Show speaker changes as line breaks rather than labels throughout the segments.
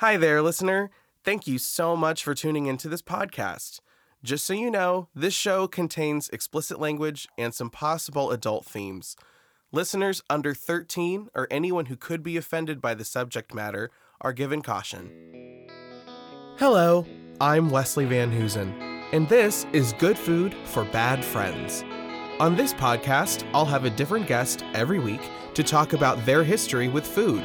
Hi there, listener. Thank you so much for tuning into this podcast. Just so you know, this show contains explicit language and some possible adult themes. Listeners under 13 or anyone who could be offended by the subject matter are given caution. Hello, I'm Wesley Van Hoosen, and this is Good Food for Bad Friends. On this podcast, I'll have a different guest every week to talk about their history with food.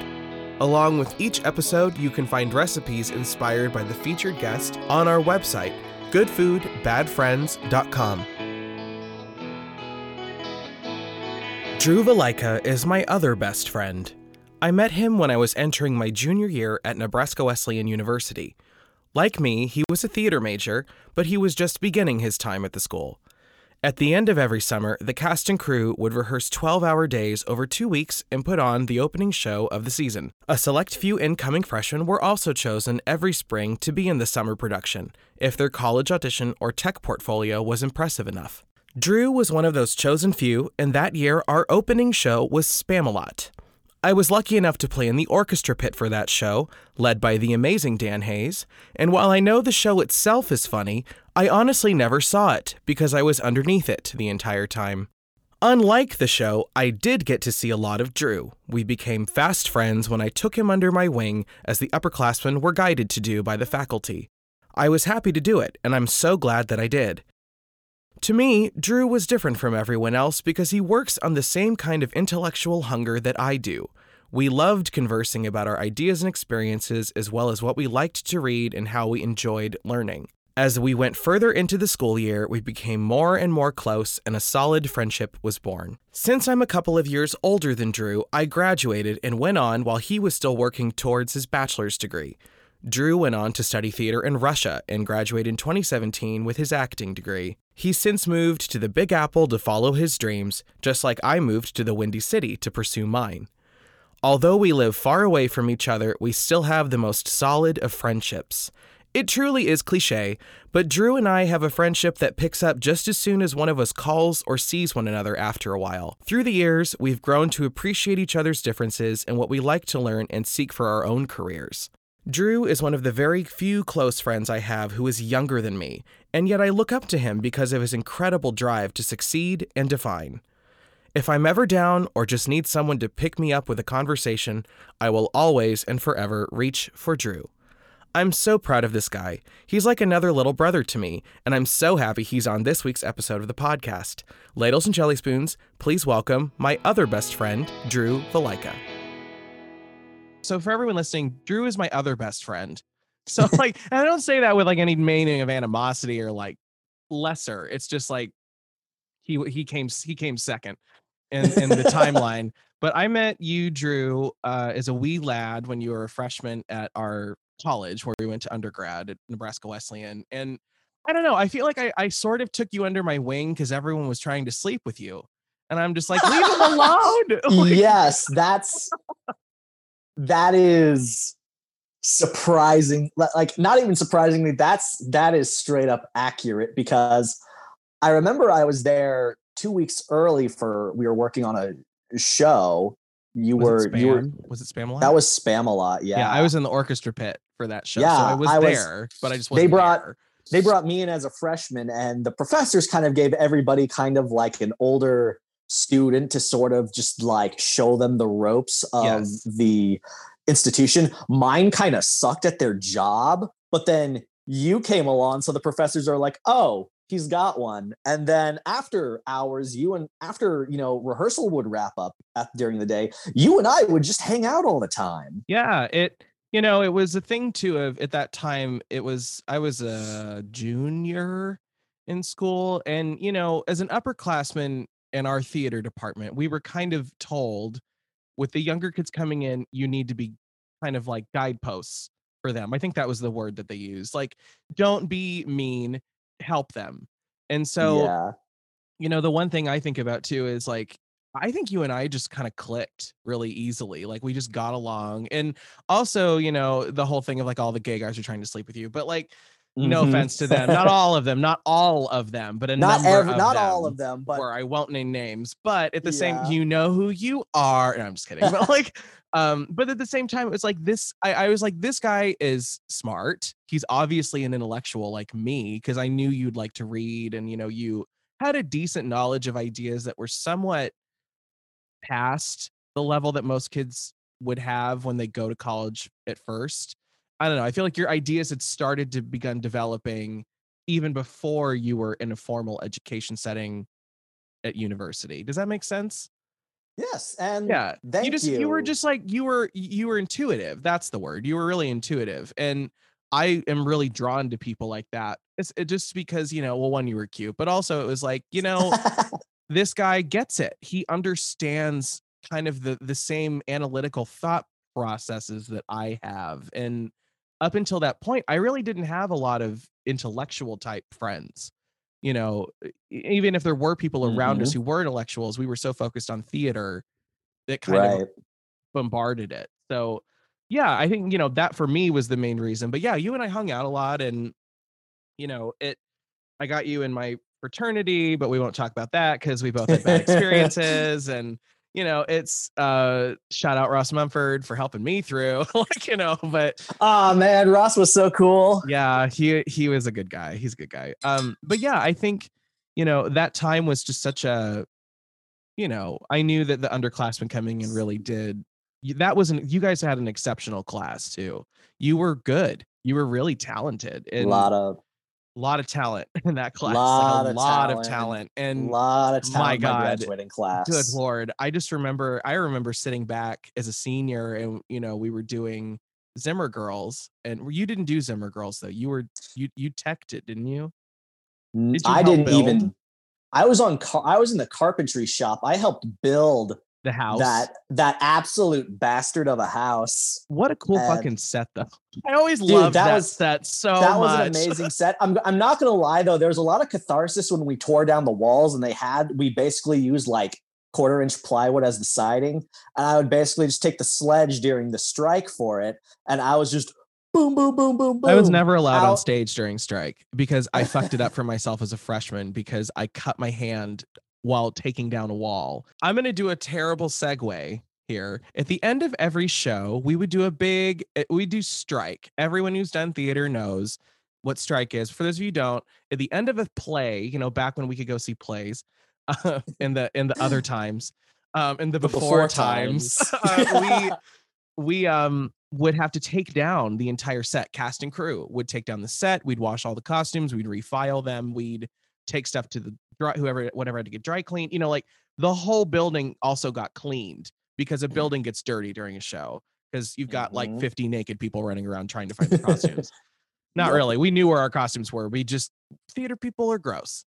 Along with each episode, you can find recipes inspired by the featured guest on our website, goodfoodbadfriends.com. Drew Valaika is my other best friend. I met him when I was entering my junior year at Nebraska Wesleyan University. Like me, he was a theater major, but he was just beginning his time at the school. At the end of every summer, the cast and crew would rehearse 12 hour days over two weeks and put on the opening show of the season. A select few incoming freshmen were also chosen every spring to be in the summer production, if their college audition or tech portfolio was impressive enough. Drew was one of those chosen few, and that year our opening show was Spamalot. I was lucky enough to play in the orchestra pit for that show, led by the amazing Dan Hayes, and while I know the show itself is funny, I honestly never saw it because I was underneath it the entire time. Unlike the show, I did get to see a lot of Drew. We became fast friends when I took him under my wing, as the upperclassmen were guided to do by the faculty. I was happy to do it, and I'm so glad that I did. To me, Drew was different from everyone else because he works on the same kind of intellectual hunger that I do. We loved conversing about our ideas and experiences, as well as what we liked to read and how we enjoyed learning. As we went further into the school year, we became more and more close, and a solid friendship was born. Since I'm a couple of years older than Drew, I graduated and went on while he was still working towards his bachelor's degree. Drew went on to study theater in Russia and graduated in 2017 with his acting degree. He's since moved to the Big Apple to follow his dreams, just like I moved to the Windy City to pursue mine. Although we live far away from each other, we still have the most solid of friendships. It truly is cliche, but Drew and I have a friendship that picks up just as soon as one of us calls or sees one another after a while. Through the years, we've grown to appreciate each other's differences and what we like to learn and seek for our own careers. Drew is one of the very few close friends I have who is younger than me, and yet I look up to him because of his incredible drive to succeed and define. If I'm ever down or just need someone to pick me up with a conversation, I will always and forever reach for Drew. I'm so proud of this guy. He's like another little brother to me, and I'm so happy he's on this week's episode of the podcast. Ladles and Jelly Spoons, please welcome my other best friend, Drew Valaika. So for everyone listening, Drew is my other best friend. So like, I don't say that with like any meaning of animosity or like lesser. It's just like he he came he came second in in the timeline. But I met you, Drew, uh, as a wee lad when you were a freshman at our college where we went to undergrad at Nebraska Wesleyan. And I don't know, I feel like I, I sort of took you under my wing because everyone was trying to sleep with you. And I'm just like, leave him alone. like,
yes, that's that is surprising like not even surprisingly that's that is straight up accurate because i remember i was there two weeks early for we were working on a show you
was
were you were
was it Spamalot?
that was Spamalot yeah
yeah, I was in the orchestra pit for that show.
Yeah,
so I was
I was-
there, but I just
they brought
there.
they brought me in as a freshman and the professors kind of gave everybody kind of like an older student to sort of just like show them the ropes of
Yes.
the institution. Mine kind of sucked at their job but then you came along so the professors are like oh he's got one. And then after hours you and after you know rehearsal would wrap up at, during the day you and i would just hang out all the time.
Yeah, it you know, it was a thing too of at that time it was I was a junior in school and you know, as an upperclassman in our theater department, we were kind of told with the younger kids coming in, you need to be kind of like guideposts for them. I think that was the word that they used. Like don't be mean, help them. And so
yeah
you know the one thing i think about too is like i think you and i just kind of clicked really easily like we just got along and also you know the whole thing of like all the gay guys are trying to sleep with you but like No
Mhm.
offense to them, not all of them, not all of them, but a
not
number
every,
of
not
them,
all of them, but
Or I won't name names, but at the
Yeah.
same, you know who you are. And I'm just kidding, but like, um, but at the same time, it was like this. I, I was like, this guy is smart. He's obviously an intellectual like me because I knew you'd like to read, and you know, you had a decent knowledge of ideas that were somewhat past the level that most kids would have when they go to college at first. I don't know. I feel like your ideas had started to begun developing even before you were in a formal education setting at university. Does that make sense?
yes, and
Yeah.
thank
you just you. were just like you were you were intuitive. That's the word. You were really intuitive. And I am really drawn to people like that. It's it just because, you know, well, one, you were cute, but also it was like, you know, this guy gets it. He understands kind of the the same analytical thought processes that I have. And up until that point, I really didn't have a lot of intellectual type friends. You know, even if there were people around us mm-hmm. who were intellectuals, we were so focused on theater that kind of bombarded it. So yeah, I think you know that for me was the main reason. But yeah, you and I hung out a lot and you know, it I got you in my fraternity, but we won't talk about that because we both had bad experiences and you know, it's uh shout out Ross Mumford for helping me through. like, you know, but
Oh man, Ross was so cool.
yeah, he he was a good guy. He's a good guy. Um, but yeah, I think you know that time was just such a, you know, I knew that the underclassmen coming in really did. That wasn't. You guys had an exceptional class too. You were good. You were really talented.
A lot of
lot of talent in that class.
Lot
a
of
lot
talent.
of talent. And a
lot of talent in my
God,
graduating class.
good lord, I just remember. I remember sitting back as a senior, and you know, we were doing Zimmer Girls, and you didn't do Zimmer Girls though. You were you you teched it, didn't you? Did you
I didn't
build?
even. I was on. I was in the carpentry shop. I helped build
The house.
that that absolute bastard of a house.
What a cool
and-
fucking set though. I always loved
that
that,
was-
set so
that was an amazing set. I'm I'm not gonna lie though. There was a lot of catharsis when we tore down the walls, and they had we basically used like quarter inch plywood as the siding, and I would basically just take the sledge during the strike for it, and I was just boom, boom, boom, boom, boom.
I was never allowed on stage during strike because I fucked it up for myself as a freshman because I cut my hand while taking down a wall. I'm going to do a terrible segue here. At the end of every show, we would do a big eh, we do strike. Everyone who's done theater knows what strike is. For those of you who don't, at the end of a play, you know, back when we could go see plays, uh, in the in the other times, um, in the
The
before,
before
times,
times.
uh, we we um would have to take down the entire set cast and crew would take down the set we'd wash all the costumes we'd refile them we'd take stuff to the dry whoever whatever had to get dry cleaned you know like the whole building also got cleaned because a building gets dirty during a show because you've got like
Mhm.
50 naked people running around trying to find the costumes not
Yep.
really we knew where our costumes were we just theater people are gross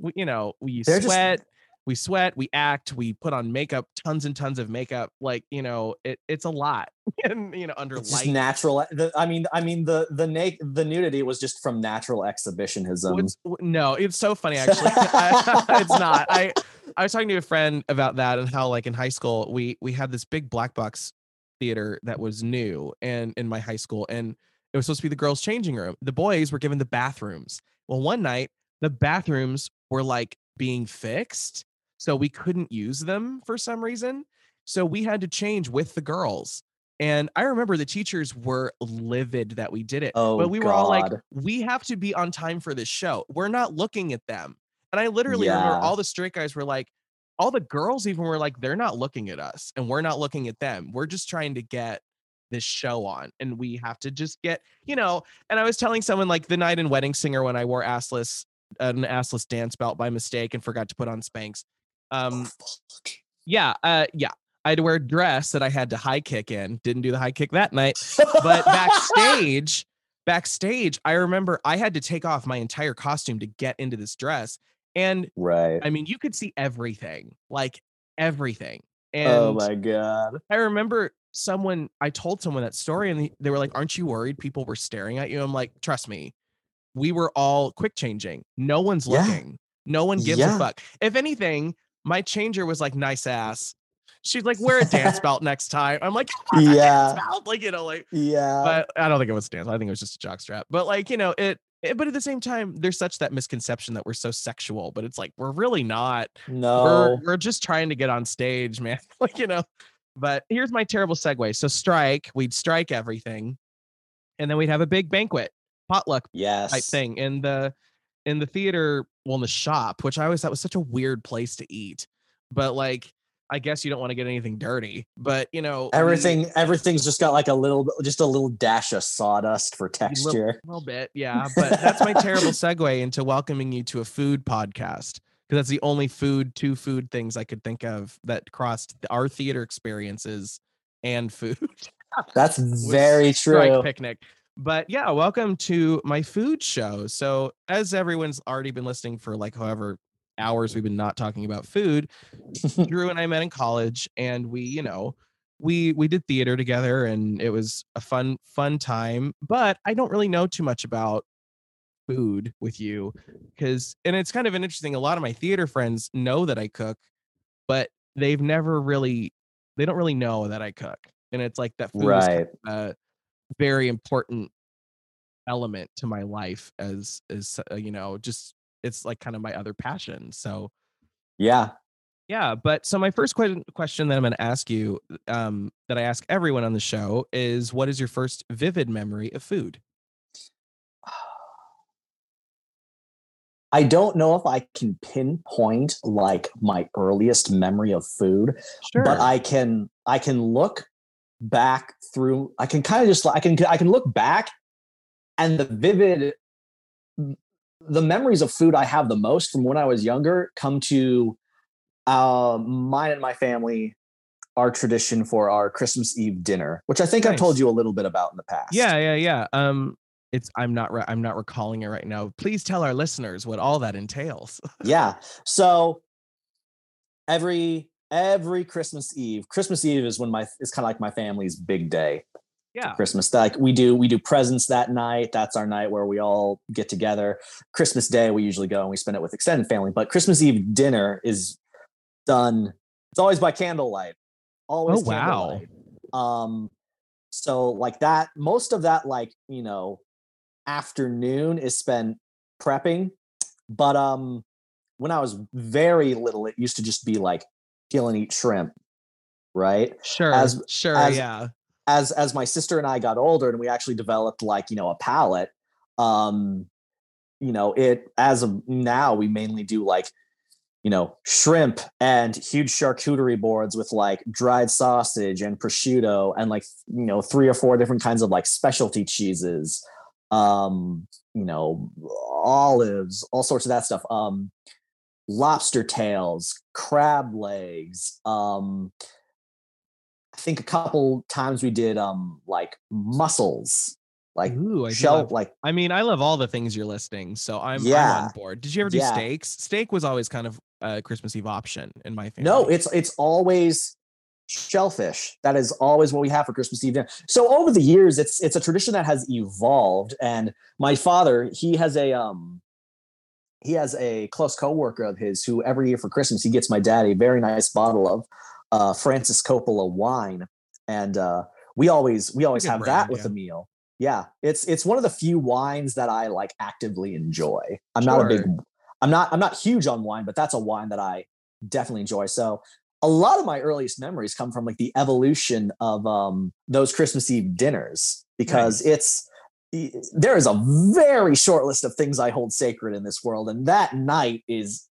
we, you know we
They're just-
sweat we sweat we act we put on makeup tons and tons of makeup like you know it, it's a lot. And you know under
It's just
light
natural. Eh, the, I mean, I mean the the na- the nudity was just from natural exhibitionism.
W- no it's so funny actually. I- it's not. I i was talking to a friend about that and how like in high school we we had this big black box theater that was new and in my high school and it was supposed to be the girls changing room. The boys were given the bathrooms. Well one night the bathrooms were like being fixed so we couldn't use them for some reason so we had to change with the girls and i remember the teachers were livid that we did it
Oh,
but we were all like we have to be on time for this show. We're not looking at them. And i literally remember all the straight guys were like all the girls even were like they're not looking at us and we're not looking at them. We're just trying to get this show on and we have to just get you know and i was telling someone like the night in wedding singer when i wore assless an assless dance belt by mistake and forgot to put on Spanx um yeah uh yeah i had to wear a dress that i had to high kick in didn't do the high kick that night but backstage backstage i remember i had to take off my entire costume to get into this dress and
right.
i mean you could see everything like everything and
oh my god.
i remember someone i told someone that story and they were like aren't you worried people were staring at you i'm like trust me we were all quick changing no one's
Yeah.
looking no one gives
Yeah.
a fuck if anything my changer was like nice ass she's like wear a dance belt next time i'm like "I want a
Yeah.
dance belt," like you know like
Yeah.
but I don't think it was a dance. I think it was just a jock strap. But like, you know, it Eh, but at the same time, there's such that misconception that we're so sexual, but it's like we're really not.
No.
We're we're just trying to get on stage, man. like, you know. But here's my terrible segue. So strike, we'd strike everything, and then we'd have a big banquet, potluck
yes.
type thing in the in the theater, well, in the shop, which I always thought was such a weird place to eat. But like I guess you don't want to get anything dirty, but you know
Everything everything's just got like a little just a little dash of sawdust for texture.
a little, little bit, yeah. But that's my terrible segue into welcoming you to a food podcast because that's the only food, two food things I could think of that crossed our theater experiences and food.
That's very true.
Picnic. But yeah, welcome to my food show. So, as everyone's already been listening for like however hours we've been not talking about food, Drew and I met in college and we, you know, we we did theater together and it was a fun fun time, but I don't really know too much about food with you cuz and it's kind of interesting a lot of my theater friends know that I cook, but they've never really they don't really know that I cook. And it's like that food
right.
a very important element to my life as as uh, you know just it's like kind of my other passion so
Yeah.
yeah but so my first question question that i'm going to ask you um that i ask everyone on the show is what is your first vivid memory of food
I don't know if I can pinpoint like my earliest memory of food,
sure
but I can I can look back through I can kind of just I can I can look back and the vivid the memories of food I have the most from when I was younger come to uh, mine and my family our tradition for our Christmas Eve dinner, which I think I've told you a little bit about in the past.
yeah yeah yeah um it's i'm not re- i'm not recalling it right now. Please tell our listeners what all that entails.
Yeah so every every christmas eve christmas eve is when my it's kind of like my family's big day
yeah.
Christmas. Like we do we do presents that night. That's our night where we all get together. Christmas day we usually go and we spend it with extended family but christmas eve dinner is done. It's always by candlelight. Always
Oh, wow.
um so like that most of that like you know afternoon is spent prepping but um when i was very little it used to just be like kill and eat shrimp right?
Sure
As-
sure
as-
yeah.
as as my sister and I got older and we actually developed like you know a palate um you know it as of now we mainly do like you know shrimp and huge charcuterie boards with like dried sausage and prosciutto and like you know three or four different kinds of like specialty cheeses um you know olives all sorts of that stuff um lobster tails crab legs um I think a couple times we did um like mussels, like
Ooh, I
shell,
love-
like
I mean, I love all the things you're listing, so I'm, I'm
Yeah.
on board. Did you ever do
Yeah.
steaks? Steak was always kind of a Christmas Eve option in my family.
no, it's it's always shellfish. That is always what we have for Christmas Eve dinner. So over the years, it's it's a tradition that has evolved. And my father, he has a um he has a close coworker of his who every year for Christmas he gets my dad a very nice bottle of uh Francis Coppola wine. And uh we always we always have
brand,
that with
yeah.
a meal. Yeah, it's it's one of the few wines that I like actively enjoy. I'm not a big I'm not I'm not huge on wine, but that's a wine that I definitely enjoy. So a lot of my earliest memories come from like the evolution of um those Christmas Eve dinners because it's there is a very short list of things I hold sacred in this world, and that night is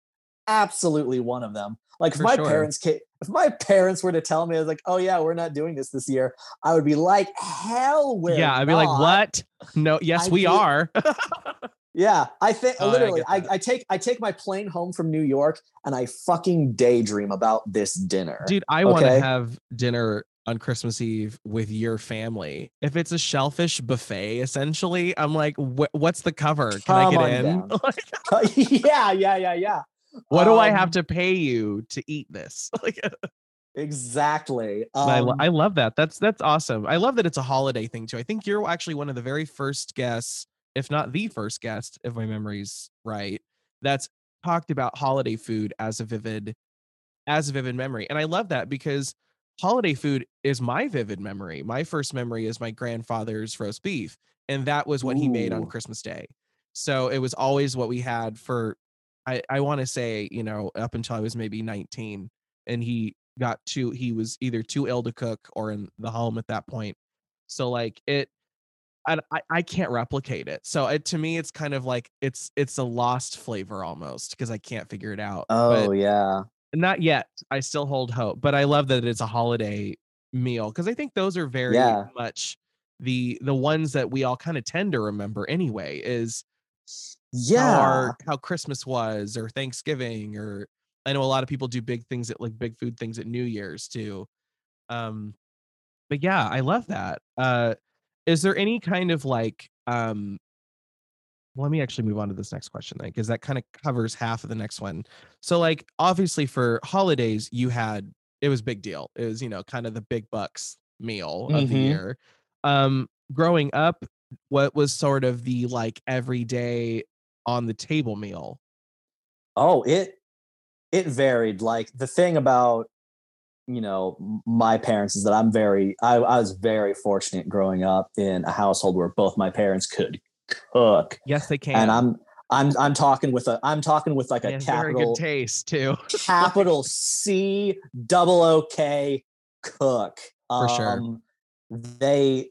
absolutely one of them. Like if my
sure.
parents ca- if my parents were to tell me, I was like, "Oh yeah, we're not doing this this year," I would be like, "Hell, we're
yeah, I'd be like, what? No, yes,
I
we are.
Yeah, I think
Oh,
literally,
get
I. I take I take my plane home from New York and I fucking daydream about this dinner.
Dude, I want to have dinner on Christmas Eve with your family. If it's a shellfish buffet, essentially, I'm like, wh- what's the cover? Can I get in?
yeah, yeah, yeah, yeah.
what do I
Um,
have to pay you to eat this?
Exactly.
But I, lo-
Um,
I love that. That's that's awesome. I love that it's a holiday thing too. I think you're actually one of the very first guests, if not the first guest, if my memory's right, that's talked about holiday food as a vivid, as a vivid memory. And I love that because holiday food is my vivid memory. My first memory is my grandfather's roast beef, and that was what he made on Christmas Day. So it was always what we had for I I want to say, you know, up until I was maybe 19 and he got too he was either too ill to cook or in the home at that point. So like it and I, I can't replicate it. So it, to me, it's kind of like it's it's a lost flavor almost because I can't figure it out.
Oh
but
yeah.
Not yet. I still hold hope, but I love that it's a holiday meal because I think those are very
Yeah.
much the the ones that we all kind of tend to remember anyway. Is how
Yeah.
our how Christmas was or Thanksgiving or I know a lot of people do big things at like big food things at New Year's too. Um, but yeah, I love that. Uh, is there any kind of like um let me actually move on to this next question then because that kind of covers half of the next one so like obviously for holidays you had it was big deal it was you know kind of the big bucks meal of the
Mhm.
year um growing up what was sort of the like everyday on the table meal
Oh, it it varied. Like the thing about you know my parents is that I'm very I, I was very fortunate growing up in a household where both my parents could cook,
yes they can
and I'm I'm I'm talking with a I'm talking with like a
and
capital
good taste too
capital C double O K cook.
For sure.
Um, They,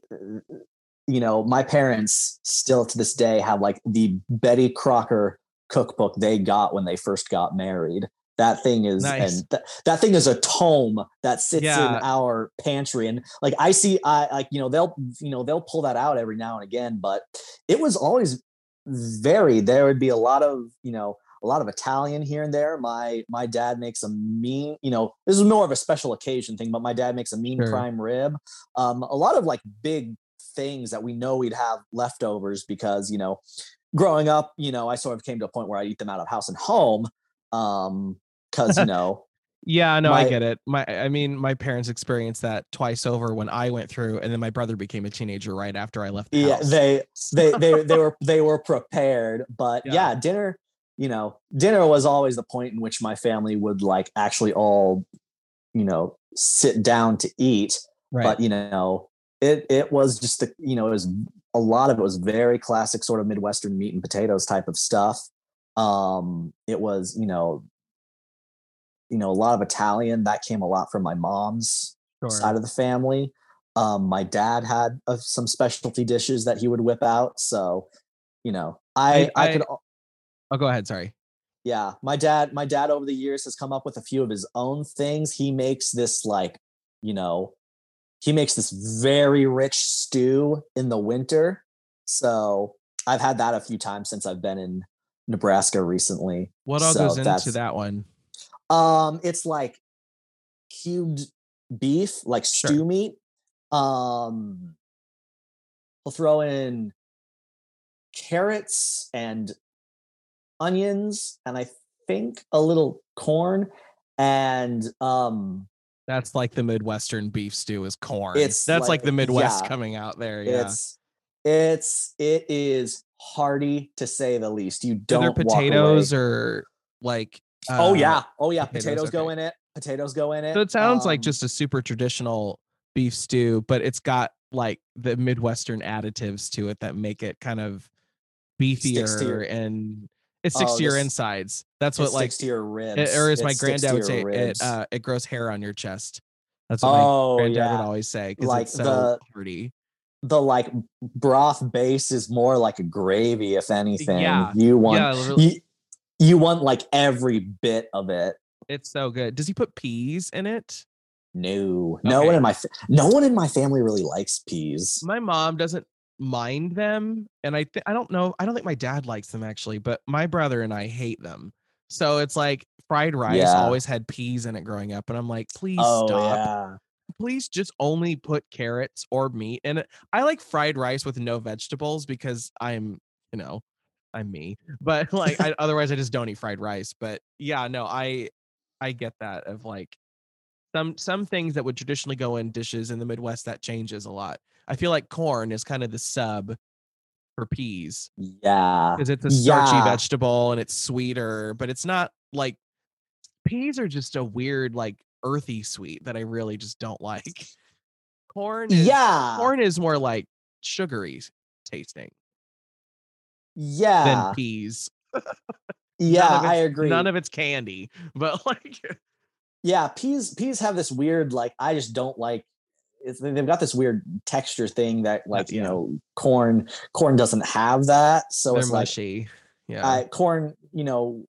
you know, my parents still to this day have like the Betty Crocker cookbook they got when they first got married. That thing is,
Nice.
and th- that thing is a tome that sits
Yeah.
in our pantry. And like I see, I like you know they'll you know they'll pull that out every now and again, but it was always very. There would be a lot of you know a lot of Italian here and there. My my dad makes a mean, you know, this is more of a special occasion thing, but my dad makes a mean
Sure.
prime rib. Um, a lot of like big things that we know we'd have leftovers because you know, growing up, you know, I sort of came to a point where I eat them out of house and home. Um, because no. know,
Yeah, no, I get it. My I mean, my parents experienced that twice over when I went through, and then my brother became a teenager right after I left the
yeah,
house.
they they they they were they were prepared, but
Yeah.
yeah, dinner. You know, dinner was always the point in which my family would like actually all, you know, sit down to eat.
right.
but you know it it was just the you know it was a lot of it was very classic sort of midwestern meat and potatoes type of stuff um it was you know you know a lot of italian that came a lot from my mom's
Sure.
side of the family um my dad had uh, some specialty dishes that he would whip out so you know i
I-
i, could
I-
al-
oh, go ahead. Sorry.
yeah my dad my dad over the years has come up with a few of his own things he makes this like you know he makes this very rich stew in the winter so i've had that a few times since i've been in nebraska recently
What all
So
goes into that one?
Um it's like cubed beef like
Sure.
stew meat um we'll throw in carrots and onions and i think a little corn and um
That's like the Midwestern beef stew is corn.
It's
That's like,
like-
the Midwest
yeah.
coming out there. Yeah.
it's it's it is hearty to say the least you don't away-
potatoes or like?
Oh
uh,
yeah. Oh yeah.
potatoes,
potatoes, go in it. Potatoes go in it.
So it sounds like
Um,
just a super traditional beef stew, but it's got like the Midwestern additives to it that make it kind of
your-
beefier and it sticks
Oh,
to your
this-
insides. That's what like
sticks to your ribs
it- or as
It
my granddad would say, it uh it grows hair on your chest. That's what my
oh
granddad
yeah.
would always say because
Like
it's so
the-
hearty.
the like broth base is more like a gravy if anything.
Yeah,
you want
Yeah,
you, you want like every bit of it.
It's so good. Does he put peas in it?
no. No one in my no one in my family really likes peas.
My mom doesn't mind them and i th- i don't know i don't think my dad likes them actually but my brother and i hate them. So it's like fried rice
Yeah.
always had peas in it growing up and i'm like please
oh
stop.
yeah.
Please just only put carrots or meat in it. I like fried rice with no vegetables because i'm you know i'm me but like I, otherwise i just don't eat fried rice but yeah no i i get that of like some some things that would traditionally go in dishes in the midwest that changes a lot. I feel like corn is kind of the sub for peas
yeah
because it's a starchy
Yeah.
vegetable and it's sweeter but it's not like peas are just a weird like earthy sweet that i really just don't like. Corn is,
yeah.
corn is more like sugary tasting
yeah
than peas.
yeah i agree
None of it's candy, but like
yeah peas peas have this weird like i just don't like it's, they've got this weird texture thing that like you
yeah.
know corn corn doesn't have that so
they're
it's like
mushy. Yeah.
uh, corn you know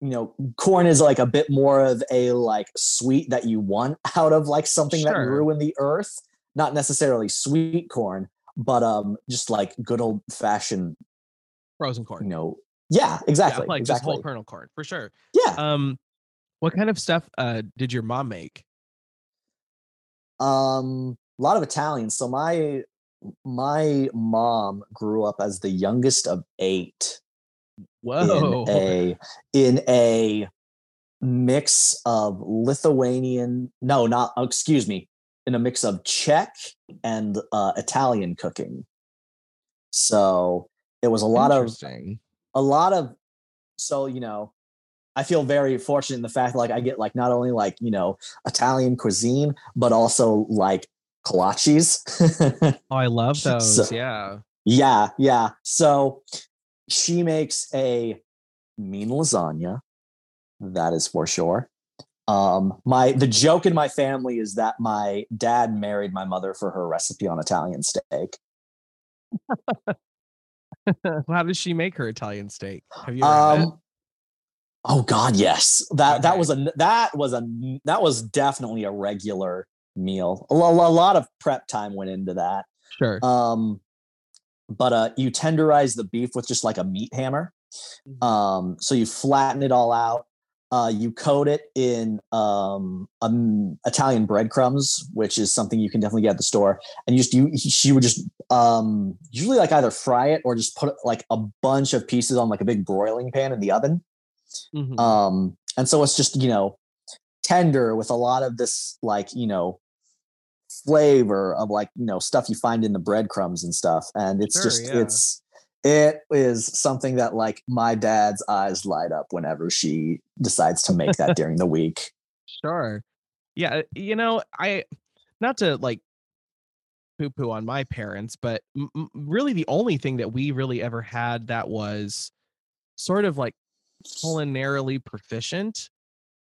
you know corn is like a bit more of a like sweet that you want out of like something that grew in the earth not necessarily sweet corn but um just like good old fashioned
Frozen corn.
know yeah
Yeah,
exactly
just
exactly
whole kernel corn for sure.
yeah
Um, what kind of stuff uh did your mom make?
um a lot of italian so my my mom grew up as the youngest of eight
Whoa.
in a in a mix of lithuanian no not oh, excuse me in a mix of czech and uh, italian cooking so it was a lot of a lot of so you know i feel very fortunate in the fact like i get like not only like you know italian cuisine but also like kolaches
Oh, I love those.
So-
yeah.
yeah yeah so she makes a mean lasagna that is for sure um my the joke in my family is that my dad married my mother for her recipe on italian steak
How does she make her Italian steak? Have you?
Um, oh God, yes. That that was a that was a that was definitely a regular meal. A, lo- a lot of prep time went into that.
Sure.
Um, but uh, you tenderize the beef with just like a meat hammer.
Mhm.
Um, so you flatten it all out. Uh, you coat it in um, um, Italian breadcrumbs, which is something you can definitely get at the store. And you just you she would just um, usually like either fry it or just put like a bunch of pieces on like a big broiling pan in the oven.
Mhm.
Um, and so it's just you know tender with a lot of this like you know flavor of like you know stuff you find in the breadcrumbs and stuff and it's
Sure,
just
yeah.
it's it is something that like my dad's eyes light up whenever she decides to make that during the week
Sure. Yeah, uh, you know, I not to like poo poo on my parents, but m- really the only thing that we really ever had that was sort of like culinarily proficient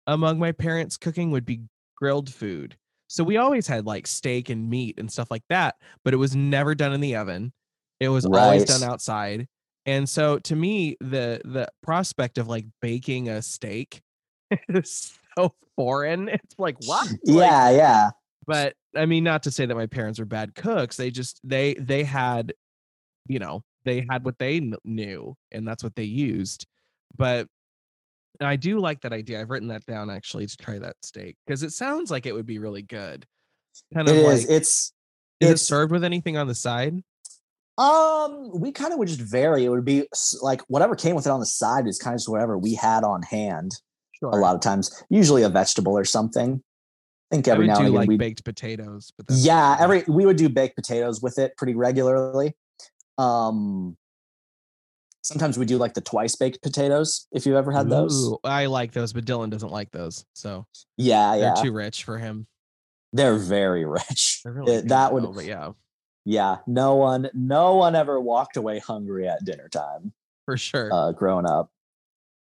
among my parents' cooking would be grilled food. So we always had like steak and meat and stuff like that, but it was never done in the oven. It was always done outside. And so to me, the the prospect of like baking a steak is so foreign. It's like what? Like,
yeah yeah
but I mean, not to say that my parents were bad cooks. They just they they had, you know, they had what they knew, and that's what they used. But I do like that idea. I've written that down actually to try that steak because it sounds like it would be really good. Kind
it
of
is
like,
it's
is it
it's-
served with anything on the side?
Um we kind of would just vary. It would be like whatever came with it on the side is kind of just whatever we had on hand
Sure.
a lot of times usually a vegetable or something. I think
I
every
would
now and again
like
we
baked potatoes, but
yeah every we would do baked potatoes with it pretty regularly. Um sometimes we do like the twice baked potatoes if you've ever had those.
I like those, but Dylan doesn't like those, so
yeah
they're
yeah.
too rich for him.
they're very rich.
They're really
It- that would
though, yeah,
yeah no one no one ever walked away hungry at dinner time
for sure.
uh growing up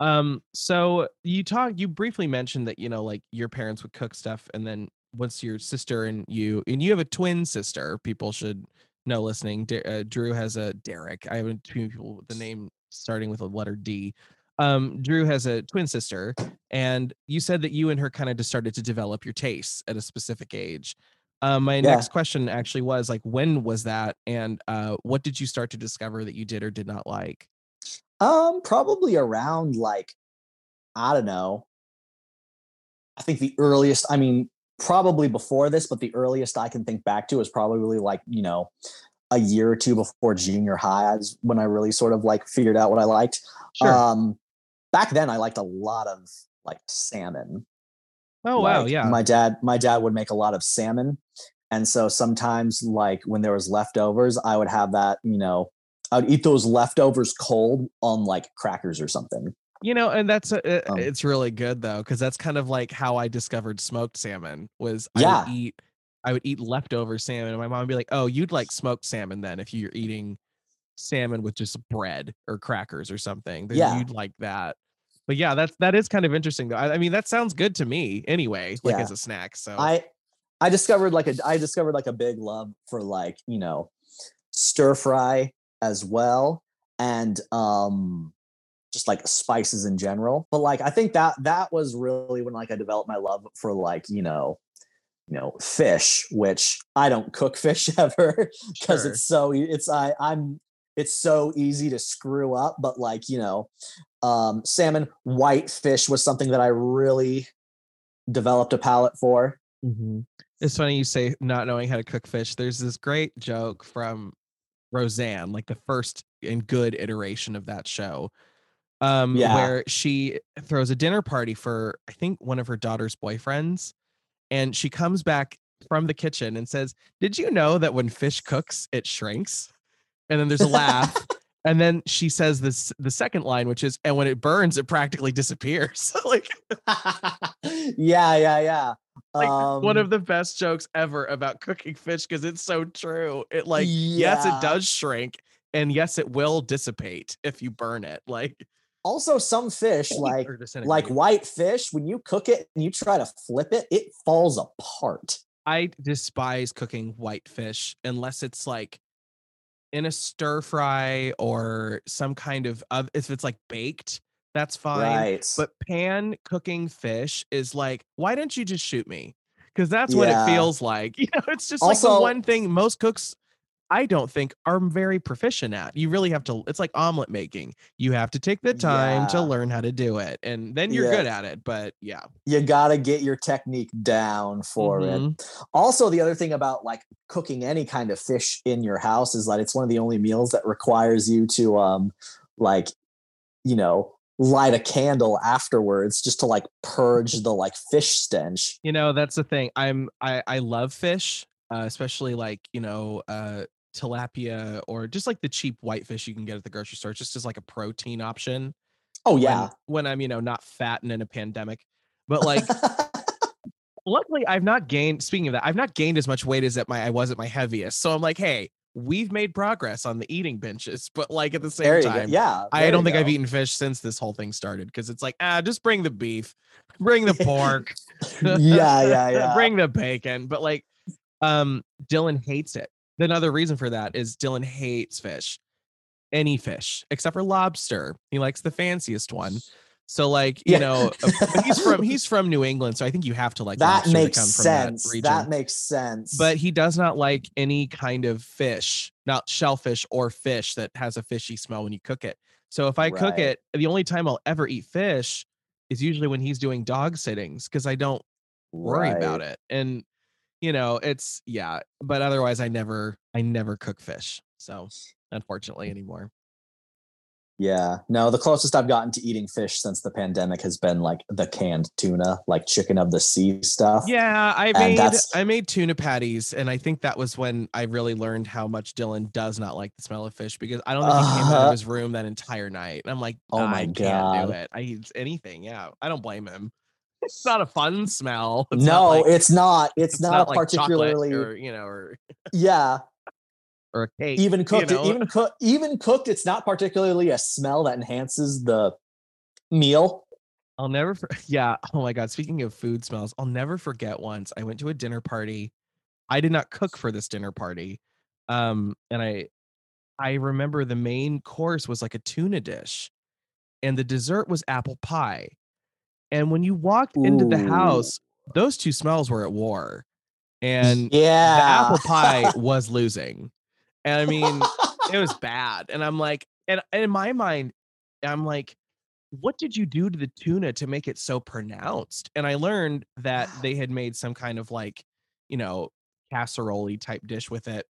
Um, so you talk you briefly mentioned that, you know, like your parents would cook stuff and then once your sister and you and you have a twin sister, people should know listening. D- uh, Drew has a Derek. I have a two people with the name starting with a letter D. Um, Drew has a twin sister, and you said that you and her kind of just started to develop your tastes at a specific age. Um, my
Yeah.
next question actually was like, when was that, and uh, what did you start to discover that you did or did not like?
Um, probably around like, I don't know. I think the earliest, I mean, probably before this, but the earliest I can think back to is probably like, you know, a year or two before junior high is when I really sort of like figured out what I liked.
Sure.
Um, back then I liked a lot of like salmon.
Oh wow, yeah.
My dad, my dad would make a lot of salmon. And so sometimes like when there was leftovers, I would have that, you know, I would eat those leftovers cold on like crackers or something.
You know, and that's a, uh,
Um,
it's really good though, because that's kind of like how I discovered smoked salmon. Was I
Yeah.
would eat, I would eat leftover salmon, and my mom would be like, "Oh, you'd like smoked salmon then if you're eating salmon with just bread or crackers or something, then
Yeah.
you'd like that. But yeah, that's that is kind of interesting though. I, I mean, that sounds good to me anyway, like
Yeah.
as a snack. So
I I discovered like a I discovered like a big love for like, you know, stir fry as well and um just like spices in general. But like I think that that was really when like I developed my love for like, you know, you know, fish, which I don't cook fish ever because
Sure.
it's so it's I I'm it's so easy to screw up, but like, you know, um salmon white fish was something that I really developed a palate for.
Mhm. It's funny you say not knowing how to cook fish. There's this great joke from Roseanne, like the first and good iteration of that show, um,
Yeah.
where she throws a dinner party for I think one of her daughter's boyfriends, and she comes back from the kitchen and says, "Did you know that when fish cooks, it shrinks?" And then there's a laugh. And then she says this the second line, which is, and when it burns, it practically disappears. like
yeah, yeah, yeah.
like one
Um,
of the best jokes ever about cooking fish because it's so true. It like yes, it does shrink, and yes, it will dissipate if you burn it. Like
also some fish like like white fish when you cook it and you try to flip it, it falls apart.
I despise cooking white fish unless it's like in a stir fry or some kind of of if it's like baked, that's fine.
Right.
But pan cooking fish is like, why don't you just shoot me? Because that's what
Yeah.
it feels like. You know, it's just like the one thing most cooks, I don't think, are very proficient at. You really have to. It's like omelet making. You have to take the time to learn how to do it, and then you're
Yeah.
good at it. But yeah,
you got to get your technique down for it.
Mhm.
Also, the other thing about like cooking any kind of fish in your house is that it's one of the only meals that requires you to um like you know light a candle afterwards just to like purge the like fish stench.
you know that's the thing. I'm I I love fish, uh, especially like you know uh tilapia or just like the cheap whitefish you can get at the grocery store, just as like a protein option.
Oh yeah.
when I'm you know not fat and in a pandemic, but like luckily I've not gained speaking of that, I've not gained as much weight as at my I was at my heaviest. So I'm like, hey, we've made progress on the eating benches, but like at the same
go.
time,
Yeah.
I don't think I've eaten fish since this whole thing started because it's like, ah, just bring the beef, bring the pork,
yeah, yeah, yeah.
bring the bacon. But like, um, Dylan hates it. Another reason for that is Dylan hates fish, any fish except for lobster. He likes the fanciest one. So like, you
Yeah.
know, uh, he's from he's from New England, so I think you have to like
that makes sense.
That, region.
That, makes sense.
but he does not like any kind of fish, not shellfish or fish that has a fishy smell when you cook it. So if I cook it, the only time I'll ever eat fish is usually when he's doing dog sittings because I don't worry about it. And you know, it's yeah, but otherwise I never I never cook fish. So unfortunately anymore.
Yeah. No, the closest I've gotten to eating fish since the pandemic has been like the canned tuna, like chicken of the sea stuff.
Yeah, I
And
made I made tuna patties, and I think that was when I really learned how much Dylan does not like the smell of fish because I don't think he came out
Uh-huh.
of his room that entire night. And I'm like,
Oh my
I can't
God.
do it. I eat anything. Yeah, I don't blame him. It's not a fun smell. It's
no,
not like,
it's not. It's,
it's
not,
not
a
like
particularly
or you know or
yeah.
or a cake.
Even
you
cooked,
know?
even cooked, even cooked. It's not particularly a smell that enhances the meal.
I'll never. For- yeah. Oh my god. Speaking of food smells, I'll never forget. Once I went to a dinner party. I did not cook for this dinner party, um, and I, I remember the main course was like a tuna dish, and the dessert was apple pie. And when you walked into the house, those two smells were at war, and
yeah,
the apple pie was losing. And I mean, it was bad. And I'm like, and, and in my mind, I'm like, what did you do to the tuna to make it so pronounced? And I learned that they had made some kind of like, you know, casserole type dish with it.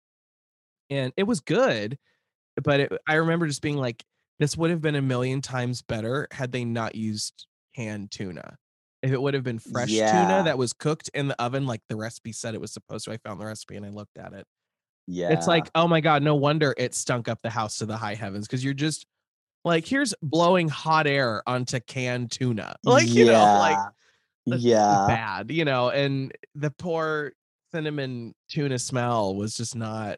And it was good. But it, I remember just being like, this would have been a million times better had they not used canned tuna. If it would have been fresh
Yeah.
tuna that was cooked in the oven like the recipe said it was supposed to, I found the recipe and I looked at it.
yeah.
It's like, oh my god, no wonder it stunk up the house to the high heavens because you're just like, here's blowing hot air onto canned tuna, like you know, like
yeah,
bad, you know, and the poor cinnamon tuna smell was just not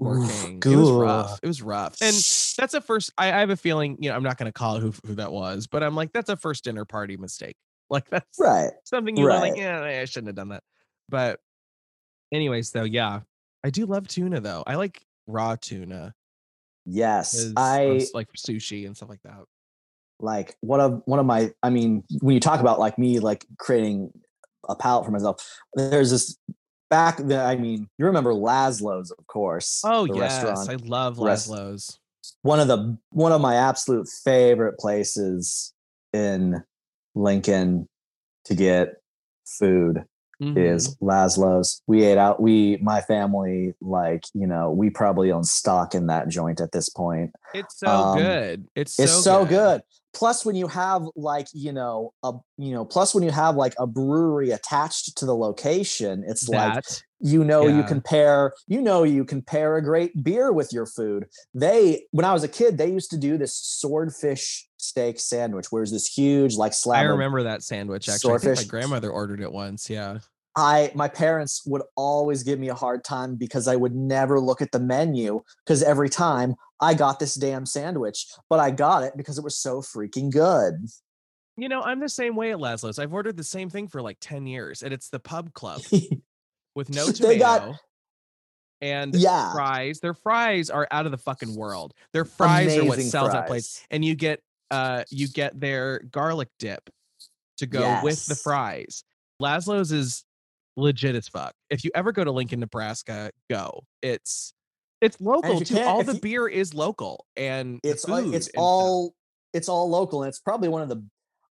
working.
Oof,
it was rough. It was rough. And that's a first I, I have a feeling, you know, I'm not gonna call it who, who that was, but I'm like, that's a first dinner party mistake. Like that's
right.
something you were like, yeah, I shouldn't have done that. But anyways, though, yeah. I do love tuna though. I like raw tuna.
Yes, I
like sushi and stuff like that.
like one of one of my. I mean, when you talk about like me, like creating a palette for myself, there's this back. The, I mean, you remember Laszlo's, of course.
Oh
the
yes,
restaurant.
I love Laszlo's.
one of the one of my absolute favorite places in Lincoln to get food
Mhm.
is Laszlo's. We ate out. We my family like you know we probably own stock in that joint at this point.
It's so
um,
good. It's
it's
so,
so good. Plus, when you have like you know a you know plus when you have like a brewery attached to the location, it's like you know you
Yeah.
can pair you know you can pair a great beer with your food they when i was a kid they used to do this swordfish steak sandwich where it's this huge like slab
I remember that sandwich actually. I think my grandmother ordered it once. Yeah.
i my parents would always give me a hard time because i would never look at the menu because every time i got this damn sandwich but i got it because it was so freaking good
You know, I'm the same way at Laszlo's. I've ordered the same thing for like 10 years, and it's the pub club with no tomato
They got-
and
yeah
fries. Their fries are out of the fucking world. Their fries are what
Amazing
sells that place. And you get uh you get their garlic dip to go with the
Yes.
fries. Laszlo's is legit as fuck. If you ever go to Lincoln, Nebraska, go. It's it's local too. All
if
the
you-
beer is local and
it's it's
and stuff.
all it's all local and it's probably one of the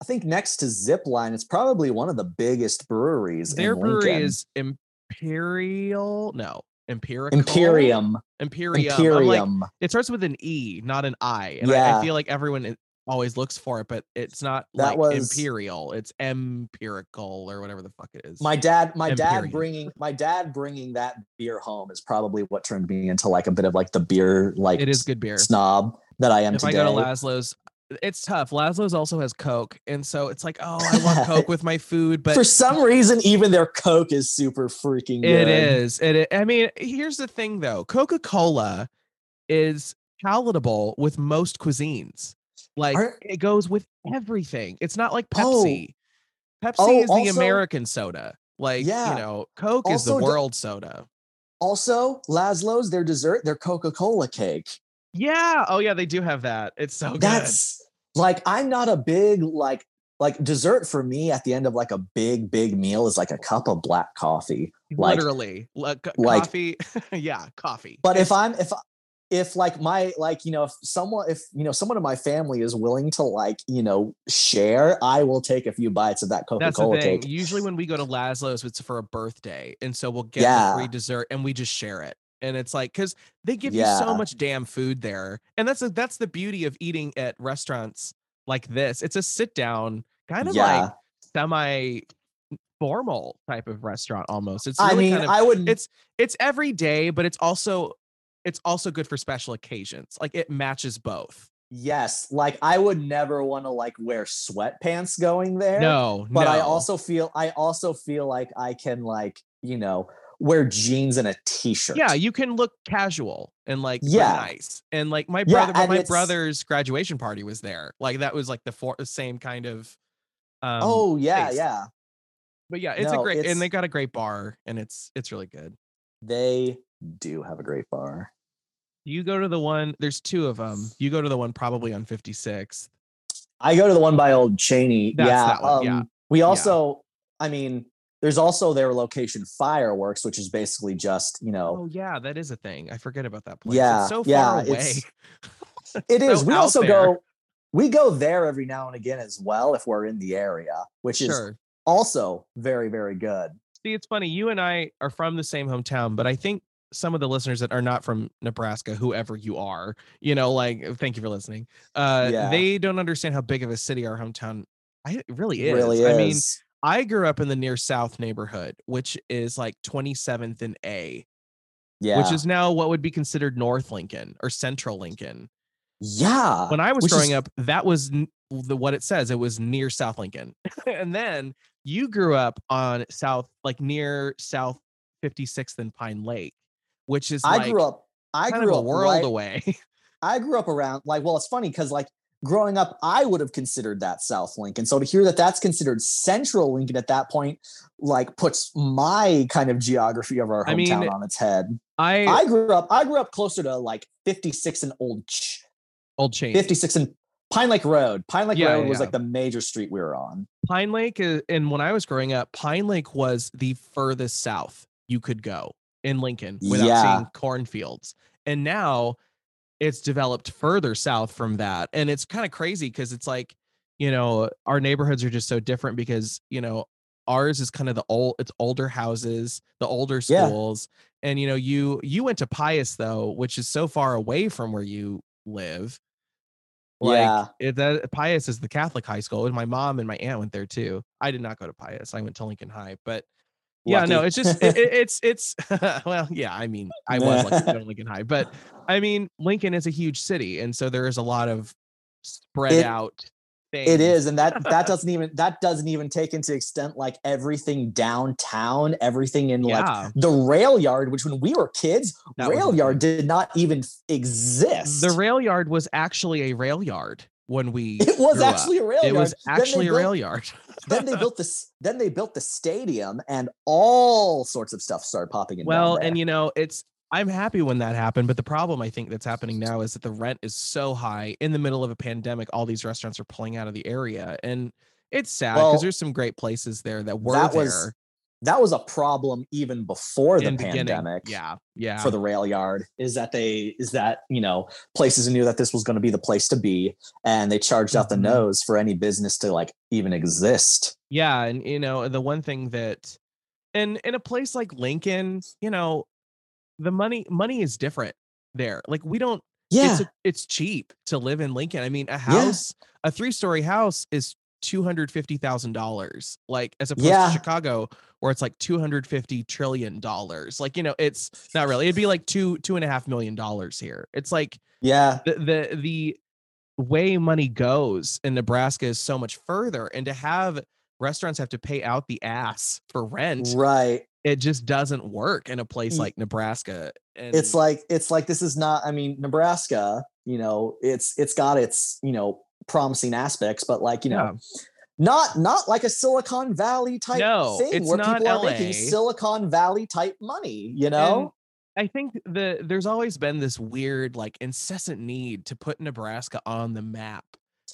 I think next to Zipline, it's probably one of the biggest breweries.
Their
in
brewery is Imperial. No, Empirical.
Imperium.
Imperium. I'm like,
Imperium.
it starts with an E, not an I. And I, I feel like everyone always looks for it, but it's not
That
like
was-
Imperial. It's empirical or whatever the fuck it is.
my dad, my dad bringing my dad bringing that beer home is probably what turned me into like a bit of like the beer like
it is good beer.
snob that I am
If
today.
I go to Laszlo's, it's tough. Laszlo's also has Coke, and so it's like, oh, I want Coke with my food, but
For some reason, even their Coke is super freaking
It
good.
is. It. i- I mean, here's the thing, though. Coca Cola is palatable with most cuisines. Like
Are-
it goes with everything. It's not like
Oh.
Pepsi. Pepsi
Oh,
is the
also-
American soda. Like
Yeah.
you know, Coke is the
Also,
world soda.
Also, Laszlo's their dessert, their Coca Cola cake.
Yeah. Oh yeah, they do have that. It's so good.
That's like I'm not a big like like dessert for me at the end of like a big big meal is like a cup of black coffee. like-
literally like,
like-
coffee. yeah, coffee.
But if I'm if if like my like you know if someone if you know someone in my family is willing to like you know share, I will take a few bites of that
coca-cola
cake.
Usually, when we go to Laszlo's, it's for a birthday, and so we'll get
Yeah.
free dessert and we just share it. And it's like because they give you so much damn food there, and that's a, that's the beauty of eating at restaurants like this. It's a sit down kind of
Yeah.
like semi formal type of restaurant almost. It's
I mean,
kind of
I would
it's it's every day, but it's also it's also good for special occasions. Like it matches both.
yes, like I would never want to like wear sweatpants going there.
No,
but I also feel I also feel like I can like you know wear jeans and a t-shirt.
Yeah, you can look casual and like
Yeah.
nice. And like my brother,
and
my brother's graduation party was there. Like that was like the for- same kind of. Um,
oh yeah, yeah.
but yeah, it's a great,
it's-
and they got a great bar, and it's it's really good.
They do have a great bar.
You go to the one. There's two of them. You go to the one probably on 56th.
I go to the one by Old Cheney.
That's
yeah.
one, yeah.
um, We also, I mean, there's also their location fireworks, which is basically just you know
Oh yeah, that is a thing. I forget about that place.
Yeah,
it's so
yeah,
far away.
it's- it
so
we also
there.
go we go there every now and again as well if we're in the area, which is also very very good.
See, it's funny. You and I are from the same hometown, but I think some of the listeners that are not from Nebraska, whoever you are, you know, like thank you for listening. Uh
Yeah.
they don't understand how big of a city our hometown I, really is.
Really
I mean. I grew up in the near south neighborhood, which is like 27th and A,
yeah,
which is now what would be considered North Lincoln or Central Lincoln.
yeah.
When I was
which
growing
is-
up, that was n- the what it says. It was near South Lincoln. and then you grew up on South, like near South 56th and Pine Lake, which is
I
like
grew up. I grew
of a world
right-
away.
I grew up around like well, it's funny because like growing up, I would have considered that South Lincoln. So to hear that that's considered Central Lincoln at that point, like puts my kind of geography of our hometown
I mean,
on its head.
I,
I grew up. I grew up closer to like 56 and Old Ch-
old chain.
56 and Pine Lake Road. Pine Lake
Yeah,
Road
yeah,
was
yeah.
like the major street we were on.
Pine Lake is, and when I was growing up, Pine Lake was the furthest south you could go in Lincoln without
Yeah.
seeing cornfields. And now it's developed further south from that. And it's kind of crazy because it's like, you know, our neighborhoods are just so different because, you know, ours is kind of the old it's older houses, the older
Yeah.
schools. And you know, you you went to Pius though, which is so far away from where you live. Like
Yeah.
it, that Pius is the Catholic high school, and my mom and my aunt went there too. I did not go to Pius. I went to Lincoln High, but yeah, no, it's just it, it- it's it's well, yeah. I mean, I was lucky to go to Lincoln High, but I mean, Lincoln is a huge city, and so there is a lot of spread
It-
out. Things.
It is, and that that doesn't even that doesn't even take into extent like everything downtown, everything in like
Yeah,
the rail yard, which when we were kids,
That
rail yard did not even exist.
the rail yard was actually a rail yard when we.
it was
grew up.
actually a rail yard.
It
yard.
was actually a
built-
rail yard.
then they built this. Then they built the stadium, and all sorts of stuff started popping in.
Well, and you know, it's I'm happy when that happened, but the problem I think that's happening now is that the rent is so high in the middle of a pandemic. All these restaurants are pulling out of the area, and it's sad because
Well,
there's some great places there that were
that
there
was that was a problem even before the
beginning.
pandemic.
Yeah, yeah.
for the rail yard is that they is that you know places knew that this was going to be the place to be and they charged out the
Mhm.
nose for any business to like even exist
yeah, and you know, the one thing that in in a place like Lincoln, you know, the money money is different there. Like we don't
yeah
it's a, it's cheap to live in Lincoln. I mean, a house, a three story house is two hundred fifty thousand dollars. Like as opposed
Yeah.
to Chicago, where it's like two hundred fifty trillion dollars. Like you know, it's not really. It'd be like two two and a half million dollars here. It's like
yeah
the the the way money goes in Nebraska is so much further, and to have restaurants have to pay out the ass for rent,
right
it just doesn't work in a place like Nebraska. And
it's like it's like this is not i mean nebraska you know it's it's got its you know promising aspects but like you know
Yeah.
not not like a silicon valley type
No,
thing
it's
where
not
people are making silicon valley type money you know
And I think the there's always been this weird, like incessant need to put Nebraska on the map.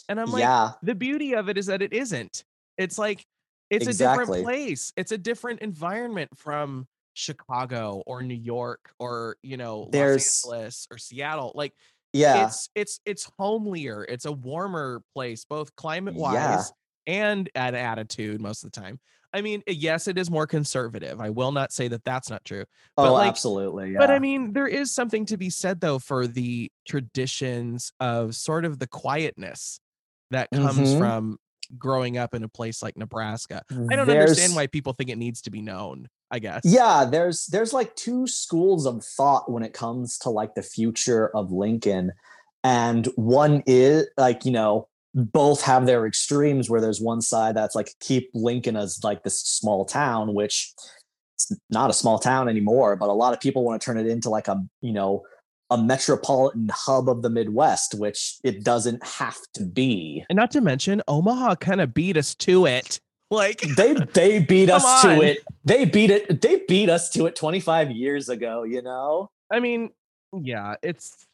And I'm like,
yeah
the beauty of it is that it isn't. It's like it's a different place. It's a different environment from Chicago or New York or you know
There's-
Los Angeles or Seattle. Like
yeah
it's it's it's homelier. It's a warmer place, both climate wise
Yeah.
and at attitude most of the time. I mean, yes, it is more conservative. I will not say that that's not true. but,
oh
like-
absolutely yeah
But I mean, there is something to be said though for the traditions of sort of the quietness that comes
Mhm.
from growing up in a place like Nebraska. I don't
There's-
understand why people think it needs to be known, I guess.
yeah there's there's like two schools of thought when it comes to like the future of lincoln and one is like you know both have their extremes where there's one side that's like keep lincoln as like this small town which it's not a small town anymore but a lot of people want to turn it into like a you know a metropolitan hub of the midwest which it doesn't have to be
And not to mention, Omaha kind of beat us to it. Like
they they beat us
on.
to it they beat it they beat us to it 25 years ago you know
I mean, yeah, it's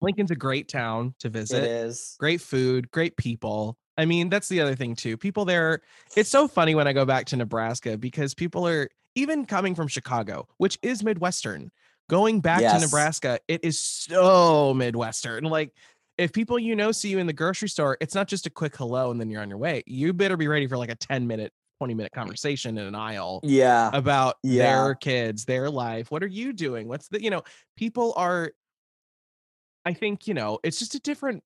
Lincoln's a great town to visit.
It is.
Great food, great people. I mean, that's the other thing too. People there, it's so funny when I go back to Nebraska because people are even coming from Chicago, which is Midwestern, going back to Nebraska, it is so Midwestern. Like, if people you know see you in the grocery store, it's not just a quick hello and then you're on your way. You better be ready for like a 10 minute, 20 minute conversation in an aisle
yeah
about
Yeah.
their kids, their life. What are you doing? What's the, you know, people are, I think, you know, it's just a different,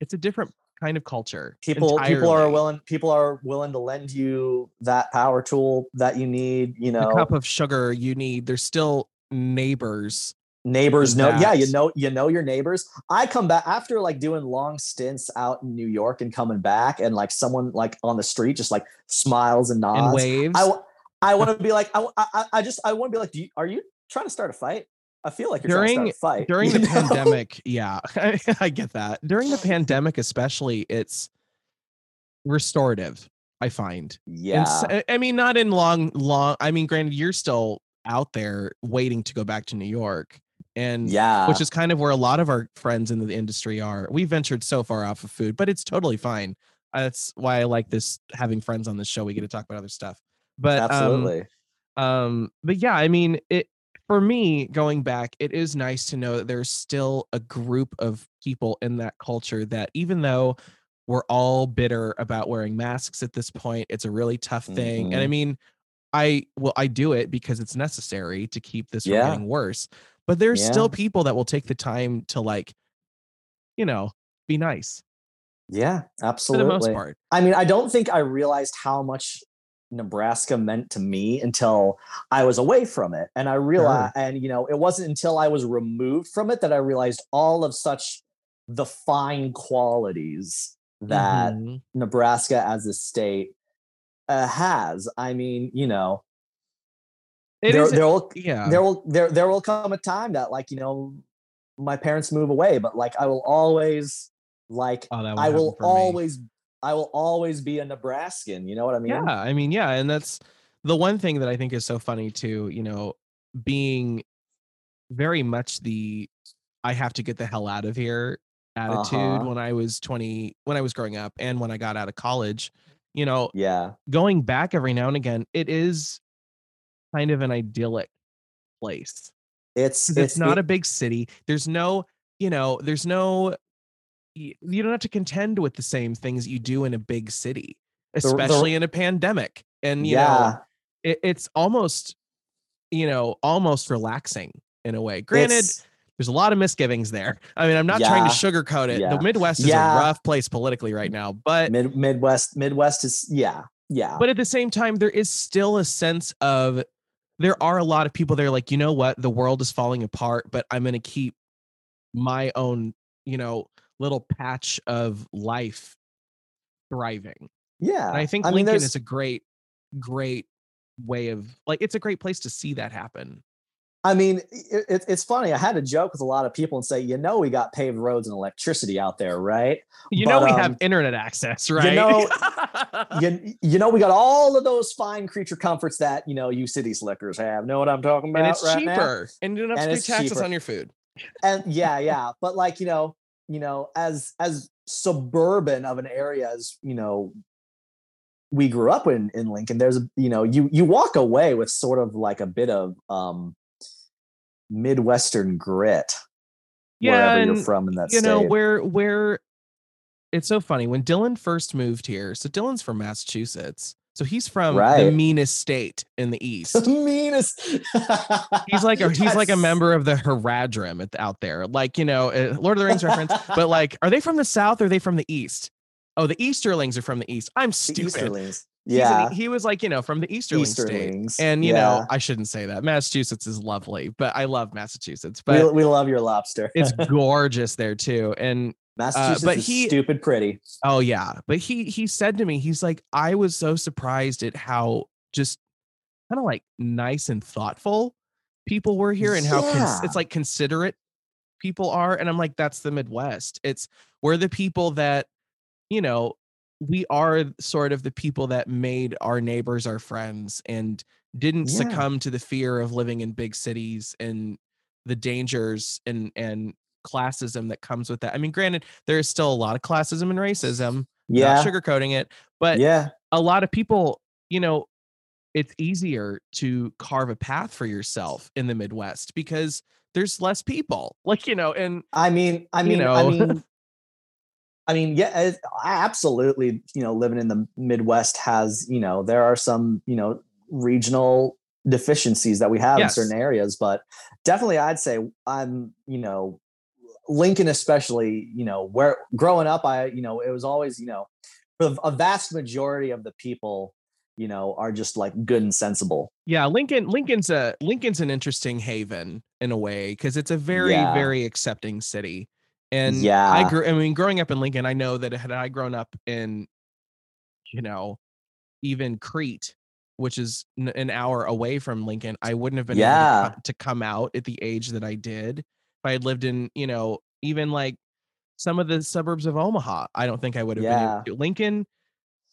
it's a different kind of culture.
people people are willing people are willing to lend you that power tool that you need you
The
know
cup of sugar you need, there's still neighbors.
neighbors know yeah you know you know your neighbors i come back after like doing long stints out in new york and coming back and like someone like on the street just like smiles and nods
and waves.
i i want to be like i i, I- I just i want to be like do you, are you trying to start a fight I feel like you're during, trying to start a fight.
During the know? pandemic, yeah, I get that. During the pandemic, especially, it's restorative. I find.
Yeah.
And, I mean, not in long, long. I mean, granted, you're still out there waiting to go back to New York, and
yeah,
which is kind of where a lot of our friends in the industry are. We ventured so far off of food, but it's totally fine. That's why I like this having friends on this show. We get to talk about other stuff. But um,
absolutely.
Um, um but yeah, I mean, it for me going back, it is nice to know that there's still a group of people in that culture that even though we're all bitter about wearing masks at this point, it's a really tough thing. Mm-hmm. And I mm-hmm. mean, I well, I do it because it's necessary to keep this yeah. from getting worse. But there's yeah. still people that will take the time to like, you know, be nice.
Yeah, absolutely. For the most part. I mean, I don't think I realized how much Nebraska meant to me until I was away from it. And I realized, sure. and you know, it wasn't until I was removed from it that I realized all of such the fine qualities that mm-hmm. Nebraska as a state uh, has. I mean, you know,
it there, there will, yeah,
there will, there, there will come a time that like, you know, my parents move away, but like, I will always like, oh, I will always me I will always be a Nebraskan. You know what I mean?
Yeah, I mean, yeah, and that's the one thing that I think is so funny too. You know, being very much the I have to get the hell out of here attitude uh-huh. when I was 20 when I was growing up and when I got out of college. You know,
yeah.
Going back every now and again, it is kind of an idyllic place.
It's
it's, it's not it, a big city. There's no, you know, there's no you don't have to contend with the same things you do in a big city, especially the, the, in a pandemic. And you yeah. know, it, it's almost, you know, almost relaxing in a way. Granted, it's, there's a lot of misgivings there. I mean, I'm not yeah, trying to sugarcoat it. Yeah. The Midwest is yeah. a rough place politically right now, but
Mid- Midwest, Midwest is yeah, yeah.
But at the same time, there is still a sense of there are a lot of people there like, you know what, the world is falling apart, but I'm going to keep my own, you know, little patch of life thriving.
Yeah.
And I think I Lincoln mean, is a great, great way of like, it's a great place to see that happen.
I mean, it, it's funny. I had to joke with a lot of people and say, you know, we got paved roads and electricity out there, right?
You but, know, we um, have internet access, right?
You know, you, you know, we got all of those fine creature comforts that you know you city slickers have. Know what I'm talking about?
And it's
right
cheaper,
now?
and you don't have and to pay taxes cheaper. on your food.
And yeah, yeah, but like you know, you know, as as suburban of an area as you know we grew up in in Lincoln, there's you know, you you walk away with sort of like a bit of um Midwestern grit
yeah,
wherever you're from in that
you
state.
know where where it's so funny when Dylan first moved here. So Dylan's from Massachusetts. So he's from right. the meanest state in the east.
The meanest.
he's like a he's like a member of the Haradrim out there, like you know, uh, Lord of the Rings reference. But like, are they from the south or are they from the east? Oh, the Easterlings are from the east. I'm stupid.
Yeah,
he was like you know from the Easterling Easterlings. state, and you yeah. know I shouldn't say that. Massachusetts is lovely, but I love Massachusetts. But
we, we love your lobster.
it's gorgeous there too, and
Massachusetts uh, but he, stupid pretty.
Oh yeah, but he he said to me, he's like, I was so surprised at how just kind of like nice and thoughtful people were here, and how cons- it's like considerate people are, and I'm like, that's the Midwest. It's we're the people that, you know, we are sort of the people that made our neighbors our friends and didn't yeah. succumb to the fear of living in big cities and the dangers and and classism that comes with that. I mean, granted, there is still a lot of classism and racism. Yeah. Not sugarcoating it. But
yeah,
a lot of people, you know, it's easier to carve a path for yourself in the Midwest because there's less people. Like, you know, and
I mean, I mean, you know, I mean, I mean, yeah, absolutely. You know, living in the Midwest has, you know, there are some, you know, regional deficiencies that we have yes. in certain areas, but definitely I'd say I'm, you know, Lincoln, especially, you know, where growing up, I, you know, it was always, you know, a vast majority of the people, you know, are just like good and sensible.
Yeah, Lincoln, Lincoln's a Lincoln's an interesting haven in a way because it's a very, yeah. very accepting city. And yeah, I grew. I mean, growing up in Lincoln, I know that had I grown up in, you know, even Crete, which is n- an hour away from Lincoln, I wouldn't have been
Yeah.
able to, come out at the age that I did. If I had lived in, you know, even like some of the suburbs of Omaha, I don't think I would have been.
Yeah.
able to. Lincoln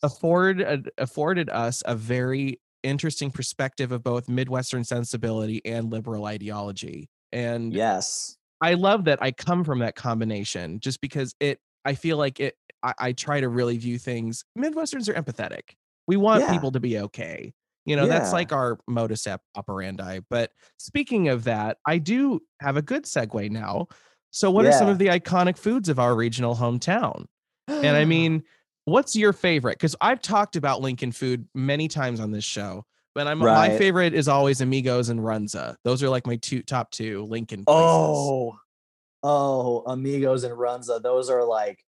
afforded afforded us a very interesting perspective of both Midwestern sensibility and liberal ideology. And
Yes.
I love that I come from that combination just because it I feel like it I, I try to really view things Midwesterns are empathetic. We want
Yeah.
people to be okay. You know, that's like our modus operandi. But speaking of that, I do have a good segue now. So what are some of the iconic foods of our regional hometown? And I mean, what's your favorite? Because I've talked about Lincoln food many times on this show, but I'm my favorite is always Amigos and Runza. Those are like my two top two Lincoln places.
Oh, oh, amigos and runza. Those are like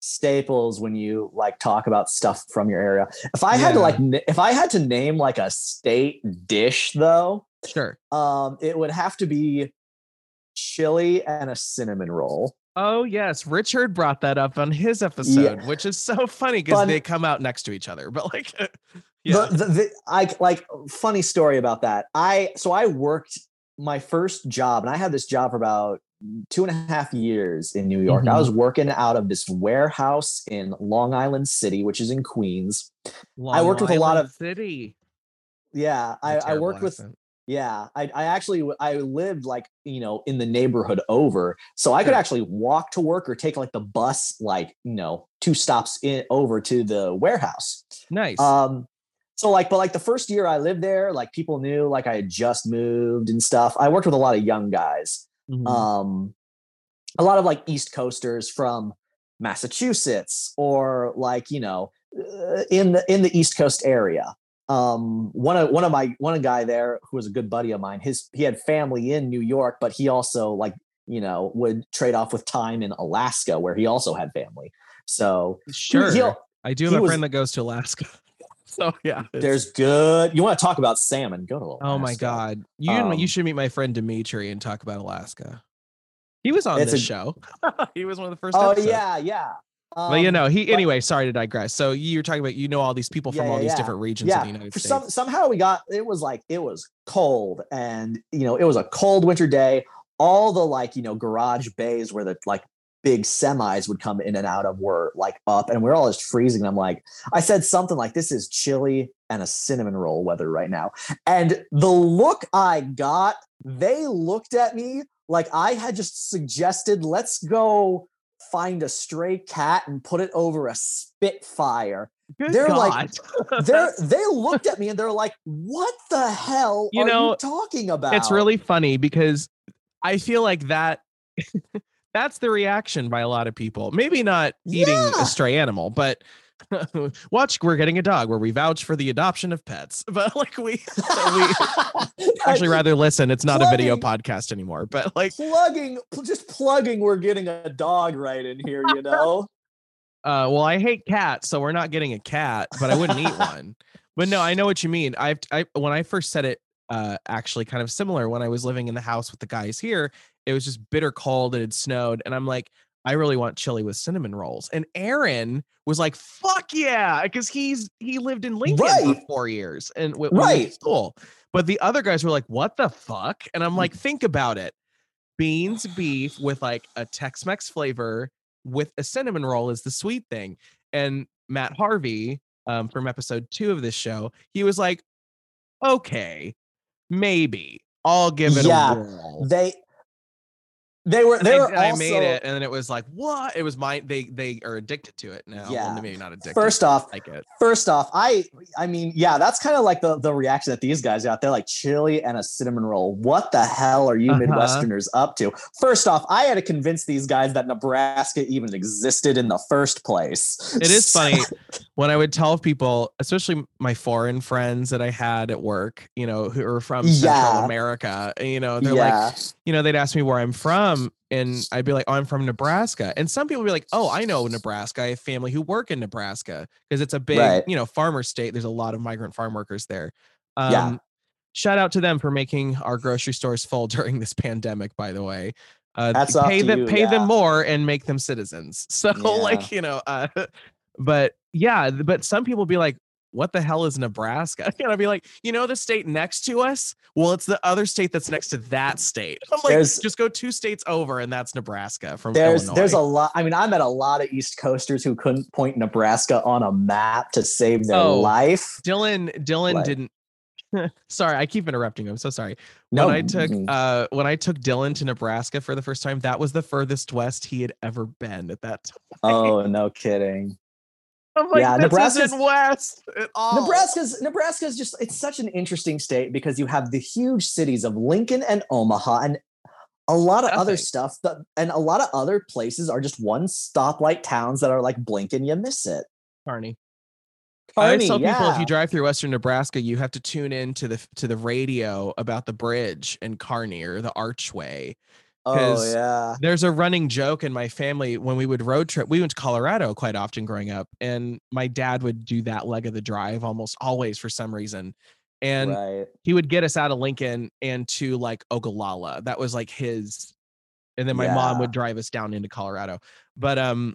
staples when you like talk about stuff from your area. If I had to like, if I had to name like a state dish though,
Sure.
um, it would have to be chili and a cinnamon roll.
Oh yes, Richard brought that up on his episode, which is so funny because they come out next to each other. But like, yeah,
The, the, the, I like funny story about that. I so I worked my first job, and I had this job for about two and a half years in New York. I
Mhm.
was working out of this warehouse in Long Island City, which is in Queens. I worked with a lot
Long
of-
city.
Yeah, I, I worked with yeah. I, I actually I lived like you know in the neighborhood over, so I could actually walk to work or take like the bus like you know two stops in over to the warehouse.
nice.
Um, so like, but like the first year I lived there, like people knew like I had just moved and stuff. I worked with a lot of young guys.
Mhm.
Um, a lot of like East Coasters from Massachusetts or like, you know, uh, in the in the East Coast area. Um, one of one of my one guy there who was a good buddy of mine, his he had family in New York, but he also like, you know, would trade off with time in Alaska where he also had family. So
sure. I do have a
was-
friend that goes to Alaska. so yeah.
there's good. You want to talk about salmon? Go to Alaska.
Oh my god. You
Um,
you should meet my friend Dimitri and talk about Alaska. He was on this
a-
show. he was one of the first
Oh
episodes.
yeah, yeah.
But you
Um,
know, he
but-
anyway, sorry to digress. So you're talking about you know all these people from
Yeah,
all these
yeah.
different regions
yeah.
of the United
For
States.
some somehow we got it was like it was cold and you know it was a cold winter day. All the like you know garage bays where the like big semis would come in and out of were like up and we are all just freezing. I'm like, I said something like this is chili and a cinnamon roll weather right now. And the look I got, they looked at me like I had just suggested, let's go find a stray cat and put it over a spitfire.
Good
they're
God.
like- They're they looked at me and they're like, "What the hell
You
are
know,
you talking about?"
it's really funny because I feel like that that's the reaction by a lot of people. Maybe not eating
Yeah.
a stray animal, but watch we're getting a dog where we vouch for the adoption of pets. But like we we actually rather listen. It's not a video podcast anymore, but like
plugging just plugging. We're getting a dog right in here, you know.
Uh, well, I hate cats, so we're not getting a cat, but I wouldn't eat one. But no, I know what you mean. I've I when I first said it, uh, actually kind of similar. When I was living in the house with the guys here, it was just bitter cold and it snowed, and I'm like, I really want chili with cinnamon rolls. And Aaron was like, "Fuck yeah," because he's he lived in Lincoln for four years and w- when we to
Right.
school. But the other guys were like, "What the fuck?" And I'm like, "Think about it." Beans beef with like a Tex-Mex flavor with a cinnamon roll is the sweet thing. And Matt Harvey, um, from episode two of this show, he was like, okay, maybe I'll give it
Yeah,
a whirl.
They they were they
I,
were
and I
also
made it, and then it was like, what? It was my they they are addicted to it now. Well,
Yeah.
maybe not addicted.
first off.
like it.
First off, I I mean, yeah, that's kind of like the the reaction that these guys got. They're like chili and a cinnamon roll. What the hell are you
Uh-huh.
Midwesterners up to? First off, I had to convince these guys that Nebraska even existed in the first place.
It is funny when I would tell people, especially my foreign friends that I had at work, you know, who are from Central America. You know, they're like, you know, they'd ask me where I'm from, and I'd be like, "Oh, I'm from Nebraska." And some people would be like, "Oh, I know Nebraska. I have family who work in Nebraska because it's a big,
Right.
you know, farmer state. There's a lot of migrant farm workers there." Um,
Yeah.
Shout out to them for making our grocery stores full during this pandemic. By the way, uh,
Hats off
pay them,
you,
pay
yeah.
them more, and make them citizens. So,
Yeah.
like, you know, uh, but yeah, but some people be like, what the hell is Nebraska? And I'd be like, you know, the state next to us? Well, it's the other state that's next to that state. I'm like,
There's-
just go two states over, and that's Nebraska from
There's
Illinois.
there's a lot. I mean, I met a lot of East Coasters who couldn't point Nebraska on a map to save their
Oh.
life.
Dylan. Dylan
Like-
didn't. sorry, I keep interrupting. I'm so sorry.
No,
when I took
mm,
uh when I took Dylan to Nebraska for the first time, that was the furthest west he had ever been at that time.
oh no kidding.
I'm like,
Yeah, Nebraska's-
west at all.
Nebraska's Nebraska's just it's such an interesting state because you have the huge cities of Lincoln and Omaha and a lot of other stuff that and a lot of other places are just one stoplight towns that are like blink and you miss it.
Kearney. I
Kearney,
always tell people if you drive through Western Nebraska, you have to tune in to the to the radio about the bridge in Kearney or the Archway.
Oh yeah.
There's a running joke in my family when we would road trip. We went to Colorado quite often growing up, and my dad would do that leg of the drive almost always for some reason. And
right.
he would get us out of Lincoln and to like Ogallala. That was like his. And then my mom would drive us down into Colorado. But um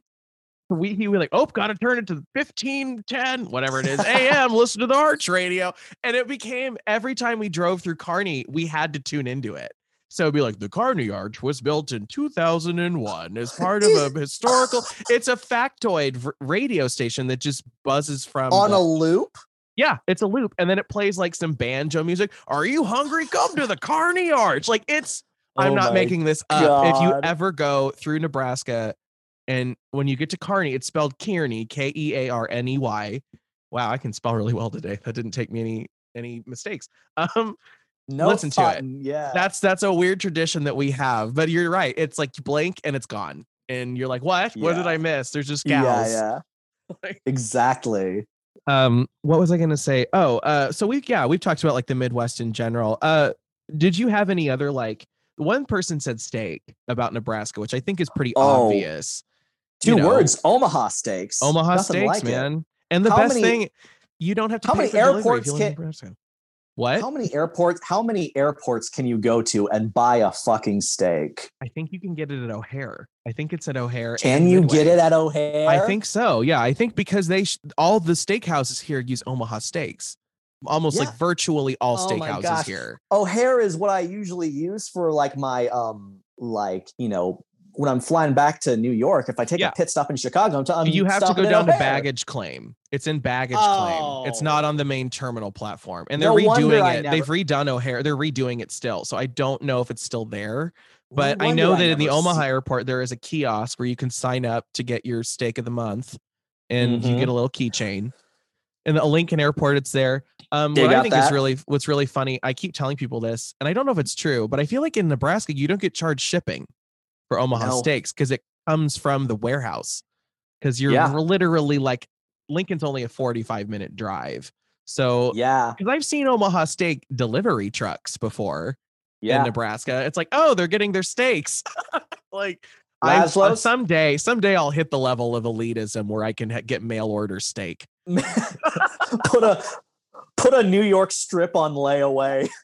we he was like, oh, gotta turn it to 1510, whatever it is, AM, listen to the Arch radio. And it became every time we drove through Kearney, we had to tune into it. So it'd be like the Kearney Arch was built in 2001 as part of a historical. It's a factoid radio station that just buzzes from
On
the-
a loop?
yeah, it's a loop, and then it plays like some banjo music. Are you hungry? Come to the Kearney Arch. Like it's. I'm
Oh
not making this up. If you ever go through Nebraska, and when you get to Kearney, it's spelled Kearney, K E A R N E Y. Wow, I can spell really well today. That didn't take me any any mistakes. Um,
No
Listen to it.
Yeah.
that's that's a weird tradition that we have. But you're right. It's like you blink and it's gone, and you're like, what? What did I miss? There's just
gas.
yeah,
yeah.
Like-
exactly.
um what was i gonna say oh uh so we yeah we've talked about like the midwest in general uh did you have any other like one person said steak about nebraska which i think is pretty
Oh,
obvious
Two
you know,
words, Omaha steaks.
omaha
Nothing
steaks
like it.
man and the
How
best
many-
thing you don't have to
how many airports
you live in
can-.
What?
How many airports? How many airports can you go to and buy a fucking steak?
i think you can get it at o'hare. I think it's at o'hare
Can you get it at O'Hare?
i think so. Yeah i think because they sh- all the steakhouses here use omaha steaks. Almost like virtually all
Oh
steakhouses here.
O'Hare is what I usually use for like my um like you know when I'm flying back to New York. If I take
Yeah.
a pit stop in Chicago, I'm, t- I'm
you have to go down to baggage claim. It's in baggage claim. It's not
Oh.
on the main terminal platform. And they're
No
redoing
I
it. They've redone O'Hare. They're redoing it still. So I don't know if it's still there.
No
But I know that in the
never
Omaha
see-
airport there is a kiosk where you can sign up to get your steak of the month and you
Mhm.
get a little keychain. In the Lincoln airport, it's there. Um, what I think is really what's really funny, I keep telling people this, and I don't know if it's true, but I feel like in Nebraska you don't get charged shipping for Omaha
No.
steaks because it comes from the warehouse. Because you're
Yeah.
literally like Lincoln's only a 45 minute drive. So
Yeah,
because I've seen Omaha steak delivery trucks before in. Nebraska. It's like, oh, they're getting their steaks. like I uh,
Laszlo's?
someday, someday I'll hit the level of elitism where I can ha- get mail order steak.
put a put a New York strip on layaway.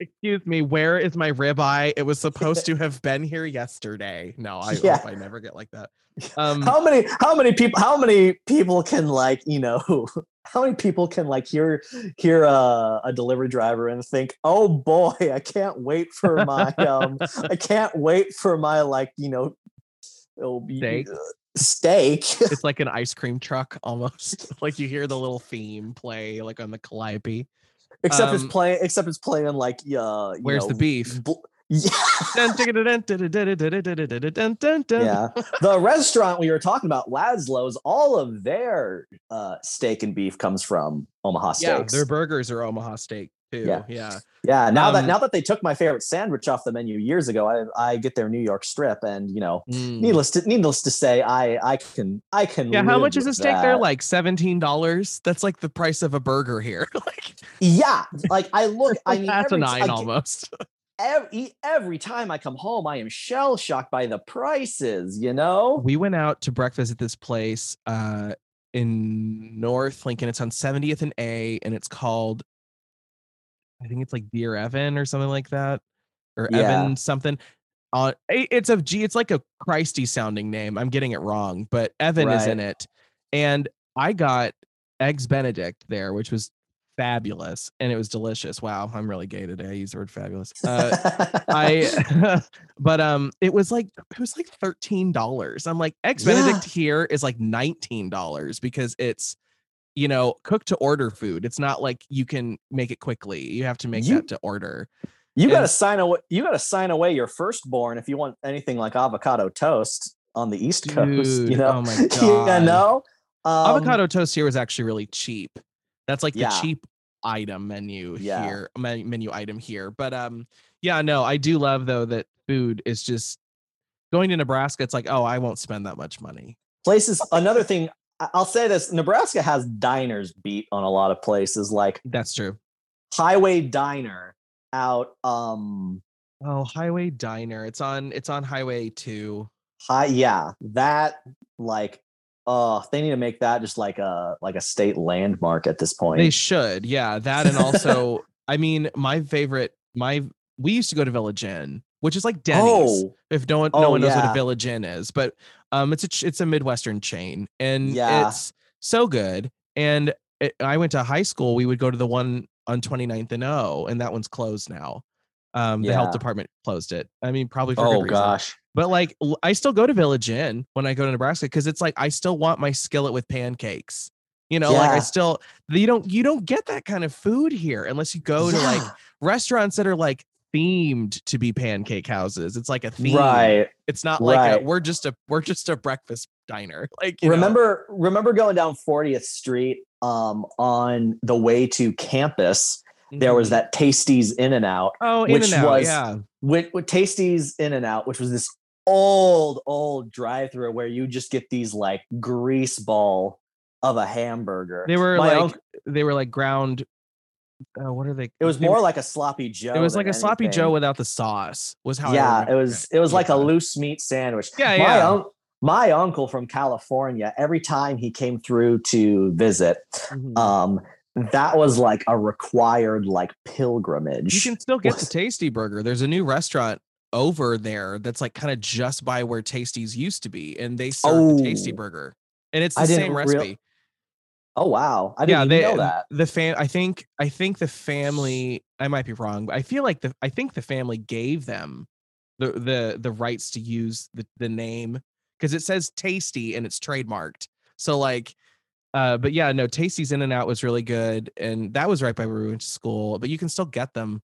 Excuse me, where is my ribeye? It was supposed to have been here yesterday. No, I
Yeah.
hope I never get like that. Um,
how many how many people how many people can like you know how many people can like hear hear a, a delivery driver and think oh boy i can't wait for my um i can't wait for my like you know it'll be,
Steak?
uh, steak
it's like an ice cream truck almost. like you hear the little theme play like on the calliope.
Except
um, it's
playing. Except it's playing like uh,
Where's
know, the
beef?
Bl- yeah. yeah. The restaurant we were talking about, Laszlo's, all of their uh, steak and beef comes from Omaha Steaks.
Yeah, their burgers are Omaha Steak too.
Yeah.
Yeah.
Yeah, now that
Um,
now that they took my favorite sandwich off the menu years ago, I I get their New York strip, and you know,
Mm.
needless to needless to say, I I can I can.
Yeah, how much is a steak there?
that.
Like seventeen dollars. That's like the price of a burger here. like
Yeah, like I look, I mean, every,
asinine
like,
almost.
every every time I come home, I am shell shocked by the prices. You know,
we went out to breakfast at this place uh in North Lincoln. It's on 70th and A, and it's called I think it's like Dear Evan or something like that. Or
Yeah.
Evan something. Uh, it's a G, it's like a Christy sounding name. I'm getting it wrong, but Evan is in it. And I got eggs Benedict there, which was fabulous and it was delicious. Wow, I'm really gay today. I use the word fabulous. Uh, I but um it was like it was like $13. I'm like eggs
Yeah.
Benedict here is like $19 because it's you know, cook to order food. It's not like you can make it quickly. You have to make
You-
that to order.
you got to sign away. You got to sign away your firstborn if you want anything like avocado toast on the East Coast. You know,
oh my
you
God.
know. Um,
Avocado toast here is actually really cheap. That's like
Yeah.
the cheap item menu
Yeah.
here, menu item here. But um, yeah, no, I do love though that food is just going to Nebraska. It's like, oh, I won't spend that much money.
places. Another thing, I'll say this: Nebraska has diners beat on a lot of places, like
That's true.
Highway Diner out. Um,
Oh, Highway Diner. It's on. It's on Highway Two.
Hi. yeah, that like. Oh, they need to make that just like a like a state landmark at this point.
They should, yeah. That and also, I mean, my favorite. My we used to go to Village Inn, which is like Denny's.
oh,
if no one no
Oh,
one knows what a village inn is but um it's a it's a midwestern chain and
Yeah.
it's so good and it, i went to high school we would go to the one on 29th and o and that one's closed now um the health department closed it i mean probably for
oh gosh.
but like I still go to village inn when i go to nebraska because it's like i still want my skillet with pancakes you know like i still you don't you don't get that kind of food here unless you go to like restaurants that are like themed to be pancake houses it's like a theme
right.
it's not like a, we're just a we're just a breakfast diner. Like you know.
remember remember going down 40th street um on the way to campus there was
Mhm.
that Tastee's Inn and Out
oh in
which
and out,
was-
yeah.
with, with Tastee's Inn and Out which was this old old drive through where you just get these like grease ball of a hamburger
They were
My
like they were like ground. Uh, what are they?
it was
they
more
were-
like a sloppy joe
It was like a sloppy. Joe without the sauce. Was how.
Yeah it was it was like a loose meat sandwich
Yeah,
my
yeah.
unc my uncle from california every time he came through to visit
Mhm.
um that was like a required like pilgrimage
you can still get the Tasty Burger. There's a new restaurant over there that's like kind of just by where Tasties used to be, and they serve the Tasty
Oh.
Burger, and it's the same
real-
recipe.
Oh wow i
yeah,
didn't
they,
even know that
the fam. I think I think the family. I might be wrong, but I feel like the I think the family gave them the the the rights to use the the name because it says Tasty and it's trademarked. So like, uh, but yeah, no, Tastee's Inn and Out was really good, and that was right by where we went to school. But you can still get them.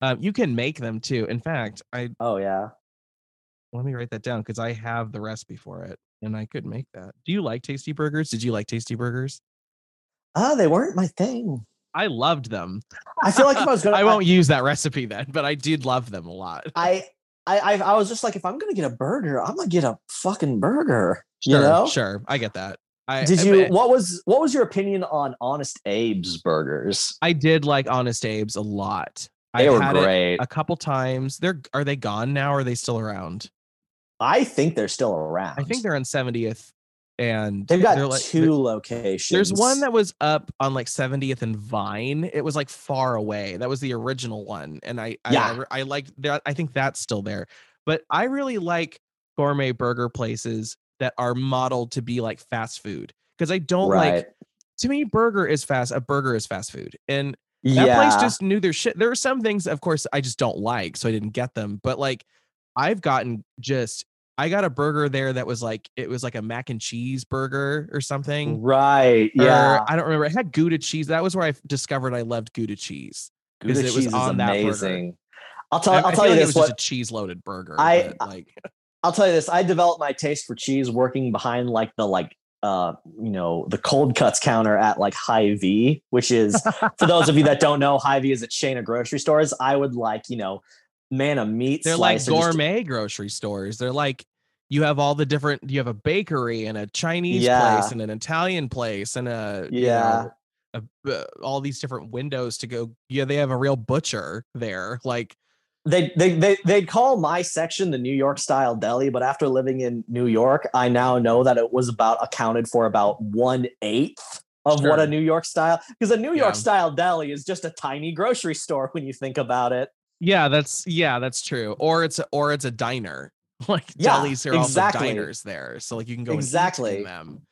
Um, you can make them too. In fact, I
oh yeah
let me write that down because I have the recipe for it, and I could make that. Do you like Tasty Burgers? Did you like Tasty Burgers?
Oh they weren't my thing
I loved them.
i feel like if i was gonna
I won't use that recipe then, but I did love them a lot.
I, I I I was just like, if I'm gonna get a burger, I'm gonna get a fucking burger.
Sure,
you know?
sure, I get that. I
Did you?
I-
What was what was your opinion on Honest Abe's burgers?
I did like Honest Abe's a lot.
They
I
were great.
a couple times. They're are they gone now? Or are they still around?
I think they're still around.
I think they're on 70th, and
they've got
like-
two locations.
There's one that was up on like 70th and Vine. It was like far away. That was the original one, and I I,
Yeah.
I, I like that. I think that's still there. But I really like gourmet burger places that are modeled to be like fast food because I don't
right.
like. To me, burger is fast. A burger is fast food, and that
yeah.
place just knew their shit. There are some things, of course, I just don't like, so I didn't get them. But like, I've gotten just. I got a burger there that was like it was like a mac and cheese burger or something.
right.
Or,
Yeah.
I don't remember. It had Gouda cheese. That was where I discovered I loved Gouda cheese. 'cause
Gouda
it was on
is
that burger.
amazing. I'll tell I'll
I
tell you
like it was
What
just a cheese loaded burger.
I-
like
I'll tell you this. I developed my taste for cheese working behind like the like uh you know the cold cuts counter at like Hy-Vee, which is for those of you that don't know, Hy-Vee is a chain of grocery stores. I would like you know, man, a meat
they're like
or just-
gourmet grocery stores. They're like you have all the different. You have a bakery and a Chinese
Yeah.
place and an Italian place and a you
Yeah.
know, a, uh, all these different windows to go. Yeah, they have a real butcher there. Like
they they they they'd call my section the New York style deli, but after living in New York, I now know that it was about accounted for about one eighth of what a New York style because a New
Yeah.
York style deli is just a tiny grocery store when you think about it.
Yeah, that's yeah, that's true. Or it's or it's a diner. Like
Yeah,
delis are
exactly.
also diners there, so like you can go
Exactly.
them.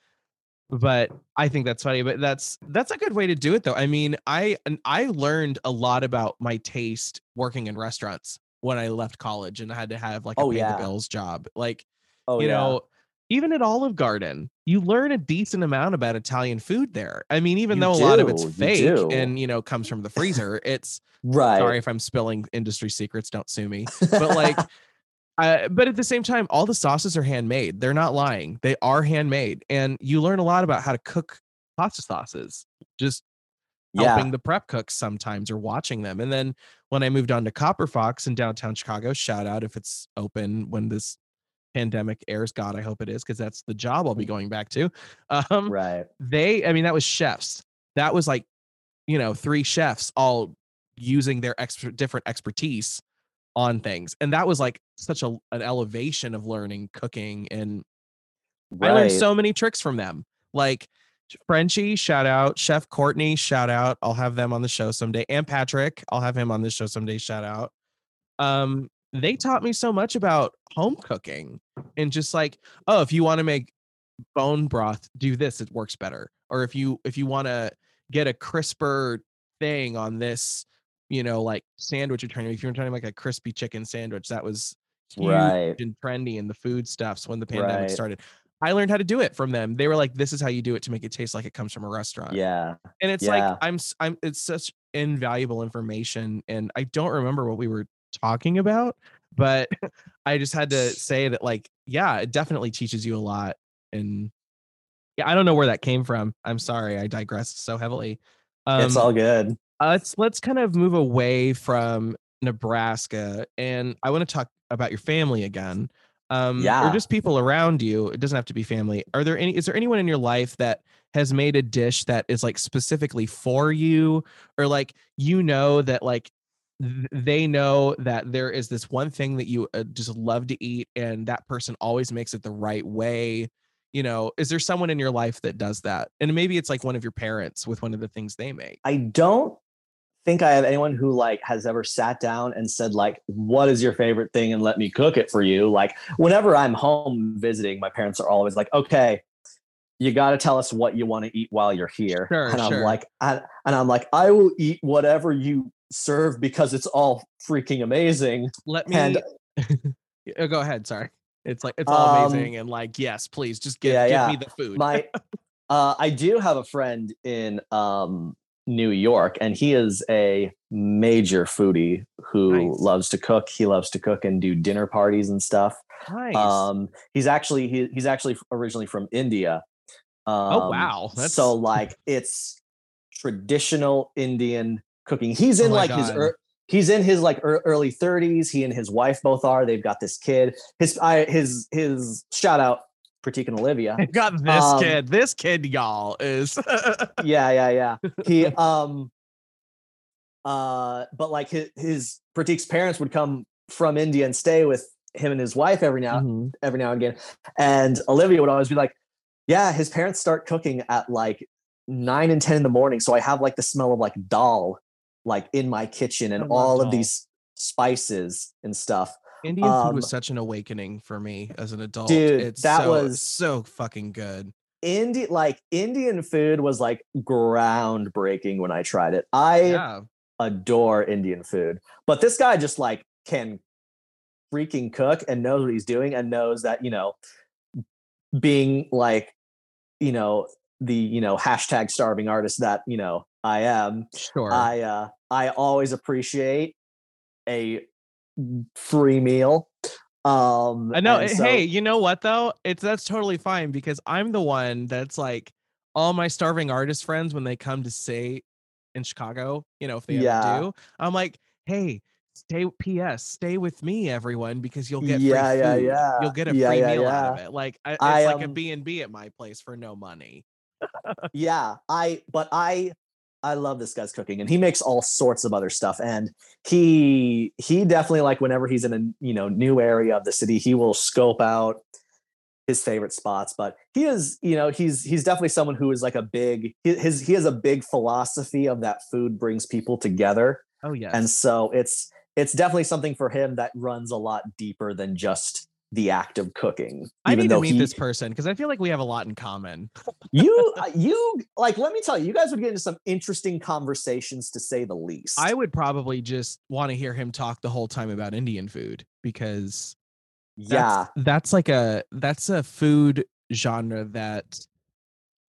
but I think that's funny. But that's that's a good way to do it, though. I mean, I and I learned a lot about my taste working in restaurants when I left college and I had to have like a
Oh,
pay
yeah.
the bills job. Like,
Oh
you
yeah.
know, even at Olive Garden, you learn a decent amount about Italian food there. I mean, even
You
though a lot of it's
do,
fake and you know comes from the freezer, it's
right.
sorry if I'm spilling industry secrets, don't sue me. But like uh, but at the same time, all the sauces are handmade. They're not lying. They are handmade. And you learn a lot about how to cook pasta sauces. Just
yeah.
helping the prep cooks sometimes or watching them. And then when I moved on to Copper Fox in downtown Chicago, shout out if it's open when this pandemic airs. God, I hope it is because that's the job I'll be going back to. Um,
Right.
they, I mean, that was chefs. That was like, you know, three chefs all using their extra different expertise on things. And that was like such a an elevation of learning cooking and
Right.
I learned so many tricks from them. Like Frenchie, shout out. Chef Courtney, shout out. I'll have them on the show someday. And Patrick, I'll have him on this show someday. Shout out. Um, they taught me so much about home cooking and just like, oh, if you want to make bone broth, do this, it works better. Or if you if you want to get a crisper thing on this, you know, like sandwich you're trying to if you're trying to make a crispy chicken sandwich, that was huge
Right.
and trendy in the food stuffs when the pandemic
Right.
started. I learned how to do it from them. They were like, "This is how you do it to make it taste like it comes from a restaurant."
Yeah.
and it's
yeah.
like I'm, I'm. It's such invaluable information, and I don't remember what we were talking about, but I just had to say that, like, yeah, it definitely teaches you a lot, and yeah, I don't know where that came from. I'm sorry, I digressed so heavily. Um,
it's all good.
uh, let's let's kind of move away from Nebraska, and I want to talk about your family again, um, or just people around you. It doesn't have to be family. Are there any? Is there anyone in your life that has made a dish that is like specifically for you, or like you know that like they know that there is this one thing that you uh, just love to eat, and that person always makes it the right way. You know, is there someone in your life that does that? And maybe it's like one of your parents with one of the things they make.
I don't think I have anyone who like has ever sat down and said like, "What is your favorite thing?" and let me cook it for you. Like whenever I'm home visiting, my parents are always like, "Okay, you got to tell us what you want to eat while you're here."
Sure,
and I'm
sure.
like, I, and I'm like, I will eat whatever you serve because it's all freaking amazing.
let me
And-
go ahead sorry it's like it's all
Um,
amazing and like yes please just give,
yeah,
give
yeah.
me the food
my uh i do have a friend in um new york and he is a major foodie who
Nice.
loves to cook he loves to cook and do dinner parties and stuff
nice
um he's actually he, he's actually originally from india um,
Oh, wow. That's-
so like it's traditional indian cooking. He's in
Oh
like his
God.
ear he's in his like ear- early 30s he and his wife both are. They've got this kid. His i his his shout out pratik and olivia.
I got this
um,
kid. This kid y'all is
yeah yeah yeah. He um uh but like his, his pratik's parents would come from india and stay with him and his wife every now
Mhm.
every now and again. And olivia would always be like yeah his parents start cooking at like 9 and 10 in the morning so i have like the smell of like dal like in my kitchen and
love
all of these spices and stuff
indian food was
um,
such an awakening for me as an adult.
Dude,
it's
that
so,
was-
so fucking good.
Indi- like indian food was like groundbreaking when i tried it. I
yeah.
adore Indian food. But this guy just like can freaking cook and knows what he's doing and knows that, you know, being like, you know, the, you know, hashtag starving artist that, you know, I am,
sure
I uh I always appreciate a free meal. Um
I know. eh,
so-
hey, you know what though? It's that's totally fine because I'm the one that's like all my starving artist friends when they come to say in Chicago, you know, if they
Yeah.
do, I'm like, hey, stay. P.S. Stay with me, everyone, because you'll get
Yeah,
free
yeah,
food.
yeah.
You'll get a
Yeah,
free
yeah,
meal out of it. Like I, it's
I,
like a
um,
B and B at my place for no money.
Yeah i but i i love this guy's cooking and he makes all sorts of other stuff and he he definitely like whenever he's in a you know new area of the city he will scope out his favorite spots but he is you know he's he's definitely someone who is like a big he- his he has a big philosophy of that food brings people together
Oh yeah
and so it's it's definitely something for him that runs a lot deeper than just the act of cooking.
I need to meet
he-
this person because I feel like we have a lot in common.
you uh, you like let me tell you, you guys would get into some interesting conversations to say the least.
I would probably just want to hear him talk the whole time about Indian food because
yeah,
that's, that's like a that's a food genre that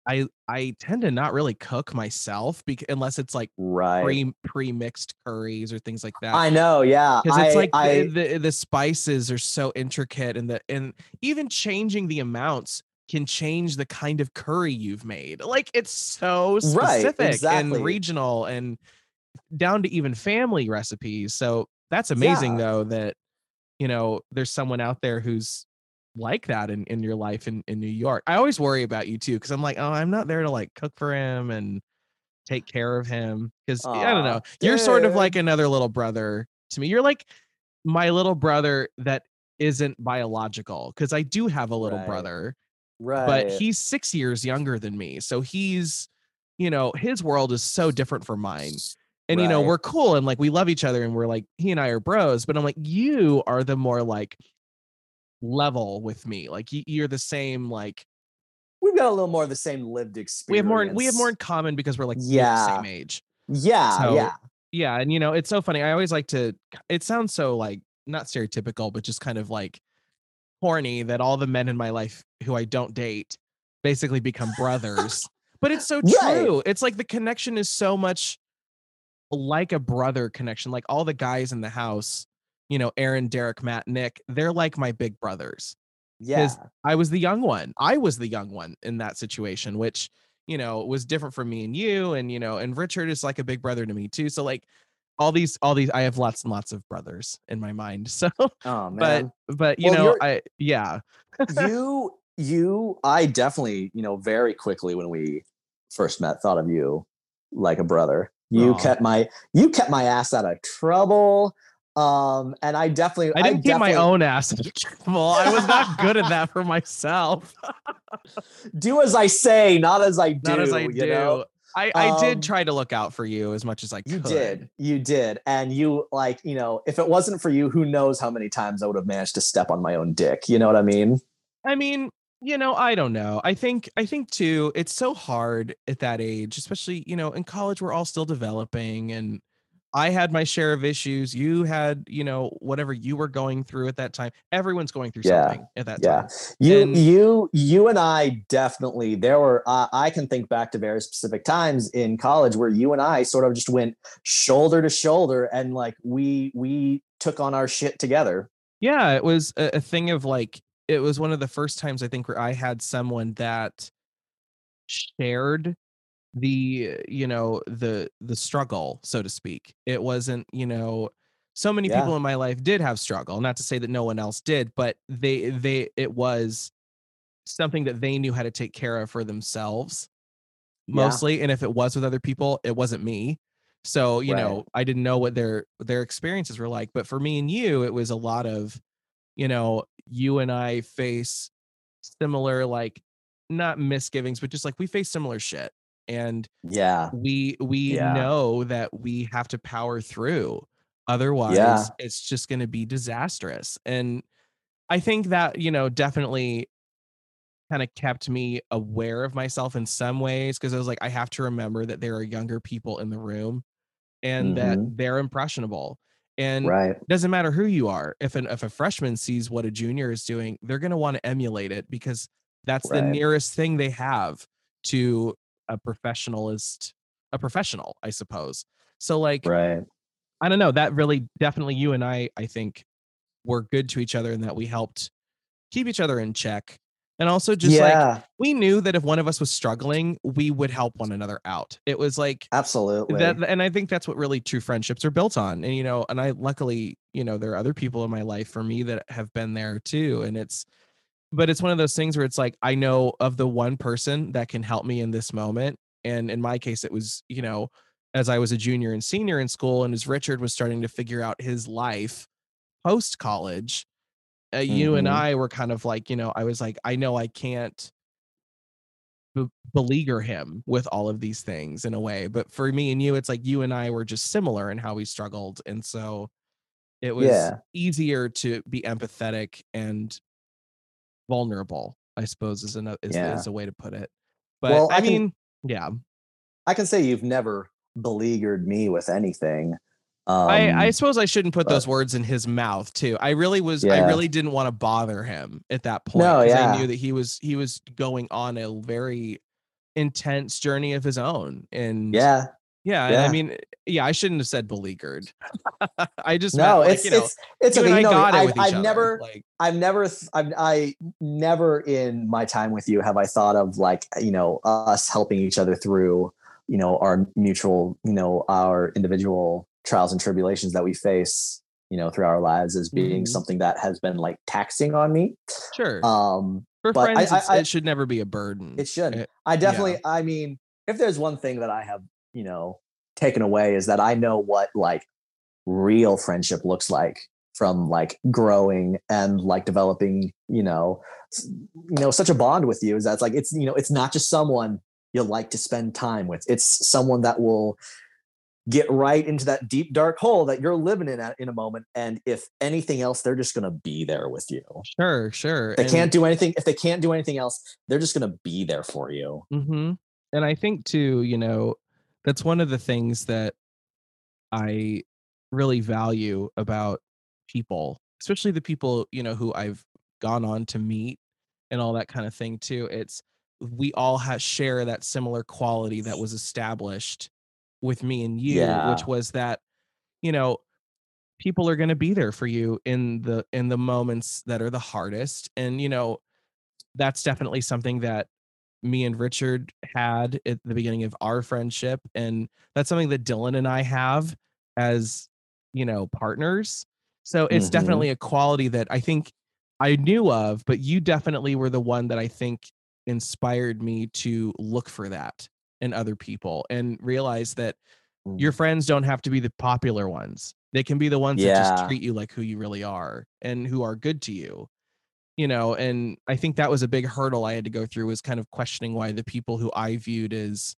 I I tend to not really cook myself because unless it's like
right.
pre pre mixed curries or things like that.
I know, yeah.
because it's like
I,
the, the the spices are so intricate and the and even changing the amounts can change the kind of curry you've made like it's so
Right,
specific
exactly.
and regional and down to even family recipes so that's amazing
Yeah.
though that you know there's someone out there who's like that in, in your life in, in new york. I always worry about you too because i'm like oh i'm not there to like cook for him and take care of him. Because i don't know you're sort of like another little brother to me. You're like my little brother that isn't biological because i do have a little
Right.
brother
right.
but he's six years younger than me so he's you know his world is so different from mine. And you know we're cool and like we love each other and we're like he and i are bros but i'm like you are the more like level with me like you're the same like
we've got a little more of the same lived experience.
we have more we have more in common because we're like near the
Yeah.
same age
Yeah,
So,
yeah.
yeah and you know it's so funny i always like to it sounds so like not stereotypical but just kind of like horny that all the men in my life who i don't date basically become brothers but it's so
Right.
true it's like the connection is so much like a brother connection like all the guys in the house you know aaron derek matt nick they're like my big brothers
Yeah.
I was the young one. I was the young one in that situation, which, you know, was different from me and you. And, you know, and Richard is like a big brother to me too. So like all these, all these, I have lots and lots of brothers in my mind. So,
Oh
but,
man.
but, you
Well,
know, I, yeah,
you you I definitely, you know, very quickly when we first met thought of you like a brother. You
Aw.
kept my you kept my ass out of trouble. Um and I definitely
I didn't get my own ass in trouble. I was not good at that for myself.
do as I say, not as I do.
not as I
you
do.
know?
I, I
Um,
did try to look out for you as much as I could.
You did. You did. And you like, you know, if it wasn't for you, who knows how many times I would have managed to step on my own dick. You know what I mean?
I mean, you know, I don't know. I think I think too, it's so hard at that age, especially, you know, in college we're all still developing and I had my share of issues. You had, you know, whatever you were going through at that time. Everyone's going through
Yeah,
something at that time.
yeah.
time.
You,
And-
you, you, and I definitely. There were. Uh, I can think back to very specific times in college where you and I sort of just went shoulder to shoulder, and like we we took on our shit together.
Yeah, it was a, a thing of like it was one of the first times I think where I had someone that shared the you know the the struggle so to speak it wasn't you know so many
Yeah.
people in my life did have struggle not to say that no one else did but they they it was something that they knew how to take care of for themselves
Yeah.
mostly and if it was with other people it wasn't me so you
Right.
know i didn't know what their their experiences were like but for me and you it was a lot of you know you and i face similar like not misgivings but just like we face similar shit and
Yeah,
we we
Yeah.
know that we have to power through otherwise
Yeah.
it's just going to be disastrous and i think that you know definitely kind of kept me aware of myself in some ways because i was like i have to remember that there are younger people in the room and that
Mhm.
they're impressionable and
right.
it doesn't matter who you are if an if a freshman sees what a junior is doing they're going to want to emulate it because that's the nearest thing they have to a professionalist a professional i suppose so like
Right.
i don't know that really definitely you and i i think were good to each other and that we helped keep each other in check and also just like we knew that if one of us was struggling we would help one another out it was like
absolutely.
that and i think that's what really true friendships are built on and you know and i luckily you know there are other people in my life for me that have been there too and it's but it's one of those things where it's like i know of the one person that can help me in this moment and in my case it was you know as i was a junior and senior in school and as richard was starting to figure out his life post college uh, you and
Mhm.
i were kind of like you know i was like i know i can't be- beleaguer him with all of these things in a way but for me and you it's like you and i were just similar in how we struggled and so it was
Yeah.
easier to be empathetic and vulnerable. I suppose is a is,
Yeah.
is a way to put it. But
Well,
I,
I can-
mean, yeah,
I can say you've never beleaguered me with anything. Um,
I, I suppose I shouldn't put
but-
those words in his mouth too. I really was. I really didn't want to bother him at that point.
No, yeah.
I knew that he was he was going on a very intense journey of his own, and
yeah,
yeah. and I mean, yeah, I shouldn't have said beleaguered. I just
no,
meant, like,
it's
know,
it's it's okay.
I
know,
got it
I've,
with each
I've never
like
I've never, I've, I never in my time with you have I thought of like, you know, us helping each other through, you know, our mutual, you know, our individual trials and tribulations that we face, you know, through our lives as being
Mhm.
something that has been like taxing on me.
sure
Um,
for
but
friends,
I- I-
it should never be a burden.
it should.
It-
I definitely, I mean, if there's one thing that I have, you know, taken away is that I know what like real friendship looks like from like growing and like developing, you know, you know, such a bond with you is that it's like it's you know, it's not just someone you'll like to spend time with. It's someone that will get right into that deep dark hole that you're living in at, in a moment and if anything else they're just going to be there with you.
Sure, sure.
They
and-
can't do anything if they can't do anything else, they're just going to be there for you.
hmm And I think too, you know, that's one of the things that I really value about people, especially the people, you know, who I've gone on to meet and all that kind of thing too. It's we all have share that similar quality that was established with me and you,
Yeah.
which was that, you know, people are going to be there for you in the in the moments that are the hardest and you know that's definitely something that me and Richard had at the beginning of our friendship and that's something that Dylan and I have as you know partners. So it's
Mhm.
definitely a quality that I think I knew of but you definitely were the one that I think inspired me to look for that in other people and realize that your friends don't have to be the popular ones. They can be the ones that just treat you like who you really are and who are good to you you know and i think that was a big hurdle i had to go through was kind of questioning why the people who i viewed as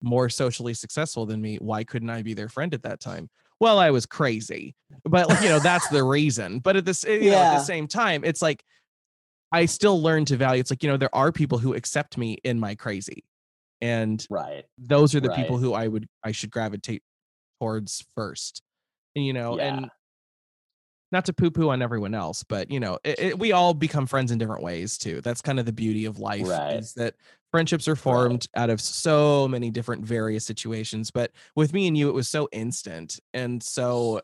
more socially successful than me why couldn't i be their friend at that time well i was crazy but like, you know that's the reason but at this eh, you know at the same time it's like i still learn to value it's like you know there are people who accept me in my crazy and
Right.
those are the people who i would i should gravitate towards first and you know
Yeah.
and not to poo poo on everyone else, but you know, it, it- we all become friends in different ways too. That's kind of the beauty of life
Right.
is that friendships are formed out of so many different various situations. But with me and you, it was so instant and so,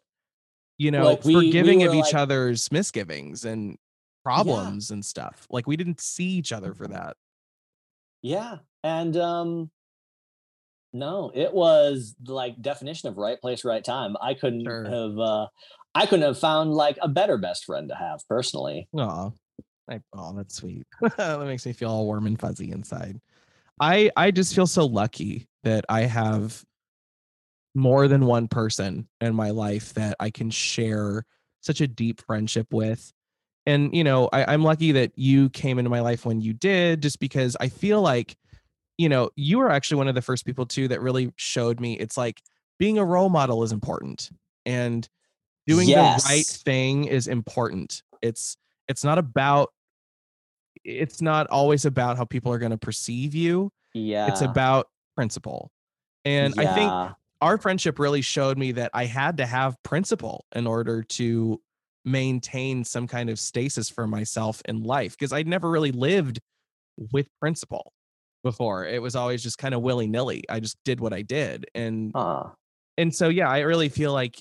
you know,
Like, we- we
forgiving
were
of each
like-
other's misgivings and problems and stuff. Like we didn't see each other for that.
Yeah. And um no, it was like definition of right place, right time. I couldn't
Sure.
have uh I couldn't have found like a better best friend to have personally.
I, oh, that's sweet. that makes me feel all warm and fuzzy inside. I I just feel so lucky that I have more than one person in my life that I can share such a deep friendship with. And you know, I, I'm lucky that you came into my life when you did, just because I feel like, you know, you were actually one of the first people too that really showed me it's like being a role model is important and doing the right thing is important. It's it's not about it's not always about how people are going to perceive you.
Yeah.
It's about principle. And I think our friendship really showed me that I had to have principle in order to maintain some kind of stasis for myself in life because I'd never really lived with principle before. It was always just kind of willy nilly. I just did what I did. And
Huh.
and so yeah, I really feel like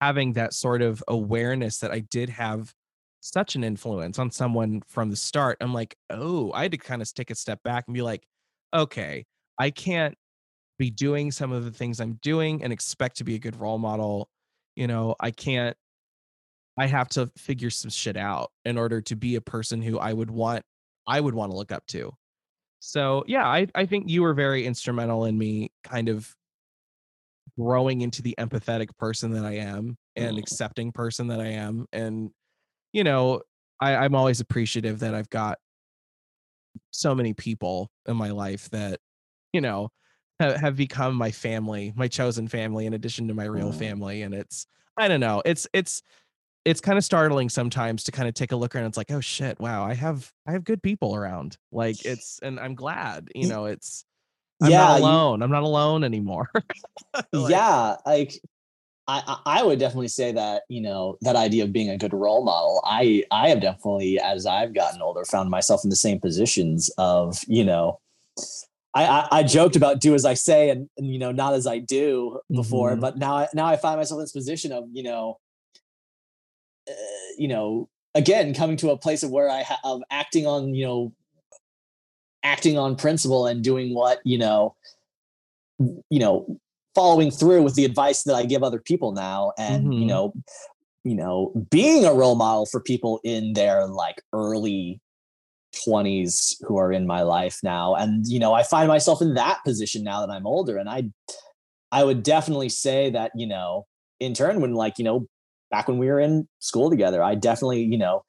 having that sort of awareness that I did have such an influence on someone from the start. I'm like, oh, I had to kind of take a step back and be like, okay, I can't be doing some of the things I'm doing and expect to be a good role model. You know, I can't, I have to figure some shit out in order to be a person who I would want, I would want to look up to. So yeah, I, I think you were very instrumental in me kind of growing into the empathetic person that I am and
Mm.
accepting person that I am. And, you know, I, I'm always appreciative that I've got so many people in my life that, you know, have, have become my family, my chosen family, in addition to my real
Mm.
family. And it's, I don't know, it's, it's, it's kind of startling sometimes to kind of take a look around. It's like, oh shit, wow, I have I have good people around. Like it's and I'm glad, you know, it's I'm
yeah,
not
you-
alone. I'm not alone anymore. Like,
yeah, like I, I would definitely say that you know that idea of being a good role model. I I have definitely, as I've gotten older, found myself in the same positions of you know. I, I, I joked about do as I say and, and you know not as I do before,
Mhm.
but now I, now I find myself in this position of you know, uh, you know, again coming to a place of where I ha- of acting on you know, acting on principle and doing what you know, you know, following through with the advice that I give other people now, and you
Mhm.
know, you know, being a role model for people in their like early 20s who are in my life now and you know i find myself in that position now that i'm older and i i would definitely say that you know in turn when like you know back when we were in school together i definitely you know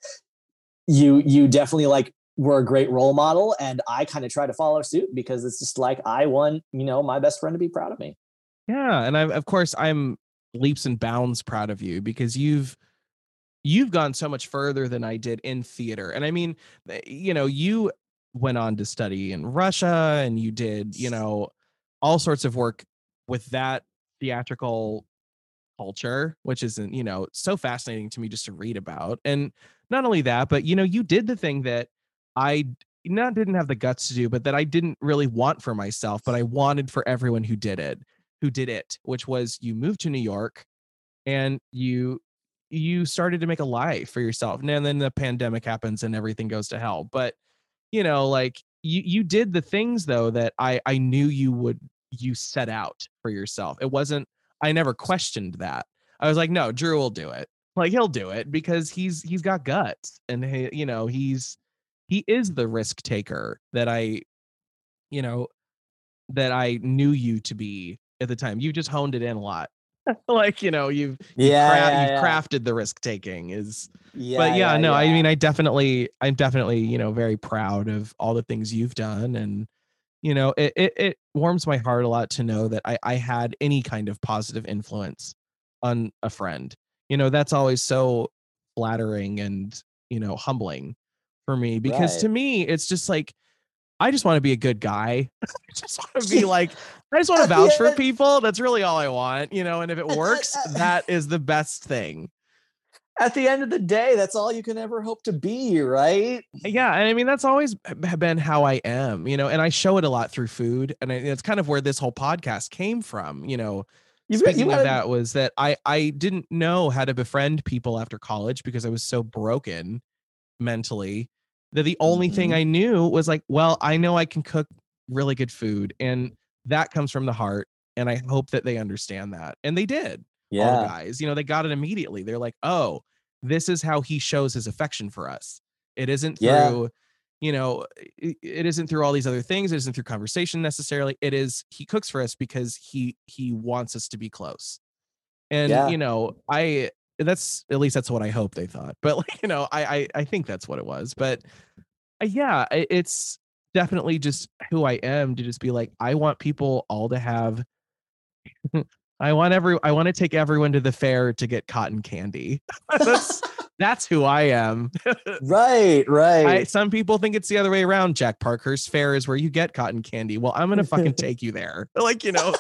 you you definitely like were a great role model and i kind of try to follow suit because it's just like i want you know my best friend to be proud of me
Yeah, and I of course I'm leaps and bounds proud of you because you've you've gone so much further than I did in theater. And I mean, eh, you know, you went on to study in Russia and you did, you know, all sorts of work with that theatrical culture, which isn't, you know, so fascinating to me just to read about. And not only that, but you know, you did the thing that I not didn't have the guts to do, but that I didn't really want for myself, but I wanted for everyone who did it, who did it, which was you moved to New York and you you started to make a life for yourself. And then the pandemic happens and everything goes to hell. But you know, like you you did the things though that I I knew you would you set out for yourself. It wasn't I never questioned that. I was like, no, Drew will do it. Like he'll do it because he's he's got guts and he, you know, he's he is the risk taker that I you know that I knew you to be at the time. You just honed it in a lot. like, you know, you've you've,
Yeah,
cra-
yeah,
you've crafted the risk taking is
yeah
but yeah, no, I mean, I definitely, I'm definitely, you know, very proud of all the things you've done, and you know, it it, it warms my heart a lot to know that I I had any kind of positive influence on a friend. You know, that's always so flattering and you know humbling for me because to me, it's just like I just want to be a good guy. I just want to be like, I just want to vouch for people. That's really all I want, you know. And if it works, that is the best thing.
at the end of the day that's all you can ever hope to be right uh,
yeah and i mean that's always been how i am you know and i show it a lot through food and I, it's kind of where this whole podcast came from you know
You've got-
speaking
you
of
gotta-
that was that i i didn't know how to befriend people after college because i was so broken mentally that the only thing
Mhm.
i knew was like well i know i can cook really good food and that comes from the heart and i hope that they understand that and they did all
yeah
guys. You know, they got it immediately. They're like, oh, this is how he shows his affection for us. It isn't
Yeah.
through, you know, it, it isn't through all these other things. It isn't through conversation necessarily. It is he cooks for us because he he wants us to be close. And
Yeah.
you know, I that's at least that's what I hope they thought. But like, you know, I I, I think that's what it was. But Uh, yeah, it's definitely just who I am to just be like, I want people all to have I want every I want to take everyone to the fair to get cotton candy. that's that's who I am.
right right
I, some people think it's the other way around. Jack Parker's fair is where you get cotton candy. Well, I'm gonna fucking take you there. Like you know,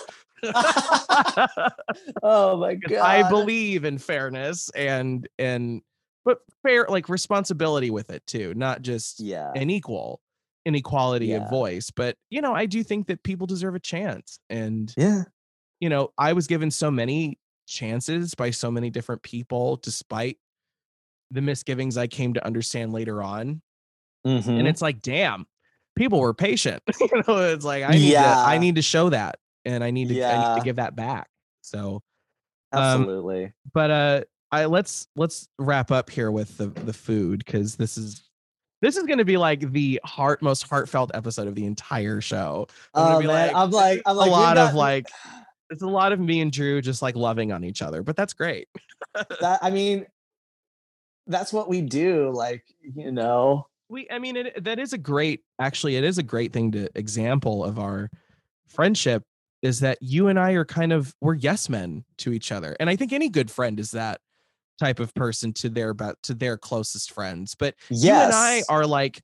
oh my god
I believe in fairness and and but fair like responsibility with it too, not just
yeah
an equal inequality
Yeah.
of voice. But you know, I do think that people deserve a chance and
yeah
you know, I was given so many chances by so many different people, despite the misgivings I came to understand later on.
Mhm.
And it's like, damn, people were patient. you know, it's like I need to I need to show that and I need to I need
Yeah.
to give that back. So um,
absolutely
but uh I let's let's wrap up here with the the food because this is this is going to be like the heart most heartfelt episode of the entire show. I'm
oh man
like,
i'm like i'm like
a lot of like it's a lot of me and Drew just like loving on each other, but that's great.
that i mean that's what we do like you know
We, I mean, it, that is a great, actually, it is a great thing to example of our friendship is that you and I are kind of we're yes men to each other, and I think any good friend is that type of person to their about to their closest friends. But
yes.
you and I are like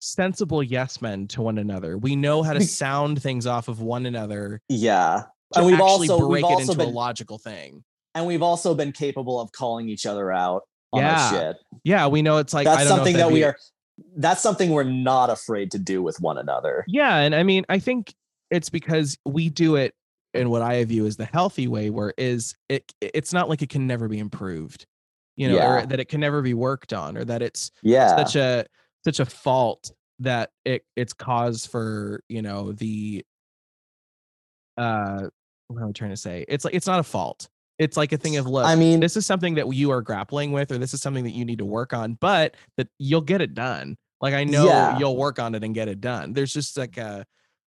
sensible yes men to one another. We know how to sound things off of one another
yeah. And we've also
break
we've
it
also
into a
been
logical thing.
and we've also been capable of calling each other out on
Yeah.
shit.
Yeah, we know it's like I
that's something that we are that's something we're not afraid to do with one another.
Yeah, and I mean, I think it's because we do it in what I view as the healthy way, where is it? It's not like it can never be improved, you know, or that it can never be worked on, or that it's
Yeah.
such a such a fault that it it's cause for you know the uh what am I trying to say? It's like it's not a fault. It's like a thing of look.
I mean,
this is something that you are grappling with, or this is something that you need to work on, but that you'll get it done. Like I know
Yeah.
you'll work on it and get it done. There's just like a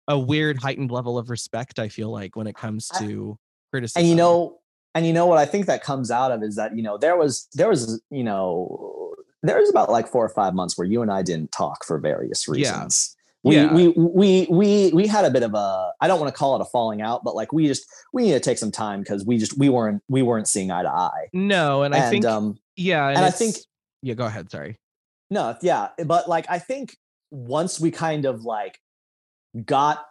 a weird heightened level of respect. I feel like when it comes
I-
to criticism.
and you know and you know what i think that comes out of is that you know there was there was you know there was about like four or five months where you and i didn't talk for various
Yeah.
reasons we,
Yeah.
we we we we had a bit of a i don't want to call it a falling out but like we just we need to take some time because we just we weren't we weren't seeing eye to eye
no, and I
and
think
um
yeah, and,
and I think-
yeah. Go ahead. Sorry.
no yeah but like i think once we kind of like got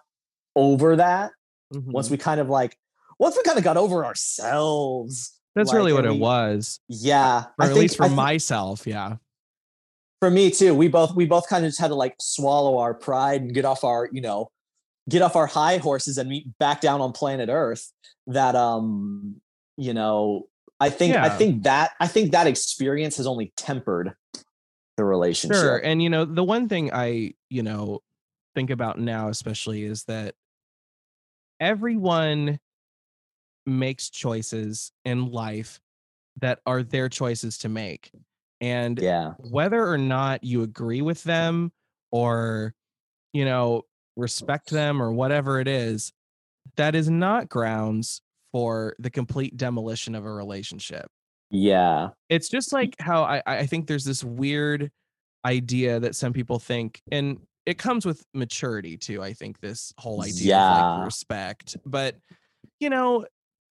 over that once
Mhm.
we kind of like once we kind of got over ourselves
That's
like,
really what
and
it was,
yeah
or
I
at
think-
least for myself. Yeah.
for me too we both we both kind of just had to like swallow our pride and get off our you know get off our high horses and meet back down on planet earth that um you know i think i think that i think that experience has only tempered the relationship
Sure. And you know, the one thing I, you know, think about now especially is that everyone makes choices in life that are their choices to make. And
yeah
whether or not you agree with them or you know, respect them or whatever it is, that is not grounds for the complete demolition of a relationship
yeah
it's just like how I I think there's this weird idea that some people think, and it comes with maturity too. I think this whole idea of like respect, but you know,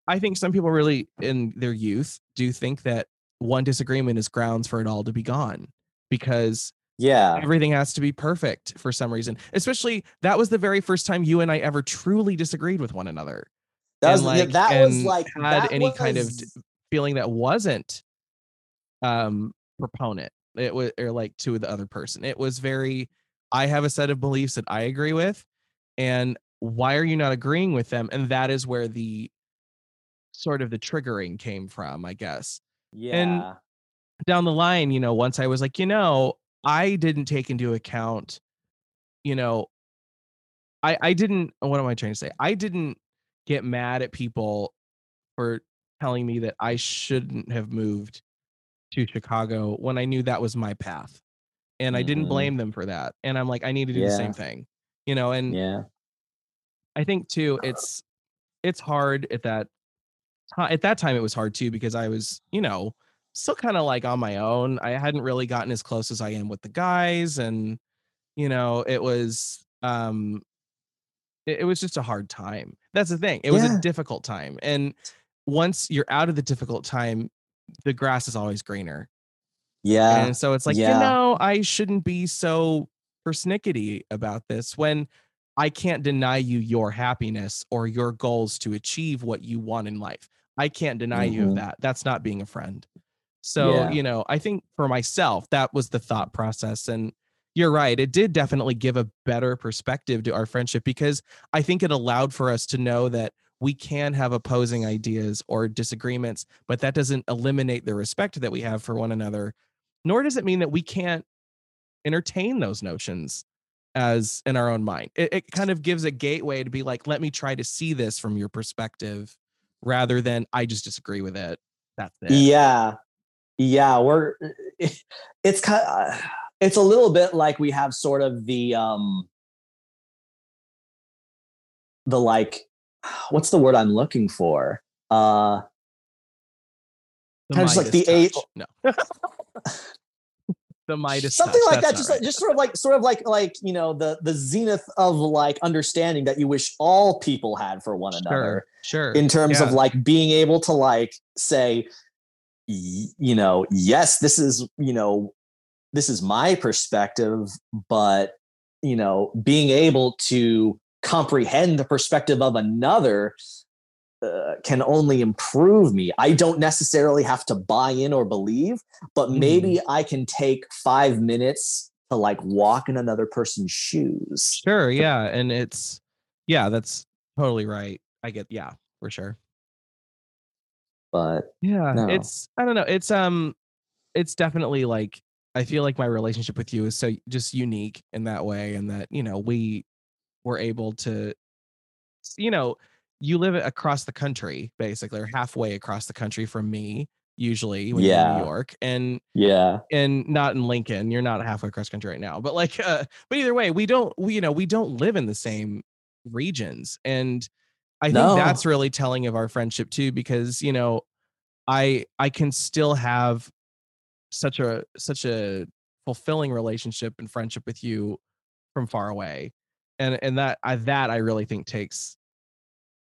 I think some people really in their youth do think that one disagreement is grounds for it all to be gone because
yeah
everything has to be perfect for some reason. Especially that was the very first time you and I ever truly disagreed with one another.
that was
like,
that was like
had any kind of feeling that wasn't um proponent it was or like to the other person it was very i have a set of beliefs that i agree with and why are you not agreeing with them? And that is where the sort of the triggering came from i guess.
Yeah.
down the line you know once i was like you know i didn't take into account you know i i didn't what am i trying to say? I didn't get mad at people for telling me that i shouldn't have moved to chicago when i knew that was my path and i didn't
Mhm.
blame them for that and i'm like i need to do the same thing you know and
yeah
I think too, it's it's hard at that time. At that time, it was hard too because I was, you know, still kind of like on my own. I hadn't really gotten as close as I am with the guys, and you know, it was um, it, it was just a hard time. That's the thing. It was a difficult time, and once you're out of the difficult time, the grass is always greener.
Yeah
And so it's like,
yeah.
you know, I shouldn't be so persnickety about this when I can't deny you your happiness or your goals to achieve what you want in life. I can't deny you of that. That's not being a friend. So,
Yeah.
you know, I think for myself, that was the thought process. And you're right. It did definitely give a better perspective to our friendship because I think it allowed for us to know that we can have opposing ideas or disagreements, but that doesn't eliminate the respect that we have for one another, nor does it mean that we can't entertain those notions as in our own mind. It, it kind of gives a gateway to be like, let me try to see this from your perspective rather than I just disagree with it. That's it.
Yeah. Yeah, we're it's kind of, it's a little bit like we have sort of the um the like what's the word I'm looking for? Uh
The
Kind of just like the eight-
touch. No. the Midas
something
touch,
like that just like, just sort of like sort of like like you know the the zenith of like understanding that you wish all people had for one
right.
another
Sure. Sure.
in terms of like being able to like say you know, yes, this is, you know, this is my perspective, but, you know, being able to comprehend the perspective of another uh, can only improve me. I don't necessarily have to buy in or believe, but maybe mm. I can take five minutes to like walk in another person's shoes.
Sure. Yeah. And it's, yeah, that's totally right. I get, yeah, for sure.
But
yeah, no. it's, I don't know. It's, um, it's definitely like, I feel like my relationship with you is so just unique in that way. And that, you know, we were able to, you know, you live across the country, basically, or halfway across the country from me, usually when yeah. you're in New York. And
yeah.
And not in Lincoln. You're not halfway across country right now. But like uh, but either way, we don't we you know, we don't live in the same regions. And I think no. that's really telling of our friendship too, because you know, I I can still have such a such a fulfilling relationship and friendship with you from far away. And and that I that I really think takes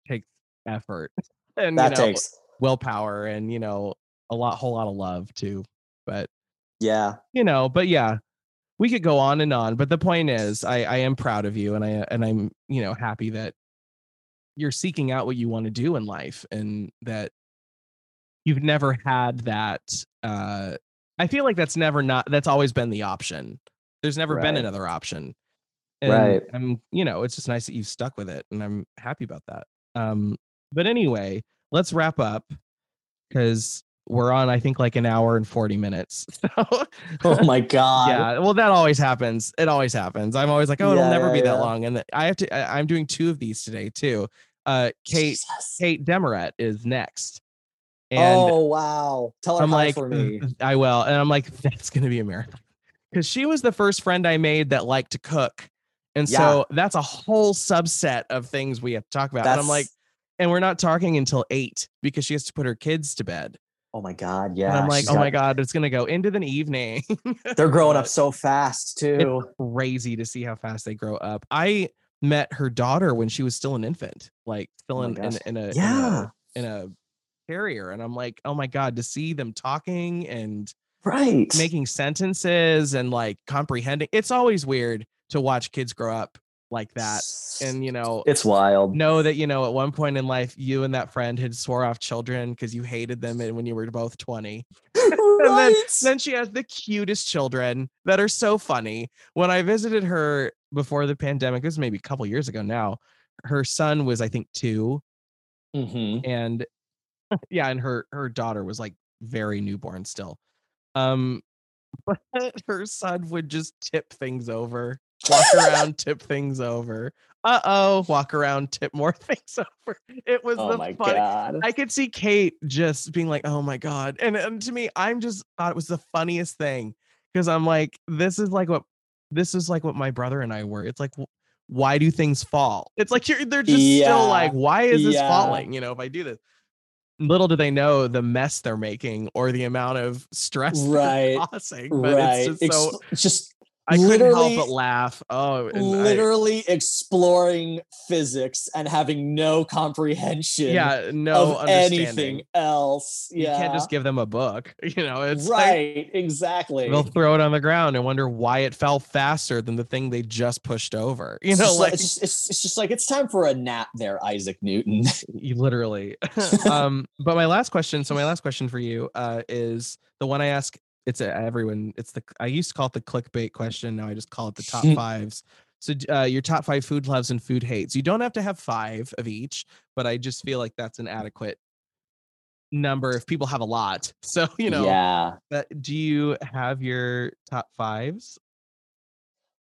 takes effort and
that
you know,
takes
willpower and you know a lot whole lot of love too but
yeah.
you know but yeah we could go on and on but the point is i i am proud of you and i and i'm you know happy that you're seeking out what you want to do in life and that you've never had that uh i feel like that's never not that's always been the option. There's never right. been another option and
right.
I'm you know it's just nice that you've stuck with it and i'm happy about that um, but anyway, let's wrap up because we're on, I think, like an hour and 40 minutes.
So, oh my God.
Yeah. Well, that always happens. It always happens. I'm always like, oh, yeah, it'll never yeah, be yeah. that long. And I have to, I, am doing two of these today too. Uh, Kate, Jesus. Kate Demaret is next.
And oh, wow. Tell her I'm like, for me.
I will. And I'm like, that's going to be a marathon because she was the first friend I made that liked to cook. And yeah. so that's a whole subset of things we have to talk about. That's, and I'm like, and we're not talking until eight because she has to put her kids to bed.
Oh my God. Yeah.
And I'm like, oh got, my God, it's going to go into the evening.
they're growing up so fast too.
It's crazy to see how fast they grow up. I met her daughter when she was still an infant, like still oh in, in, in, a,
yeah.
in a, in a carrier. And I'm like, oh my God, to see them talking and
right
making sentences and like comprehending. It's always weird to watch kids grow up like that and you know
it's wild.
know that you know at one point in life you and that friend had swore off children because you hated them and when you were both 20 right. and then, then she has the cutest children that are so funny. When i visited her before the pandemic this was maybe a couple years ago now her son was i think 2
mm-hmm.
and yeah and her her daughter was like very newborn still. Um but her son would just tip things over walk around, tip things over. Uh oh, walk around, tip more things over. It was
oh
the
my
fun.
God.
I could see Kate just being like, "Oh my god," and, and to me, I'm just thought it was the funniest thing because I'm like, this is like what this is like what my brother and I were. It's like, why do things fall? It's like you're they're just yeah. still like, why is this yeah. falling? You know, if I do this. Little do they know the mess they're making or the amount of stress
right.
causing. But right. it's just so
Ex- just
I couldn't help but laugh. Oh,
literally I, exploring physics and having no comprehension.
Yeah, no
of anything else. Yeah,
you can't just give them a book. You know, it's
right.
Like,
exactly.
They'll throw it on the ground and wonder why it fell faster than the thing they just pushed over. You know,
it's
like
it's, it's, it's just like it's time for a nap, there, Isaac Newton.
you literally. um, but my last question. So my last question for you uh, is the one I ask it's a, everyone. It's the I used to call it the clickbait question. Now I just call it the top fives. So uh, your top five food loves and food hates. You don't have to have five of each, but I just feel like that's an adequate number if people have a lot. So you know,
yeah.
That, do you have your top fives?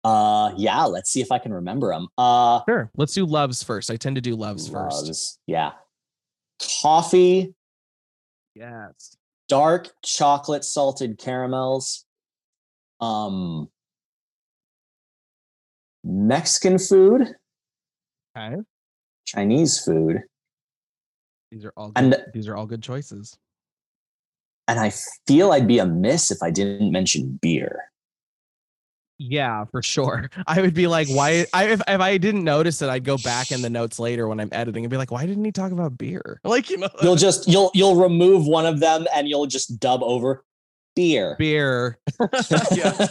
Uh, yeah. Let's see if I can remember them. Uh,
sure. Let's do loves first. I tend to do loves, loves first.
Yeah. Coffee.
Yes
dark chocolate salted caramels, um, Mexican food,
okay.
Chinese food.
These are all good, and these are all good choices.
And I feel I'd be amiss if I didn't mention beer.
Yeah, for sure. I would be like, why? I if, if I didn't notice it, I'd go back in the notes later when I'm editing and be like, why didn't he talk about beer? Like, you know,
You'll just you'll you'll remove one of them and you'll just dub over beer.
beer. yeah.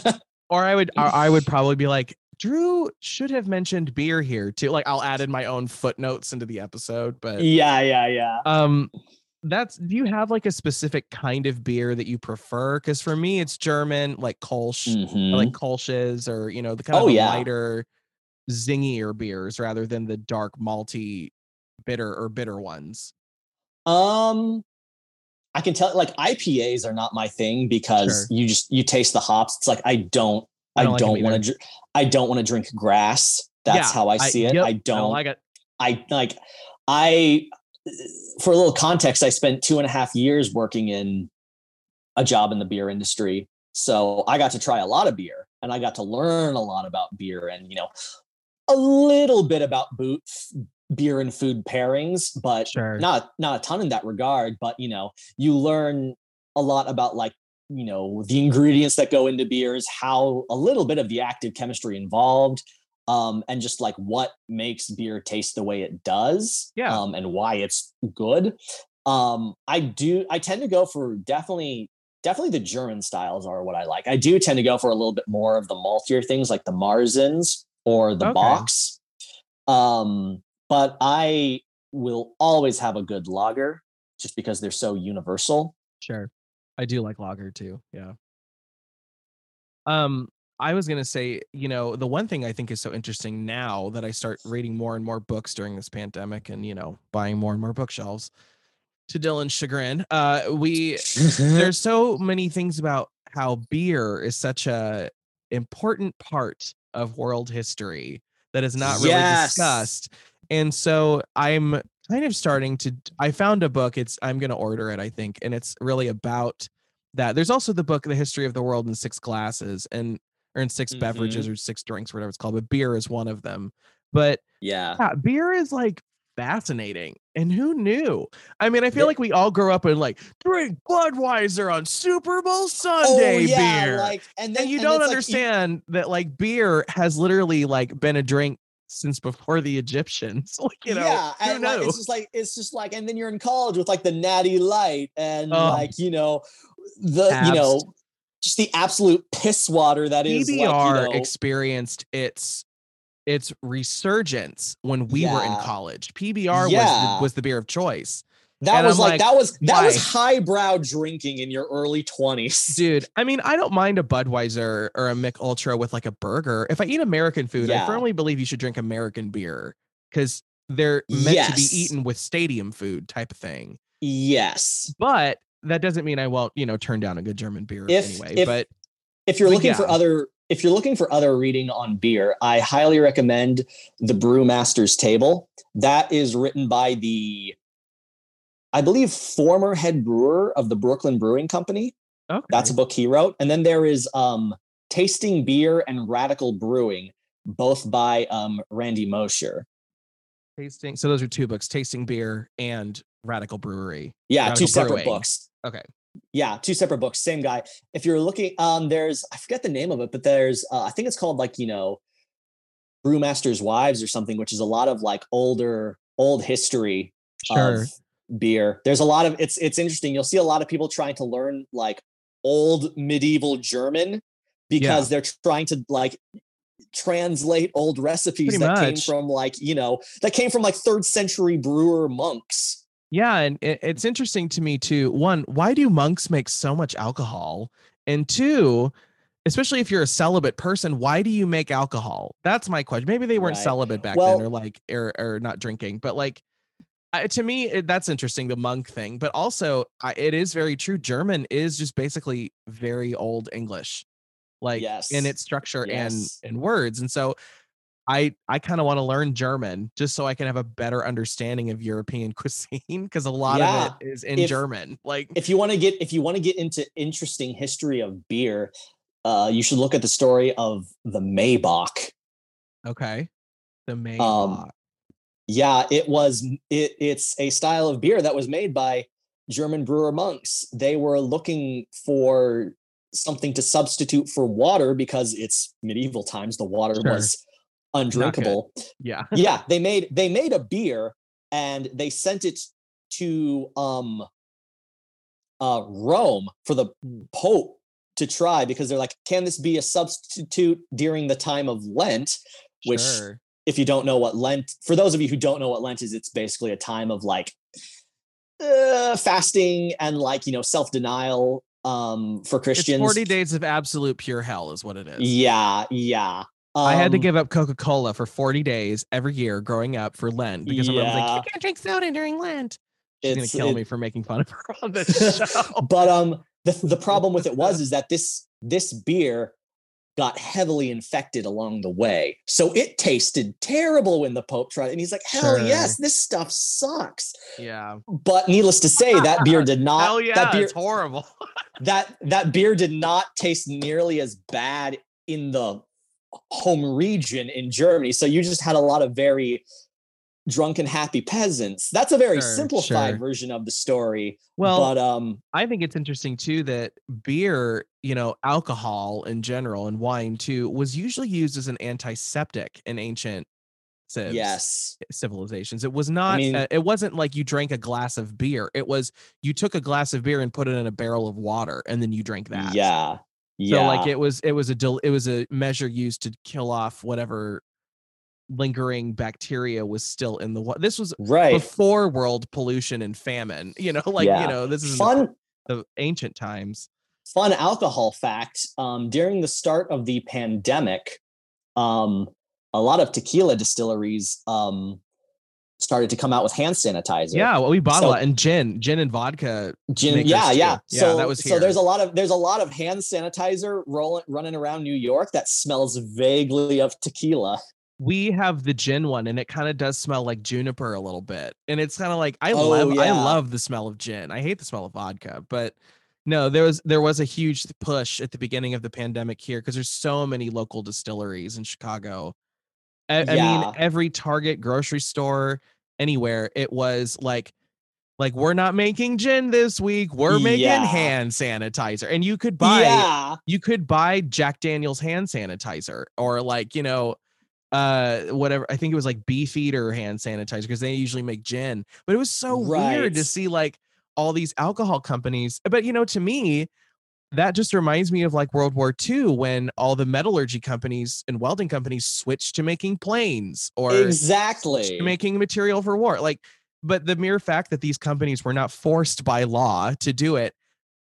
Or I would, or I would probably be like, Drew should have mentioned beer here too. Like, I'll add in my own footnotes into the episode, but
yeah, yeah, yeah.
um, that's. Do you have like a specific kind of beer that you prefer? Because for me, it's German, like Kolsch. I
Mhm.
like Kolsch's or you know the kind
Oh,
of the
yeah.
lighter, zingier beers rather than the dark malty, bitter or bitter ones.
Um, I can tell like IPAs are not my thing because
Sure.
you just you taste the hops. It's like I don't
I
I
don't
don't,
like
want to I don't want to drink grass. That's
Yeah,
how I see it.
yep,
I don't
like it.
I like I for a little context, I spent two and a half years working in a job in the beer industry. So I got to try a lot of beer and I got to learn a lot about beer and you know a little bit about boot beer and food pairings, but
Sure.
not not a ton in that regard. But you know, you learn a lot about like you know the ingredients that go into beers, how a little bit of the active chemistry involved, um, and just like what makes beer taste the way it does,
Yeah.
um, and why it's good. Um, I do. I tend to go for definitely. Definitely the German styles are what I like. I do tend to go for a little bit more of the maltier things like the Marzens or the
Okay.
Bocks. Um, but I will always have a good lager just because they're so universal.
Sure. I do like lager too. Yeah. Um, I was gonna say, you know, the one thing I think is so interesting now that I start reading more and more books during this pandemic and, you know, buying more and more bookshelves to Dylan's chagrin. Uh we there's so many things about how beer is such a important part of world history that is not really
Yes.
discussed and so i'm kind of starting to i found a book it's i'm going to order it i think and it's really about that there's also the book the history of the world in six glasses and or in 6 beverages mm-hmm. or six drinks whatever it's called but beer is one of them but
yeah.
yeah, beer is like fascinating. And who knew? I mean, I feel like we all grow up and like drink Budweiser on Super Bowl
Oh
Sunday
yeah,
beer.
like and then
and you
and
don't
it's like,
understand that like beer has literally like been a drink since before the Egyptians. Like, you know,
yeah, and like, it's just like it's just like, and then you're in college with like the Natty Light and
Oh.
like you know the you know. Just the absolute piss water that is
PBR
like you know,
experienced its its resurgence when we were in college. PBR was the, was the beer of choice.
that
and
was like,
like,
that was that was highbrow drinking in your early twenties.
Dude, I mean, I don't mind a Budweiser or a Mich Ultra with like a burger. If I eat American food, I firmly believe you should drink American beer because they're meant to be eaten with stadium food type of thing.
Yes.
But that doesn't mean I won't, you know, turn down a good German beer
If-
anyway.
if-
but
if you're
But
looking for other if you're looking for other reading on beer i highly recommend the brewmaster's table that is written by the i believe former head brewer of the brooklyn brewing company
okay.
that's a book he wrote and then there is um tasting beer and radical brewing both by um randy mosher
tasting. So those are two books, Tasting Beer and Radical Brewery.
yeah
Radical
two separate
Brewing.
books
Okay.
yeah two separate books same guy if you're looking um there's i forget the name of it but there's uh, i think it's called like you know brewmasters wives or something which is a lot of like older old history
Sure.
of beer there's a lot of it's it's interesting you'll see a lot of people trying to learn like old medieval german because they're trying to like translate old recipes
Pretty
that came from like you know that came from like third century brewer monks
Yeah, and it, it's interesting to me too. One, why do monks make so much alcohol? And two, especially if you're a celibate person, why do you make alcohol? That's my question. Maybe they weren't
Right.
celibate back
Well-
then, or like, or, or not drinking, but like, I, to me, it, that's interesting, the monk thing. But also, I, it is very true. German is just basically very old English, like in its structure
Yes.
and and words. And so, I I kind of want to learn German just so I can have a better understanding of European cuisine because a lot
Yeah.
of it is in
If-
German. Like
if you want to get if you want to get into interesting history of beer, uh, you should look at the story of the Maibock.
okay, the
Um,
Maibock.
Yeah, it was it, it's a style of beer that was made by German brewer monks. They were looking for something to substitute for water because it's medieval times. The water
Sure.
was undrinkable.
Yeah.
yeah, they made they made a beer and they sent it to um uh Rome for the Pope to try because they're like, can this be a substitute during the time of Lent? Which
Sure.
if you don't know what Lent, for those of you who don't know what Lent is, it's basically a time of like uh, fasting and like you know self denial um for Christians.
It's 40 days of absolute pure hell is what it is.
Yeah, yeah.
I had to
Um,
give up Coca Cola for 40 days every year growing up for Lent because my mom was like, you can't drink soda during Lent. She's gonna kill
it-
me for making fun of her on this show.
but um the the problem with it was is that this this beer got heavily infected along the way. So it tasted terrible when the Pope tried it. And he's like, hell yes, this stuff sucks.
yeah.
But needless to say, that beer did not
Hell yeah.
that beer
it's horrible.
that that beer did not taste nearly as bad in the home region in Germany. So you just had a lot of very drunken happy peasants. That's a very
Sure,
simplified
sure.
version of the story.
Well,
but um
I think it's interesting too that beer, you know, alcohol in general and wine too, was usually used as an antiseptic in ancient civs,
yes.
civilizations. It was not.
mean-
uh, it wasn't like you drank a glass of beer. It was you took a glass of beer and put it in a barrel of water, and then you drank that.
Yeah.
So like it was it was a del- it was a measure used to kill off whatever lingering bacteria was still in the water. This was
right.
before world pollution and famine. You know, like
Yeah.
you know, this is in the,
Fun
the ancient times.
fun alcohol fact. Um during the start of the pandemic, um a lot of tequila distilleries um started to come out with hand sanitizer.
Yeah, well, we bought
So-
a lot and gin, gin and vodka.
Gin, yeah,
too.
yeah.
Yeah,
So
that was
so there's a lot of there's a lot of hand sanitizer rolling running around New York that smells vaguely of tequila.
We have the gin one, and it kind of does smell like juniper a little bit. And it's kind of like I
Oh,
love I love the smell of gin. I hate the smell of vodka, but no, there was there was a huge push at the beginning of the pandemic here because there's so many local distilleries in Chicago. I, I mean, every Target, grocery store, anywhere, it was like like we're not making gin this week. We're making
Yeah.
hand sanitizer, and you could buy
yeah.
you could buy Jack Daniels hand sanitizer or like, you know, uh whatever. I think it was like Beefeater hand sanitizer because they usually make gin. But it was so weird to see like all these alcohol companies. But you know, to me, that just reminds me of like World War II when all the metallurgy companies and welding companies switched to making planes or
Exactly.
making material for war. Like, but the mere fact that these companies were not forced by law to do it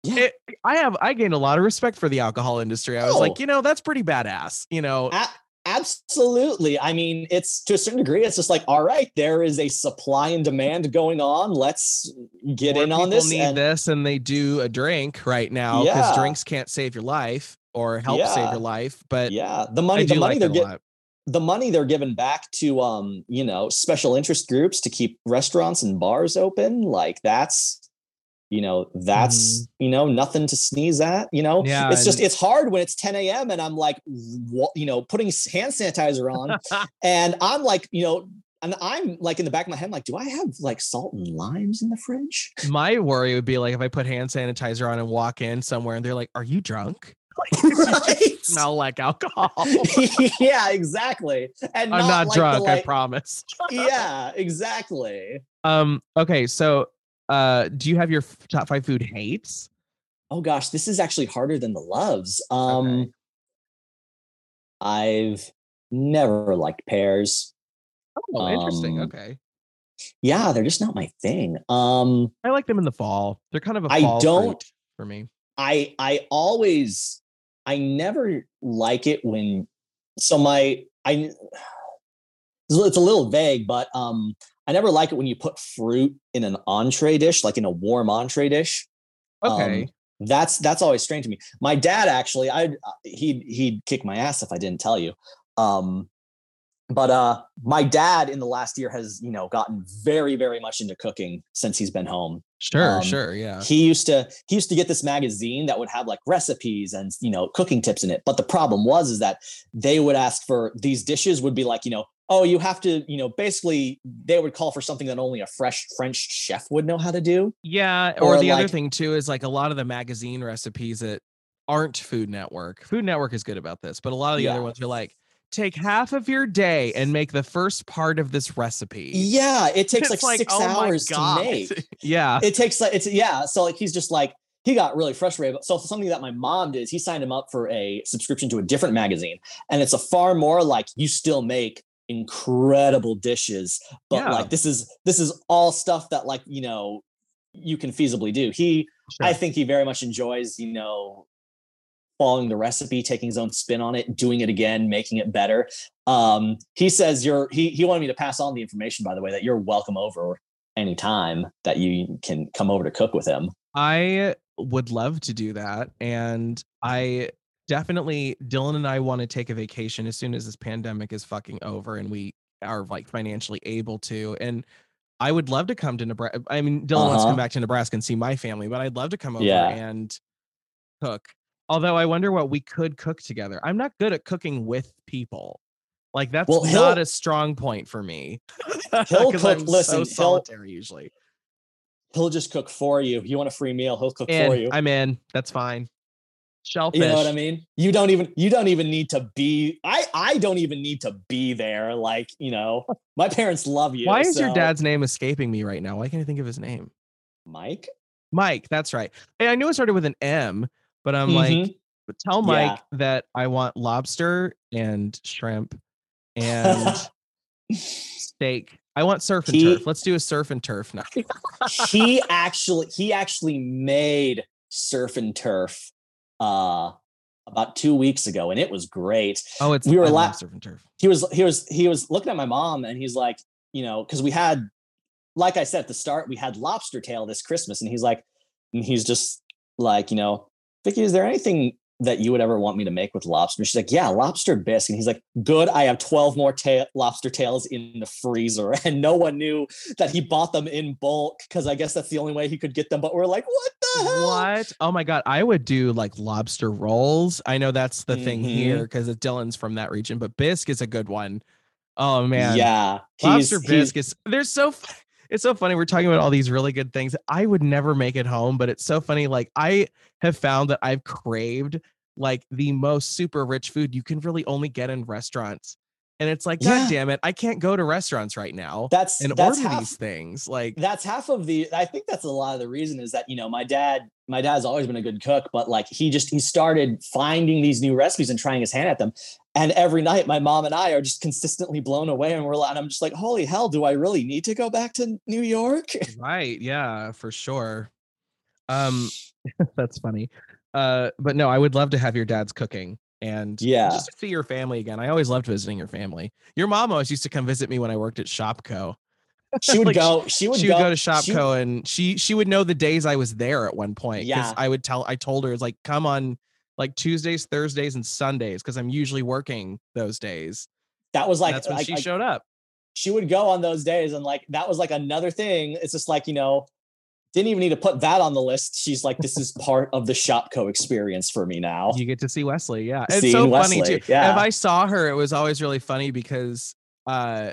Yeah.
it, I have I gained a lot of respect for the alcohol industry. I was
Oh.
like, you know, that's pretty badass. You know,
A- absolutely. I mean, it's to a certain degree, it's just like, all right, there is a supply and demand going on. Let's get
more
in on
people
this.
Need
and-
this, and they do a drink right now because
Yeah.
drinks can't save your life or help save your life. But
yeah, the money, the money
like
they're getting. the money they're giving back to um you know special interest groups to keep restaurants and bars open like that's you know that's you know nothing to sneeze at you know.
Yeah,
it's just it's hard when it's 10 a.m and i'm like you know putting hand sanitizer on and i'm like you know and i'm like in the back of my head like do i have like salt and limes in the fridge
My worry would be like if I put hand sanitizer on and walk in somewhere and they're like, "Are you drunk?" Like,
Right.
smell like alcohol.
yeah exactly and
I'm not
like the,
drunk, I promise.
yeah exactly
Um. Okay. So, uh, do you have your f- top five food hates?
Oh gosh, this is actually harder than the loves. Um
Okay.
I've never liked pears.
Oh, interesting.
Um,
Okay.
Yeah, they're just not my thing. Um
I like them in the fall. They're kind of a
I don't-
for me.
I I always I never like it when so my I it's a little vague, but um I never like it when you put fruit in an entree dish, like in a warm entree dish. Um,
Okay.
that's that's always strange to me. My dad actually, I he'd he'd kick my ass if I didn't tell you. Um, but uh, my dad in the last year has you know gotten very very much into cooking since he's been home.
sure.
um,
sure. Yeah.
He used to he used to get this magazine that would have like recipes and you know cooking tips in it. But the problem was is that they would ask for these dishes would be like you know oh you have to you know basically they would call for something that only a fresh French chef would know how to do.
Yeah, or,
Or
the other thing too is like a lot of the magazine recipes that aren't Food Network. Food Network is good about this, but a lot of the
Yeah.
other ones are like, take half of your day and make the first part of this recipe.
Yeah, it takes
It's
like, six
oh
hours to make.
yeah.
It takes like it's yeah. So like he's just like he got really frustrated. So something that my mom did is he signed him up for a subscription to a different magazine, and it's a far more like you still make incredible dishes, but
Yeah.
like this is this is all stuff that like you know you can feasibly do. He
Sure.
I think he very much enjoys you know following the recipe, taking his own spin on it, doing it again, making it better. Um, he says you're he he wanted me to pass on the information by the way that you're welcome over anytime that you can come over to cook with him.
I would love to do that. And I definitely, Dylan and I want to take a vacation as soon as this pandemic is fucking over and we are like financially able to. And I would love to come to Nebraska. I mean, Dylan wants to
Uh-huh.
come back to Nebraska and see my family, but I'd love to come over
Yeah.
and cook. Although I wonder what we could cook together. I'm not good at cooking with people. Like that's
Well,
not a strong point for me.
He'll cook-
I'm
listen,
so solitary usually.
He'll just cook for you. You want a free meal, he'll cook for you.
I'm in. That's fine. Shellfish.
you know what I mean? You don't even you don't even need to be I I don't even need to be there. Like, you know, my parents love you.
Why is your dad's name escaping me right now? Why can't I think of his name?
Mike?
Mike. That's right. I knew it started with an M, but I'm like,
Mhm.
but tell Mike that I want lobster and shrimp and steak. I want surf and
He-
turf. Let's do a surf and turf night.
he actually he actually made surf and turf uh about two weeks ago and it was great
Oh, it's
We were la-
surf and turf.
he was he was he was looking at my mom and he's like you know because we had like i said at the start we had lobster tail this christmas and he's like and he's just like you know vicky is there anything that you would ever want me to make with lobster she's like yeah lobster bisque and he's like good i have 12 more ta- lobster tails in the freezer and no one knew that he bought them in bulk because i guess that's the only way he could get them but we're like what the hell
What? Oh my god, I would do like lobster rolls. I know that's the thing
Mhm.
here because Dylan's from that region, but bisque is a good one. Oh man,
yeah
lobster bisque is there's so f- it's so funny we're talking about all these really good things i would never make it home but it's so funny like i have found that i've craved like the most super rich food you can really only get in restaurants and it's like god
Yeah.
damn it i can't go to restaurants right now
that's
and
that's
order
half,
these things like
that's half of the i think that's a lot of the reason is that you know my dad my dad's always been a good cook but like he just he started finding these new recipes and trying his hand at them. And every night my mom and i are just consistently blown away and we're like and i'm just like holy hell do i really need to go back to new york?
Right yeah for sure. Um that's funny. Uh but no i would love to have your dad's cooking and
Yeah.
just to see your family again i always loved visiting your family your mom always used to come visit me when i worked at Shopko
she would
Like,
go she would
she would go, to
she-
Shopko and she she would know the days I was there at one point.
Yeah.
I would tell I told her it's like come on like Tuesdays, Thursdays, and Sundays because I'm usually working those days.
that was
And
like
that's when
like-
she
like,
showed up.
she would go on those days and like that was like another thing it's just like you know didn't even need to put that on the list she's like this is part of the Shopko experience for me now
You get to see Wesley. Yeah. It's
Seeing
so funny
Wesley,
too.
yeah.
If I saw her, it was always really funny because uh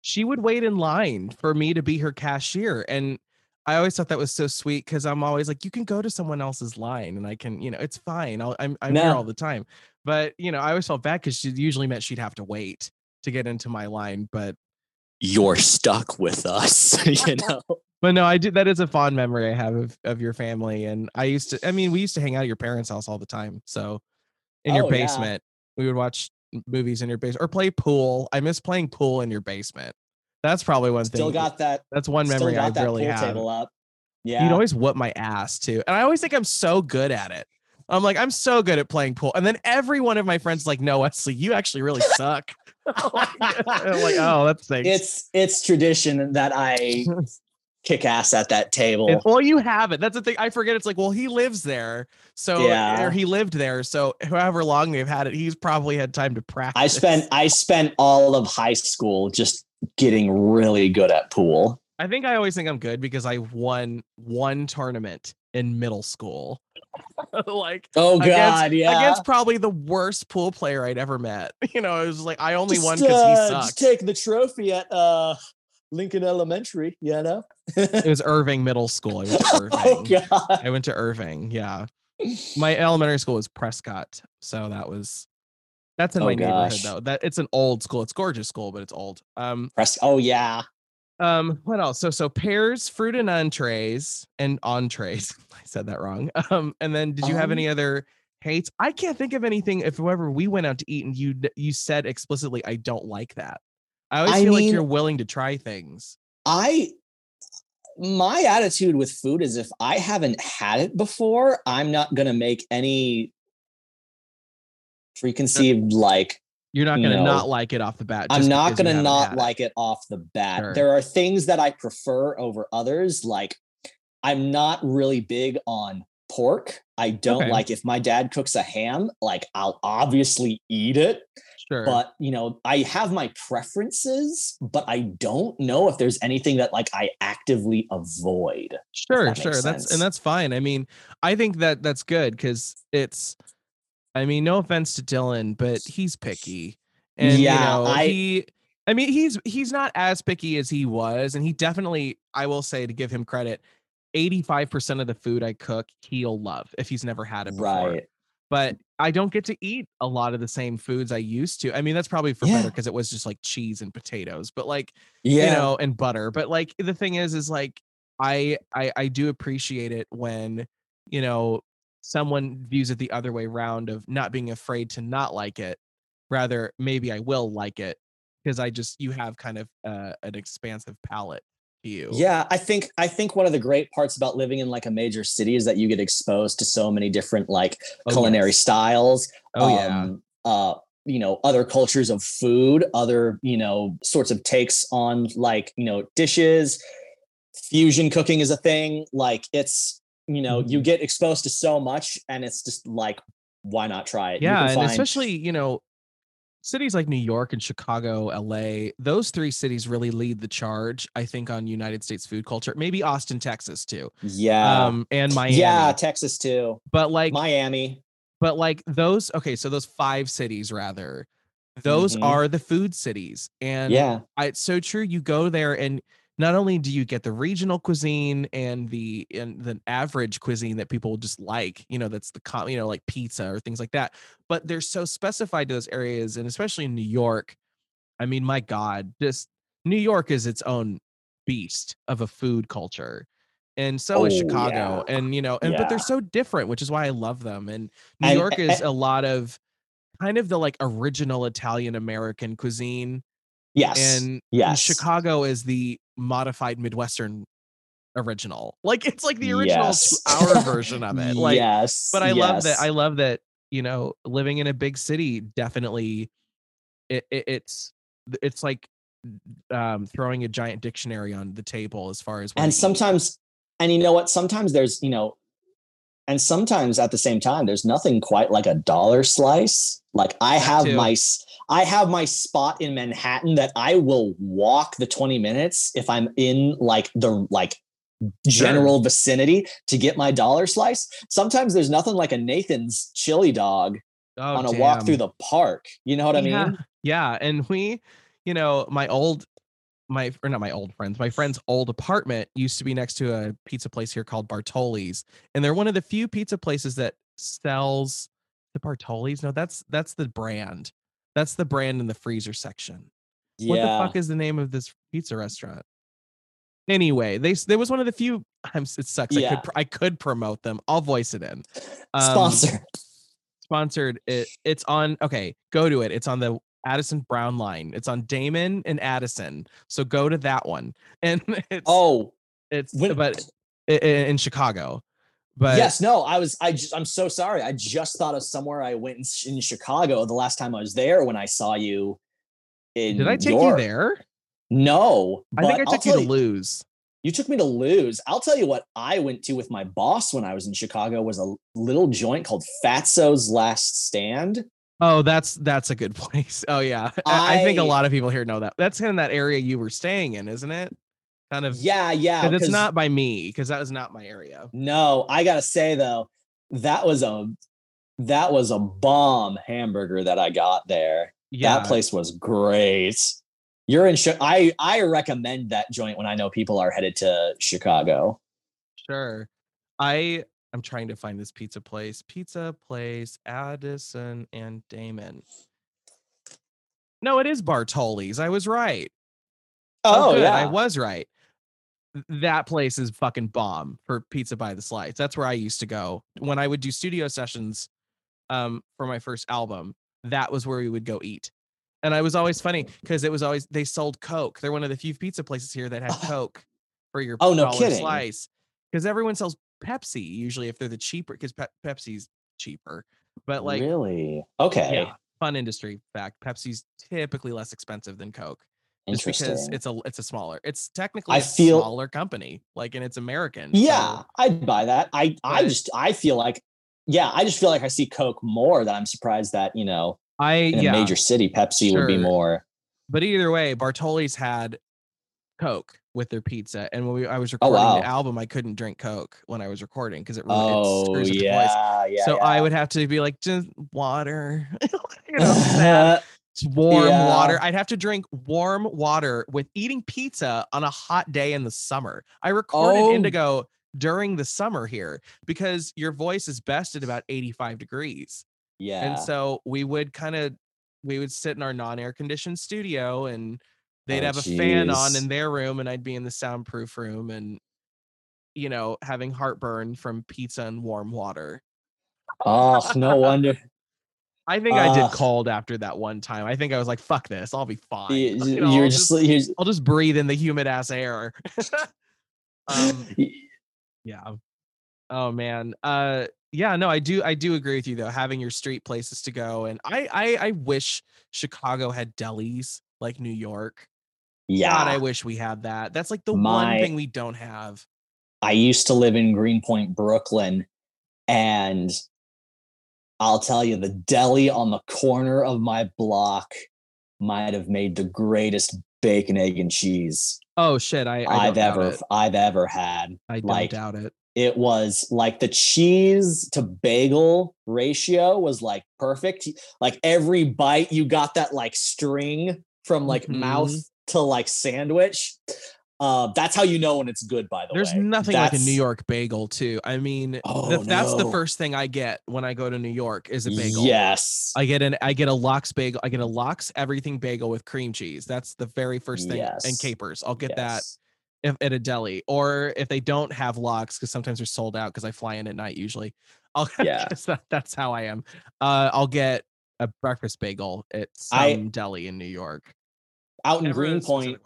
she would wait in line for me to be her cashier. And I always thought that was so sweet because I'm always like, you can go to someone else's line and I can, you know, it's fine. I'll, I'm I'm here all the time. But you know, I always felt bad because she usually meant she'd have to wait to get into my line. But
you're stuck with us you know
but no, I did that is a fond memory I have of, of your family. And I used to I mean, we used to hang out at your parents' house all the time. So in your
Oh, yeah.
basement, we would watch movies in your basement or play pool. I miss playing pool in your basement. That's probably one
still
thing.
Still got that
that's one memory I really
pool
have.
table up yeah
You'd always whoop my ass too. And I always think I'm so good at it. I'm like, I'm so good at playing pool. And then every one of my friends is like, no, Wesley, you actually really suck. I'm like, oh, that's stinks.
it's it's tradition that i kick ass at that table
And, well, you have it. That's the thing. I forget. It's like, well, he lives there, so
Yeah.
or he lived there, so however long they've had it, he's probably had time to practice.
i spent i spent all of high school just getting really good at pool
I think I always think I'm good because I won one tournament in middle school. like
oh
Against-
god yeah
against probably the worst pool player I'd ever met. You know, it was like I only
Just,
won because
uh,
he
just
sucked.
take the trophy at uh lincoln elementary you know
it was Irving Middle School. I went to Irving.
oh god
I went to Irving. Yeah. my elementary school was Prescott, so that was that's in
Oh,
my neighborhood though. That it's an old school. It's gorgeous school, but it's old. Um,
Press. Oh yeah.
um, what else? So so pears, fruit, and entrees and entrees. I said that wrong. Um, and then did you have
Um,
any other hates? I can't think of anything. If whoever we went out to eat and you you said explicitly, I don't like that. I always
I
feel like you're willing to try things.
I my attitude with food is if I haven't had it before, I'm not gonna make any preconceived like
You're not gonna
No.
not like it off the bat.
I'm not gonna
haven't
not
it.
like it off the bat.
Sure.
There are things that I prefer over others. Like I'm not really big on pork. I don't
Okay.
like if my dad cooks a ham, like I'll obviously eat it.
Sure.
but you know i have my preferences but i don't know if there's anything that like i actively avoid
Sure,
that
sure. That's and that's fine. I mean, I think that that's good because it's. I mean, no offense to Dylan, but he's picky, and
Yeah,
you know
I-
he. I mean, he's he's not as picky as he was, and he definitely, I will say, to give him credit, eighty five percent of the food I cook, he'll love if he's never had it before.
right
But I don't get to eat a lot of the same foods I used to. I mean, that's probably for better because it was just like cheese and potatoes, but like
yeah
you know and butter but like the thing is is like I, I i do appreciate it when you know someone views it the other way round of not being afraid to not like it rather maybe i will like it because i just you have kind of uh, an expansive palate to you
yeah i think i think one of the great parts about living in like a major city is that you get exposed to so many different like
Oh,
culinary
yes.
styles
oh yeah
um, uh you know other cultures of food other you know sorts of takes on like you know dishes fusion cooking is a thing like it's you know you
Mhm.
get exposed to so much and it's just like why not try it
yeah and
find-
especially you know cities like new york and chicago la those three cities really lead the charge i think on united states food culture maybe austin texas too
yeah.
um and miami.
yeah texas too.
But like
miami.
but like those okay so those five cities rather those
Mhm.
are the food cities and
yeah.
I, it's so true you go there and not only do you get the regional cuisine and the and the average cuisine that people just like you know that's the com- you know like pizza or things like that but they're so specified to those areas and especially in new york i mean my god just new york is its own beast of a food culture and so is
Oh,
chicago
yeah.
and you know and but they're so different which is why i love them and new york is
and-
a lot of kind of the like original italian american cuisine
yes
and,
yes
Chicago is the modified Midwestern original. Like it's like the original
Yes.
our version of it. Like,
yes
but I love that. I love that. You know, living in a big city definitely, it, it it's it's like um throwing a giant dictionary on the table as far as
and
to eat.
sometimes and you know what sometimes there's you know and sometimes at the same time there's nothing quite like a dollar slice like i have my i have my spot in manhattan that i will walk the 20 minutes if i'm in like the like general vicinity to get my dollar slice. Sometimes there's nothing like a nathan's chili dog
Oh,
on a walk through the park you know what i
yeah,
mean?
Yeah, and we, you know, my old my or not my old friends, my friend's old apartment used to be next to a pizza place here called Bartoli's, and they're one of the few pizza places that sells the Bartoli's. No, that's that's the brand. That's the brand in the freezer section.
yeah
What the fuck is the name of this pizza restaurant? Anyway, they there was one of the few. I'm, it sucks. I could I could promote them. I'll voice it in. Um,
sponsor
sponsored it it's on okay go to it it's on the addison brown line it's on Damen and addison so go to that one and it's
oh
it's
when-
but in chicago but
yes, no, I was. I just. I'm so sorry. I just thought of somewhere I went in, in Chicago the last time I was there when I saw you. In
did i take
your-
you there
No,
i think i took you to lose
You took me to lose. I'll tell you what I went to with my boss when I was in Chicago was a little joint called Fatso's Last Stand.
oh that's that's a good place oh yeah I, I think a lot of people here know that that's in that area you were staying in isn't it kind of
Yeah, yeah.
because it's not by me because that was not my area
No, I gotta say though, that was a that was a bomb hamburger that I got there.
yeah
That place was great. You're in. I I recommend that joint when I know people are headed to Chicago.
Sure. I I'm trying to find this pizza place. Pizza place, Addison and Damen. No, it is Bartoli's. I was right.
Oh,
good.
yeah.
I was right. Th- That place is fucking bomb for pizza by the slice. That's where I used to go when I would do studio sessions um for my first album. That was where we would go eat. And I was always funny because it was always they sold Coke. They're one of the few pizza places here that had Coke for your
Oh, no kidding.
slice. Because everyone sells Pepsi usually if they're the cheaper because Pe- Pepsi's cheaper. But like
really? Okay.
yeah, fun industry fact. Pepsi's typically less expensive than Coke just because it's a it's a smaller it's technically
I
a
feel-
smaller company like and it's american so-
yeah, I'd buy that. I I just I feel like yeah, I just feel like I see Coke more that I'm surprised that, you know,
i
in
yeah
a major city, Pepsi would be more.
but either way bartoli's had coke with their pizza and when we, i was
Oh,
recording
wow.
the album i couldn't drink coke when i was recording because it, it
Oh
screws up the voice
yeah, yeah.
so i would have to be like just water you know Warm
Yeah.
water i'd have to drink warm water with eating pizza on a hot day in the summer i recorded
Oh.
indigo during the summer here because your voice is best at about 85 degrees
yeah.
And so we would kind of we would sit in our non-air conditioned studio and they'd
Oh,
have a fan on in their room and I'd be in the soundproof room and you know having heartburn from pizza and warm water.
oh, no wonder.
I think I did cold after that one time. I think I was like fuck this, I'll be fine.
You,
You know,
you're
I'll
just,
just,
you're,
I'll just breathe in the humid ass air. um yeah. Oh man. Uh yeah, no, I do I do agree with you though, having your street places to go. And I I, I wish Chicago had delis like New York.
yeah.
God, I wish we had that. That's like the one thing we don't have.
I used to live in Greenpoint, Brooklyn, and I'll tell you, the deli on the corner of my block might have made the greatest bacon, egg, and cheese
Oh shit, I, I
I've ever
it.
I've ever had.
I don't
like,
doubt it.
It was like the cheese to bagel ratio was like perfect. Like every bite, you got that like string from like mouth
Mhm.
to like sandwich. Uh, that's how you know when it's good. By the
There's
way, There's
nothing like a New York bagel, too. I mean, the-
Oh,
that's the first thing I get when I go to New York is a bagel.
Yes.
I get an I get a lox bagel. I get a lox everything bagel with cream cheese. That's the very first thing. And capers. I'll get that
Yes.
if, at a deli. Or if they don't have lox, because sometimes they're sold out because I fly in at night usually. I'll
Yeah.
that, that's how I am. Uh I'll get a breakfast bagel at some
I-
deli in New York.
Out in
a
Greenpoint.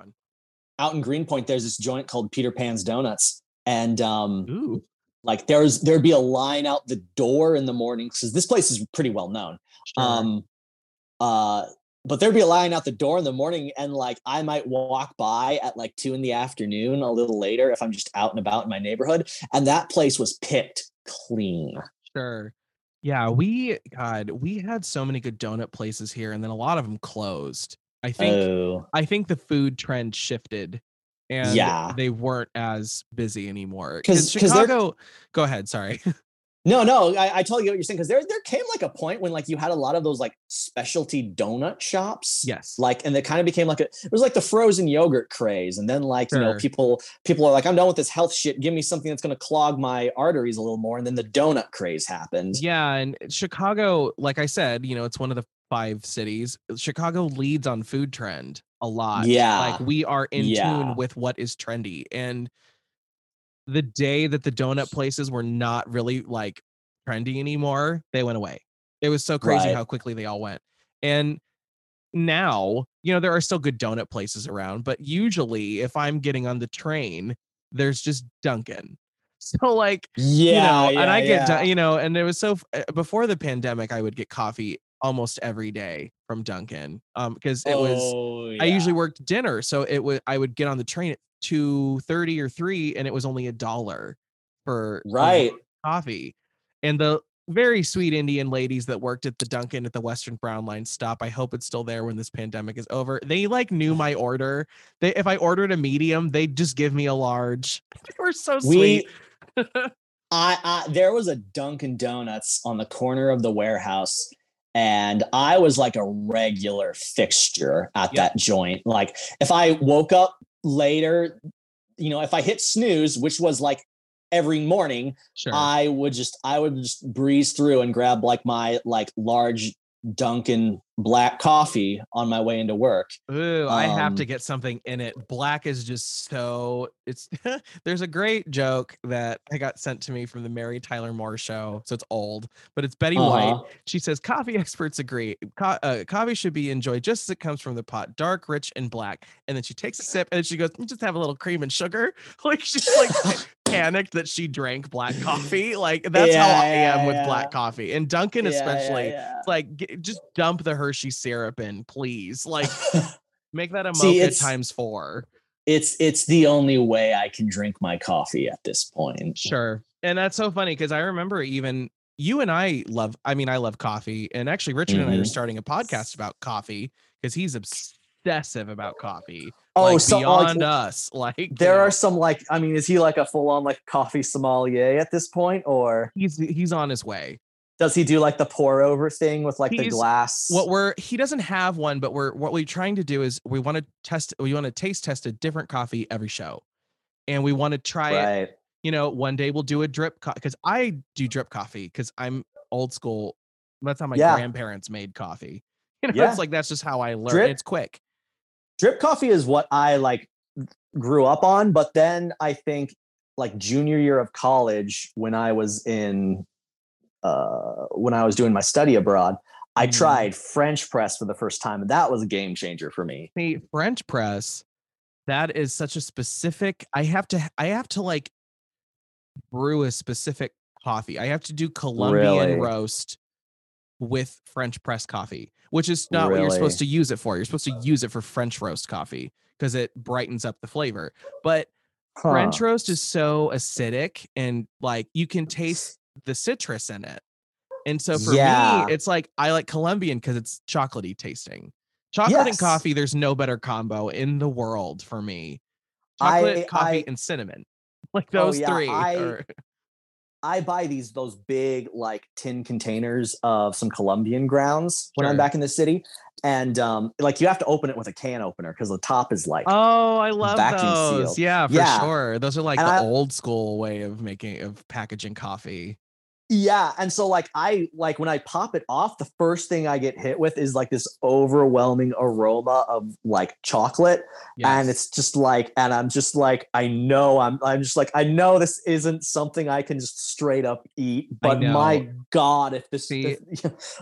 Out in Greenpoint, there's this joint called Peter Pan's Donuts, and um,
Ooh.
like there's there'd be a line out the door in the morning because this place is pretty well known.
Sure.
Um, uh, but there'd be a line out the door in the morning, and like I might walk by at like two in the afternoon, a little later, if I'm just out and about in my neighborhood, and that place was picked clean.
Sure. Yeah, we God, we had so many good donut places here, and then a lot of them closed. I think
Oh,
I think the food trend shifted, and
Yeah.
they weren't as busy anymore.
'Cause-
Because Chicago, go ahead. Sorry.
no, no, I, I totally get what you're saying because there there came like a point when like you had a lot of those like specialty donut shops.
yes.
like and it kind of became like a it was like the frozen yogurt craze and then like you know people people are like i'm done with this health shit give me something that's going to clog my arteries a little more and then the donut craze happened
Yeah, and Chicago, like I said, you know, it's one of the five cities. Chicago leads on food trend a lot.
Yeah.
Like we are in
Yeah.
tune with what is trendy. And the day that the donut places were not really like trendy anymore, they went away. It was so crazy
Right.
how quickly they all went. And now, you know, there are still good donut places around, but usually if I'm getting on the train, there's just Dunkin'. So like
yeah
you know, and I get,
yeah.
You know, and it was so uh, before the pandemic, I would get coffee almost every day from Dunkin', um, because it was
Oh,
I usually worked dinner, so it would I would get on the train at two thirty or three, and it was only a dollar for
right
coffee, and the very sweet Indian ladies that worked at the Dunkin' at the Western Brown Line stop. I hope it's still there when this pandemic is over. They like knew my order. They if I ordered a medium, they'd just give me a large. They were so sweet.
we I, I there was a Dunkin' Donuts on the corner of the warehouse, and I was like a regular fixture at that joint. Like if I woke up later, you know, if I hit snooze, which was like every morning
Sure.
I would just I would just breeze through and grab like my like large Dunkin' black coffee on my way into work.
Ooh, I have to
Um,
get something in it. Black is just so it's there's a great joke that I got sent to me from the Mary Tyler Moore show. So it's old, but it's Betty White.
Uh-huh.
She says coffee experts agree. Co- uh, coffee should be enjoyed just as it comes from the pot, dark, rich, and black. And then she takes a sip and then she goes, "Mm, just have a little cream and sugar. Like she's like panicked that she drank black coffee. Like that's how
Yeah,
I am
yeah,
with black coffee. And Dunkin'
Yeah, yeah,
especially.
yeah.
It's like g- just dump the Hershey syrup in, please. Like make that a
See,
mocha times four.
it's it's the only way I can drink my coffee at this point.
Sure. And that's so funny because I remember even you and I love, I mean, I love coffee. And actually, Richard and I are
Mhm.
starting a podcast about coffee because he's obsessive about coffee.
Oh,
like
so like,
beyond us. Like
there
know,
are some like I mean, is he like a full on like coffee sommelier at this point, or
he's he's on his way.
Does he do like the pour over thing with like the glass?
What we're he doesn't have one, but we're what we're trying to do is we want to test we want to taste test a different coffee every show. And we want to try it you know, one day we'll do a drip because I do drip coffee because I'm old school. That's how my
Yeah.
grandparents made coffee. You know,
Yeah.
it's like that's just how I learned.
Drip-
It's quick.
Drip coffee is what I like grew up on, but then I think like junior year of college when I was in uh when I was doing my study abroad, I
Mhm.
tried French press for the first time, and that was a game changer for me.
See, French press, that is such a specific. I have to. I have to like brew a specific coffee. I have to do Colombian
Really?
roast with French press coffee, which is not what you're supposed to use it for. You're supposed to use it for French roast coffee because it brightens up the flavor. But French roast is so acidic and like you can taste the citrus in it. And so for
Yeah.
me, it's like I like Colombian because it's chocolatey tasting. Chocolate and coffee, there's no better combo in the world for me. Chocolate,
I-
coffee,
I-
and cinnamon. Like
Oh,
those
yeah,
three.
I-
are-
I buy these those big like tin containers of some Colombian grounds when I'm back in the city, and um, like you have to open it with a can opener because the top is like
oh, I love
vacuum
those.
sealed.
Yeah, for
Yeah.
sure. Those are like
And
the
I-
old school way of making of packaging coffee.
Yeah, and so like I like when I pop it off, the first thing I get hit with is like this overwhelming aroma of like chocolate, and it's just like, and I'm just like, I know I'm I'm just like I know this isn't something I can just straight up eat, but my. God, if this,
See-
this-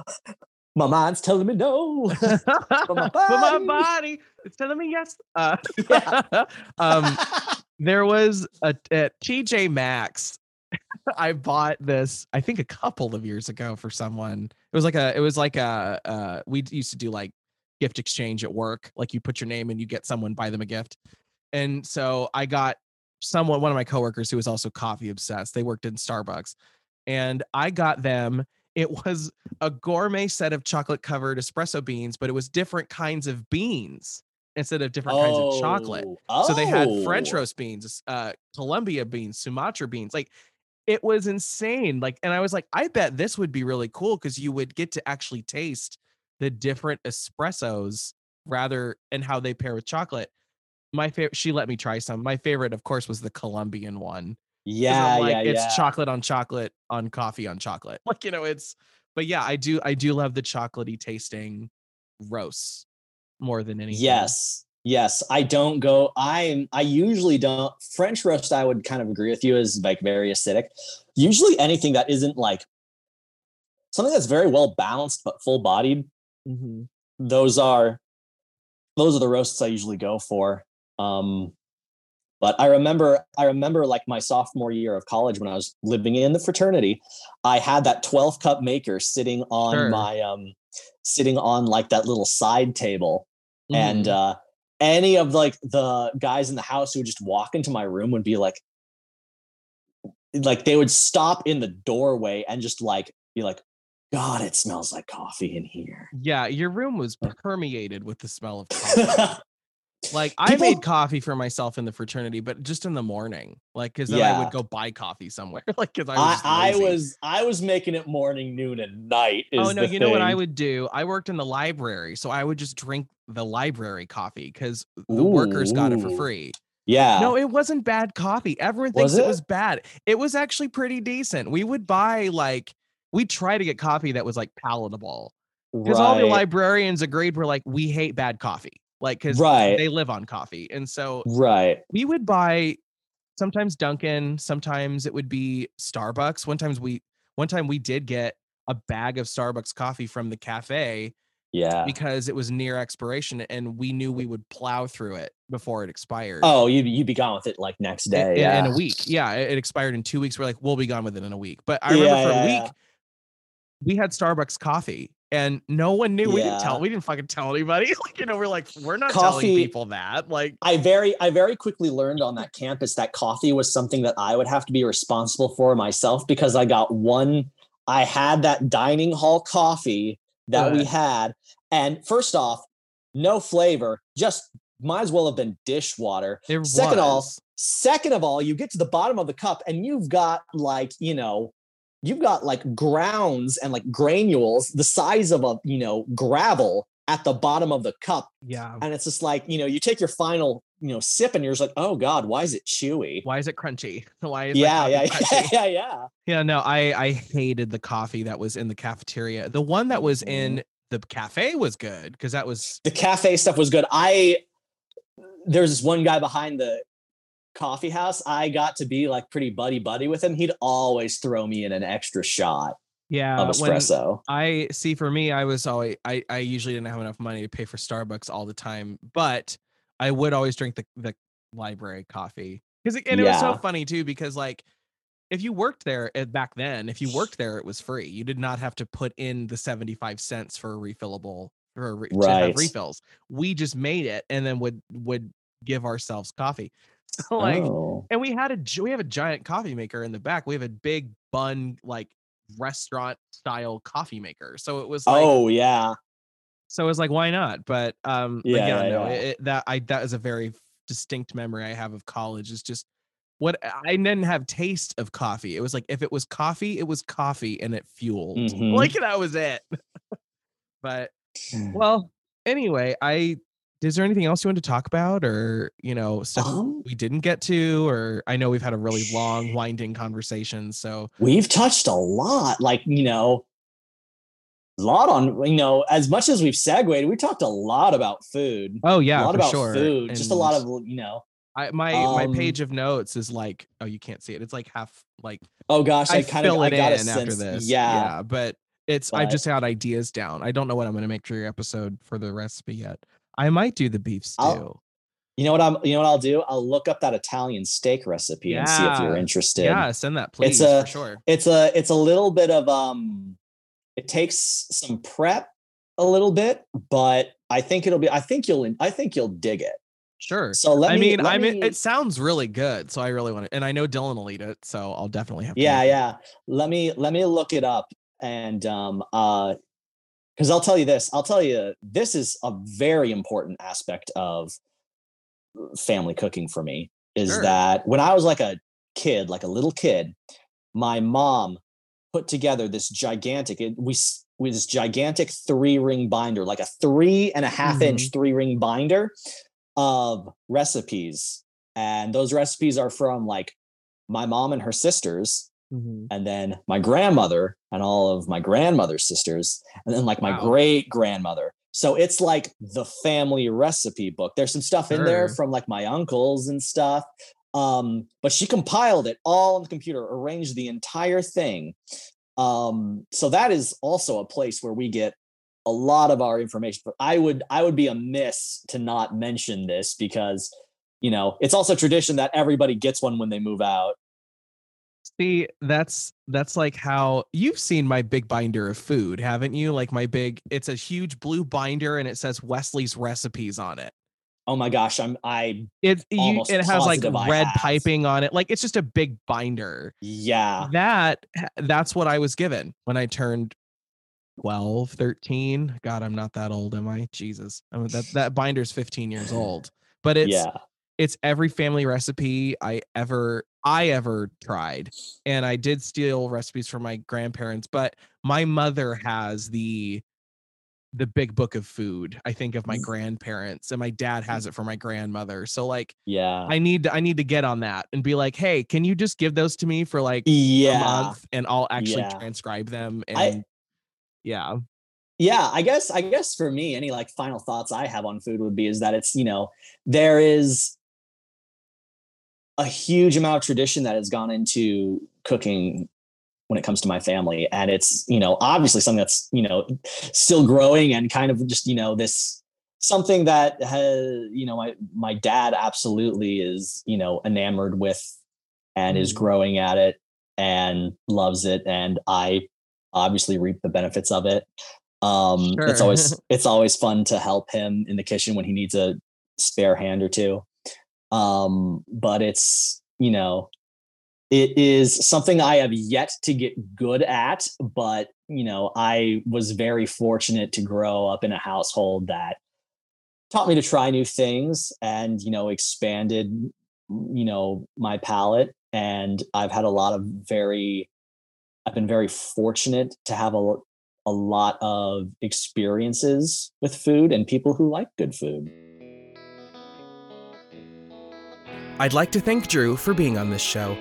my mind's telling me no.
but
my
my
body.
body it's telling me yes. Uh,
Yeah.
um, there was a at TJ Maxx. I bought this, I think, a couple of years ago for someone. It was like a, it was like a, uh, we used to do like gift exchange at work. Like you put your name and you get someone buy them a gift. And so I got someone, one of my coworkers who was also coffee obsessed. They worked in Starbucks, and I got them. It was a gourmet set of chocolate covered espresso beans, but it was different kinds of beans instead of different kinds of chocolate.
Oh,
So they had French
oh.
roast beans, uh, Colombia beans, Sumatra beans. Like it was insane. Like, and I was like, I bet this would be really cool because you would get to actually taste the different espressos rather and how they pair with chocolate. My favorite, she let me try some. My favorite, of course, was the Colombian one.
Yeah,
like,
yeah,
it's
yeah.
chocolate on chocolate on coffee on chocolate. Like, you know, it's but yeah, I do I do love the chocolatey tasting roasts more than anything.
Yes. Yes, I don't go. I'm. I usually don't. French roast, I would kind of agree with you, is like very acidic. Usually, anything that isn't like something that's very well balanced but full bodied.
Mhm.
Those are those are the roasts I usually go for. Um, but I remember, I remember like my sophomore year of college when I was living in the fraternity, I had that 12 cup maker sitting on
Sure.
my um, sitting on like that little side table and
Mhm.
uh any of like the guys in the house who would just walk into my room would be like like they would stop in the doorway and just like be like god it smells like coffee in here
Yeah, your room was permeated with the smell of coffee. Like I
People-
made coffee for myself in the fraternity, but just in the morning, like because then I would go buy coffee somewhere. like because I was.
I,
just
I
lazy.
was i was making it morning noon and night oh, is
Oh no!
the
You know what I
thing.
would do? I worked in the library, so I would just drink the library coffee because the workers got it for
Ooh.
free.
Yeah.
No, it wasn't bad coffee. Everyone thinks
Was
it?
it?
was bad. It was actually pretty decent. We would buy like we try to get coffee that was like palatable because all the librarians agreed were like we hate bad coffee, like because
Right.
they live on coffee, and so
Right.
we would buy sometimes Dunkin', sometimes it would be Starbucks. One times we one time we did get a bag of Starbucks coffee from the cafe
Yeah.
because it was near expiration and we knew we would plow through it before it expired.
Oh, you you'd be gone with it like next day.
in-
yeah.
in a week. Yeah, it, expired in two weeks. We're like, we'll be gone with it in a week. But I remember
Yeah,
for a week,
yeah.
we had Starbucks coffee and no one knew. We didn't tell. We didn't fucking tell anybody. like, you know, we're like, we're not telling people that. Like,
I very I very quickly learned on that campus that coffee was something that I would have to be responsible for myself because I got one I had that dining hall coffee that we had and first off no flavor just might as well have been dishwater
it
Second of all, second of all you get to the bottom of the cup and you've got like you know you've got like grounds and like granules the size of a you know gravel at the bottom of the cup
yeah.
and it's just like you know you take your final you know sip and you're just like oh god why is it chewy
Why is it crunchy? Why is
yeah yeah yeah yeah yeah
Yeah, no, I I hated the coffee that was in the cafeteria. The one that was in mm-hmm. the cafe was good because that was
the cafe stuff was good i there's this one guy behind the coffee house i got to be like pretty buddy buddy with him he'd always throw me in an extra shot
yeah.
of espresso
I see for me, I was always I I usually didn't have enough money to pay for Starbucks all the time, but I would always drink the the library coffee because and it was so funny too because like if you worked there uh, back then, if you worked there, it was free. You did not have to put in the seventy five cents for a refillable for a re- to have
Right.
refills. We just made it and then would would give ourselves coffee. Like
oh.
and we had a we have a giant coffee maker in the back. We have a big bun like restaurant style coffee maker. So it was like
oh yeah
so it was like why not? But um but
Yeah,
yeah,
yeah,
no,
yeah.
It, that I that is a very distinct memory I have of college is just what I didn't have taste of coffee. It was like if it was coffee, it was coffee and it fueled.
Mhm.
Like that was it. but well, anyway, I is there anything else you want to talk about or you know stuff
Um,
we didn't get to? Or i know we've had a really long winding conversation so
we've touched a lot like you know a lot on you know as much as we've segued we talked a lot about food
oh yeah
a lot about
sure
food just a lot of you know
I, my my
um,
page of notes is like oh you can't see it it's like half like
oh gosh i,
i,
kind of
fill
i
it
got a
in after this
yeah, yeah
but it's i
But-
just had ideas down i don't know what i'm going to make for your episode for the recipe yet i might do the beef stew.
I'll- you know what i'm you know what i'll do? I'll look up that italian steak recipe and see if you're interested.
Yeah send that please it's
a-
for sure.
it's a it's a little bit of um it takes some prep a little bit but i think it'll be i think you'll i think you'll dig it.
Sure.
So let
I
me
mean,
let
I mean,
me-
it sounds really good, so I really want to, and I know Dylan will eat it, so I'll definitely have. To
yeah
it.
yeah. Let me let me look it up and um uh because i'll tell you this i'll tell you this is a very important aspect of family cooking for me is
Sure.
that when i was like a kid like a little kid my mom put together this gigantic it, we with this gigantic three ring binder like a three and a half inch
Mm-hmm.
three ring binder of recipes and those recipes are from like my mom and her sisters
Mhm.
and then my grandmother and all of my grandmother's sisters and then like my
Wow.
great grandmother so it's like the family recipe book. There's some stuff in there from like my uncles and stuff um but she compiled it all on the computer arranged the entire thing. Um so that is also a place where we get a lot of our information but i would i would be amiss to not mention this because you know it's also tradition that everybody gets one when they move out
See, that's that's like how you've seen my big binder of food, haven't you? Like my big, it's a huge blue binder and it says Wesley's recipes on it.
oh my gosh i'm i
It you, it has like
I
red
have.
piping on it. Like it's just a big binder.
yeah
That that's what I was given when I turned 12, 13. God, I'm not that old, am I? Jesus. I mean, that that binder's 15 years old. But it's
yeah
it's every family recipe I ever I ever tried. And I did steal recipes from my grandparents, but my mother has the the big book of food. I think of my
Mm.
grandparents and my dad has it for my grandmother. So like
Yeah.
I need to I need to get on that and be like, "Hey, can you just give those to me for like a
yeah.
month and I'll actually
Yeah.
transcribe them and
I-
yeah.
yeah i guess i guess for me any like final thoughts i have on food would be is that it's you know there is a huge amount of tradition that has gone into cooking when it comes to my family. And it's you know obviously something that's you know still growing and kind of just you know this something that has you know my my dad absolutely is you know enamored with and is
Mhm.
growing at it and loves it. And i obviously reap the benefits of it. Um it's always it's always fun to help him in the kitchen when he needs a spare hand or two um but it's you know it is something i have yet to get good at but you know i was very fortunate to grow up in a household that taught me to try new things and you know expanded you know my palate. And i've had a lot of very i've been very fortunate to have a, a lot of experiences with food and people who like good food
I'd like to thank Drew for being on this show.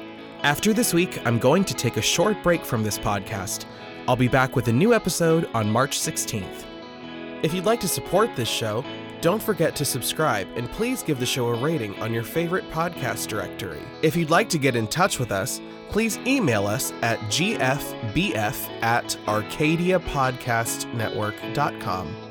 After this week, I'm going to take a short break from this podcast. I'll be back with a new episode on March 16th. If you'd like to support this show, don't forget to subscribe and please give the show a rating on your favorite podcast directory. If you'd like to get in touch with us, please email us at gfbf at arcadiapodcastnetwork.com.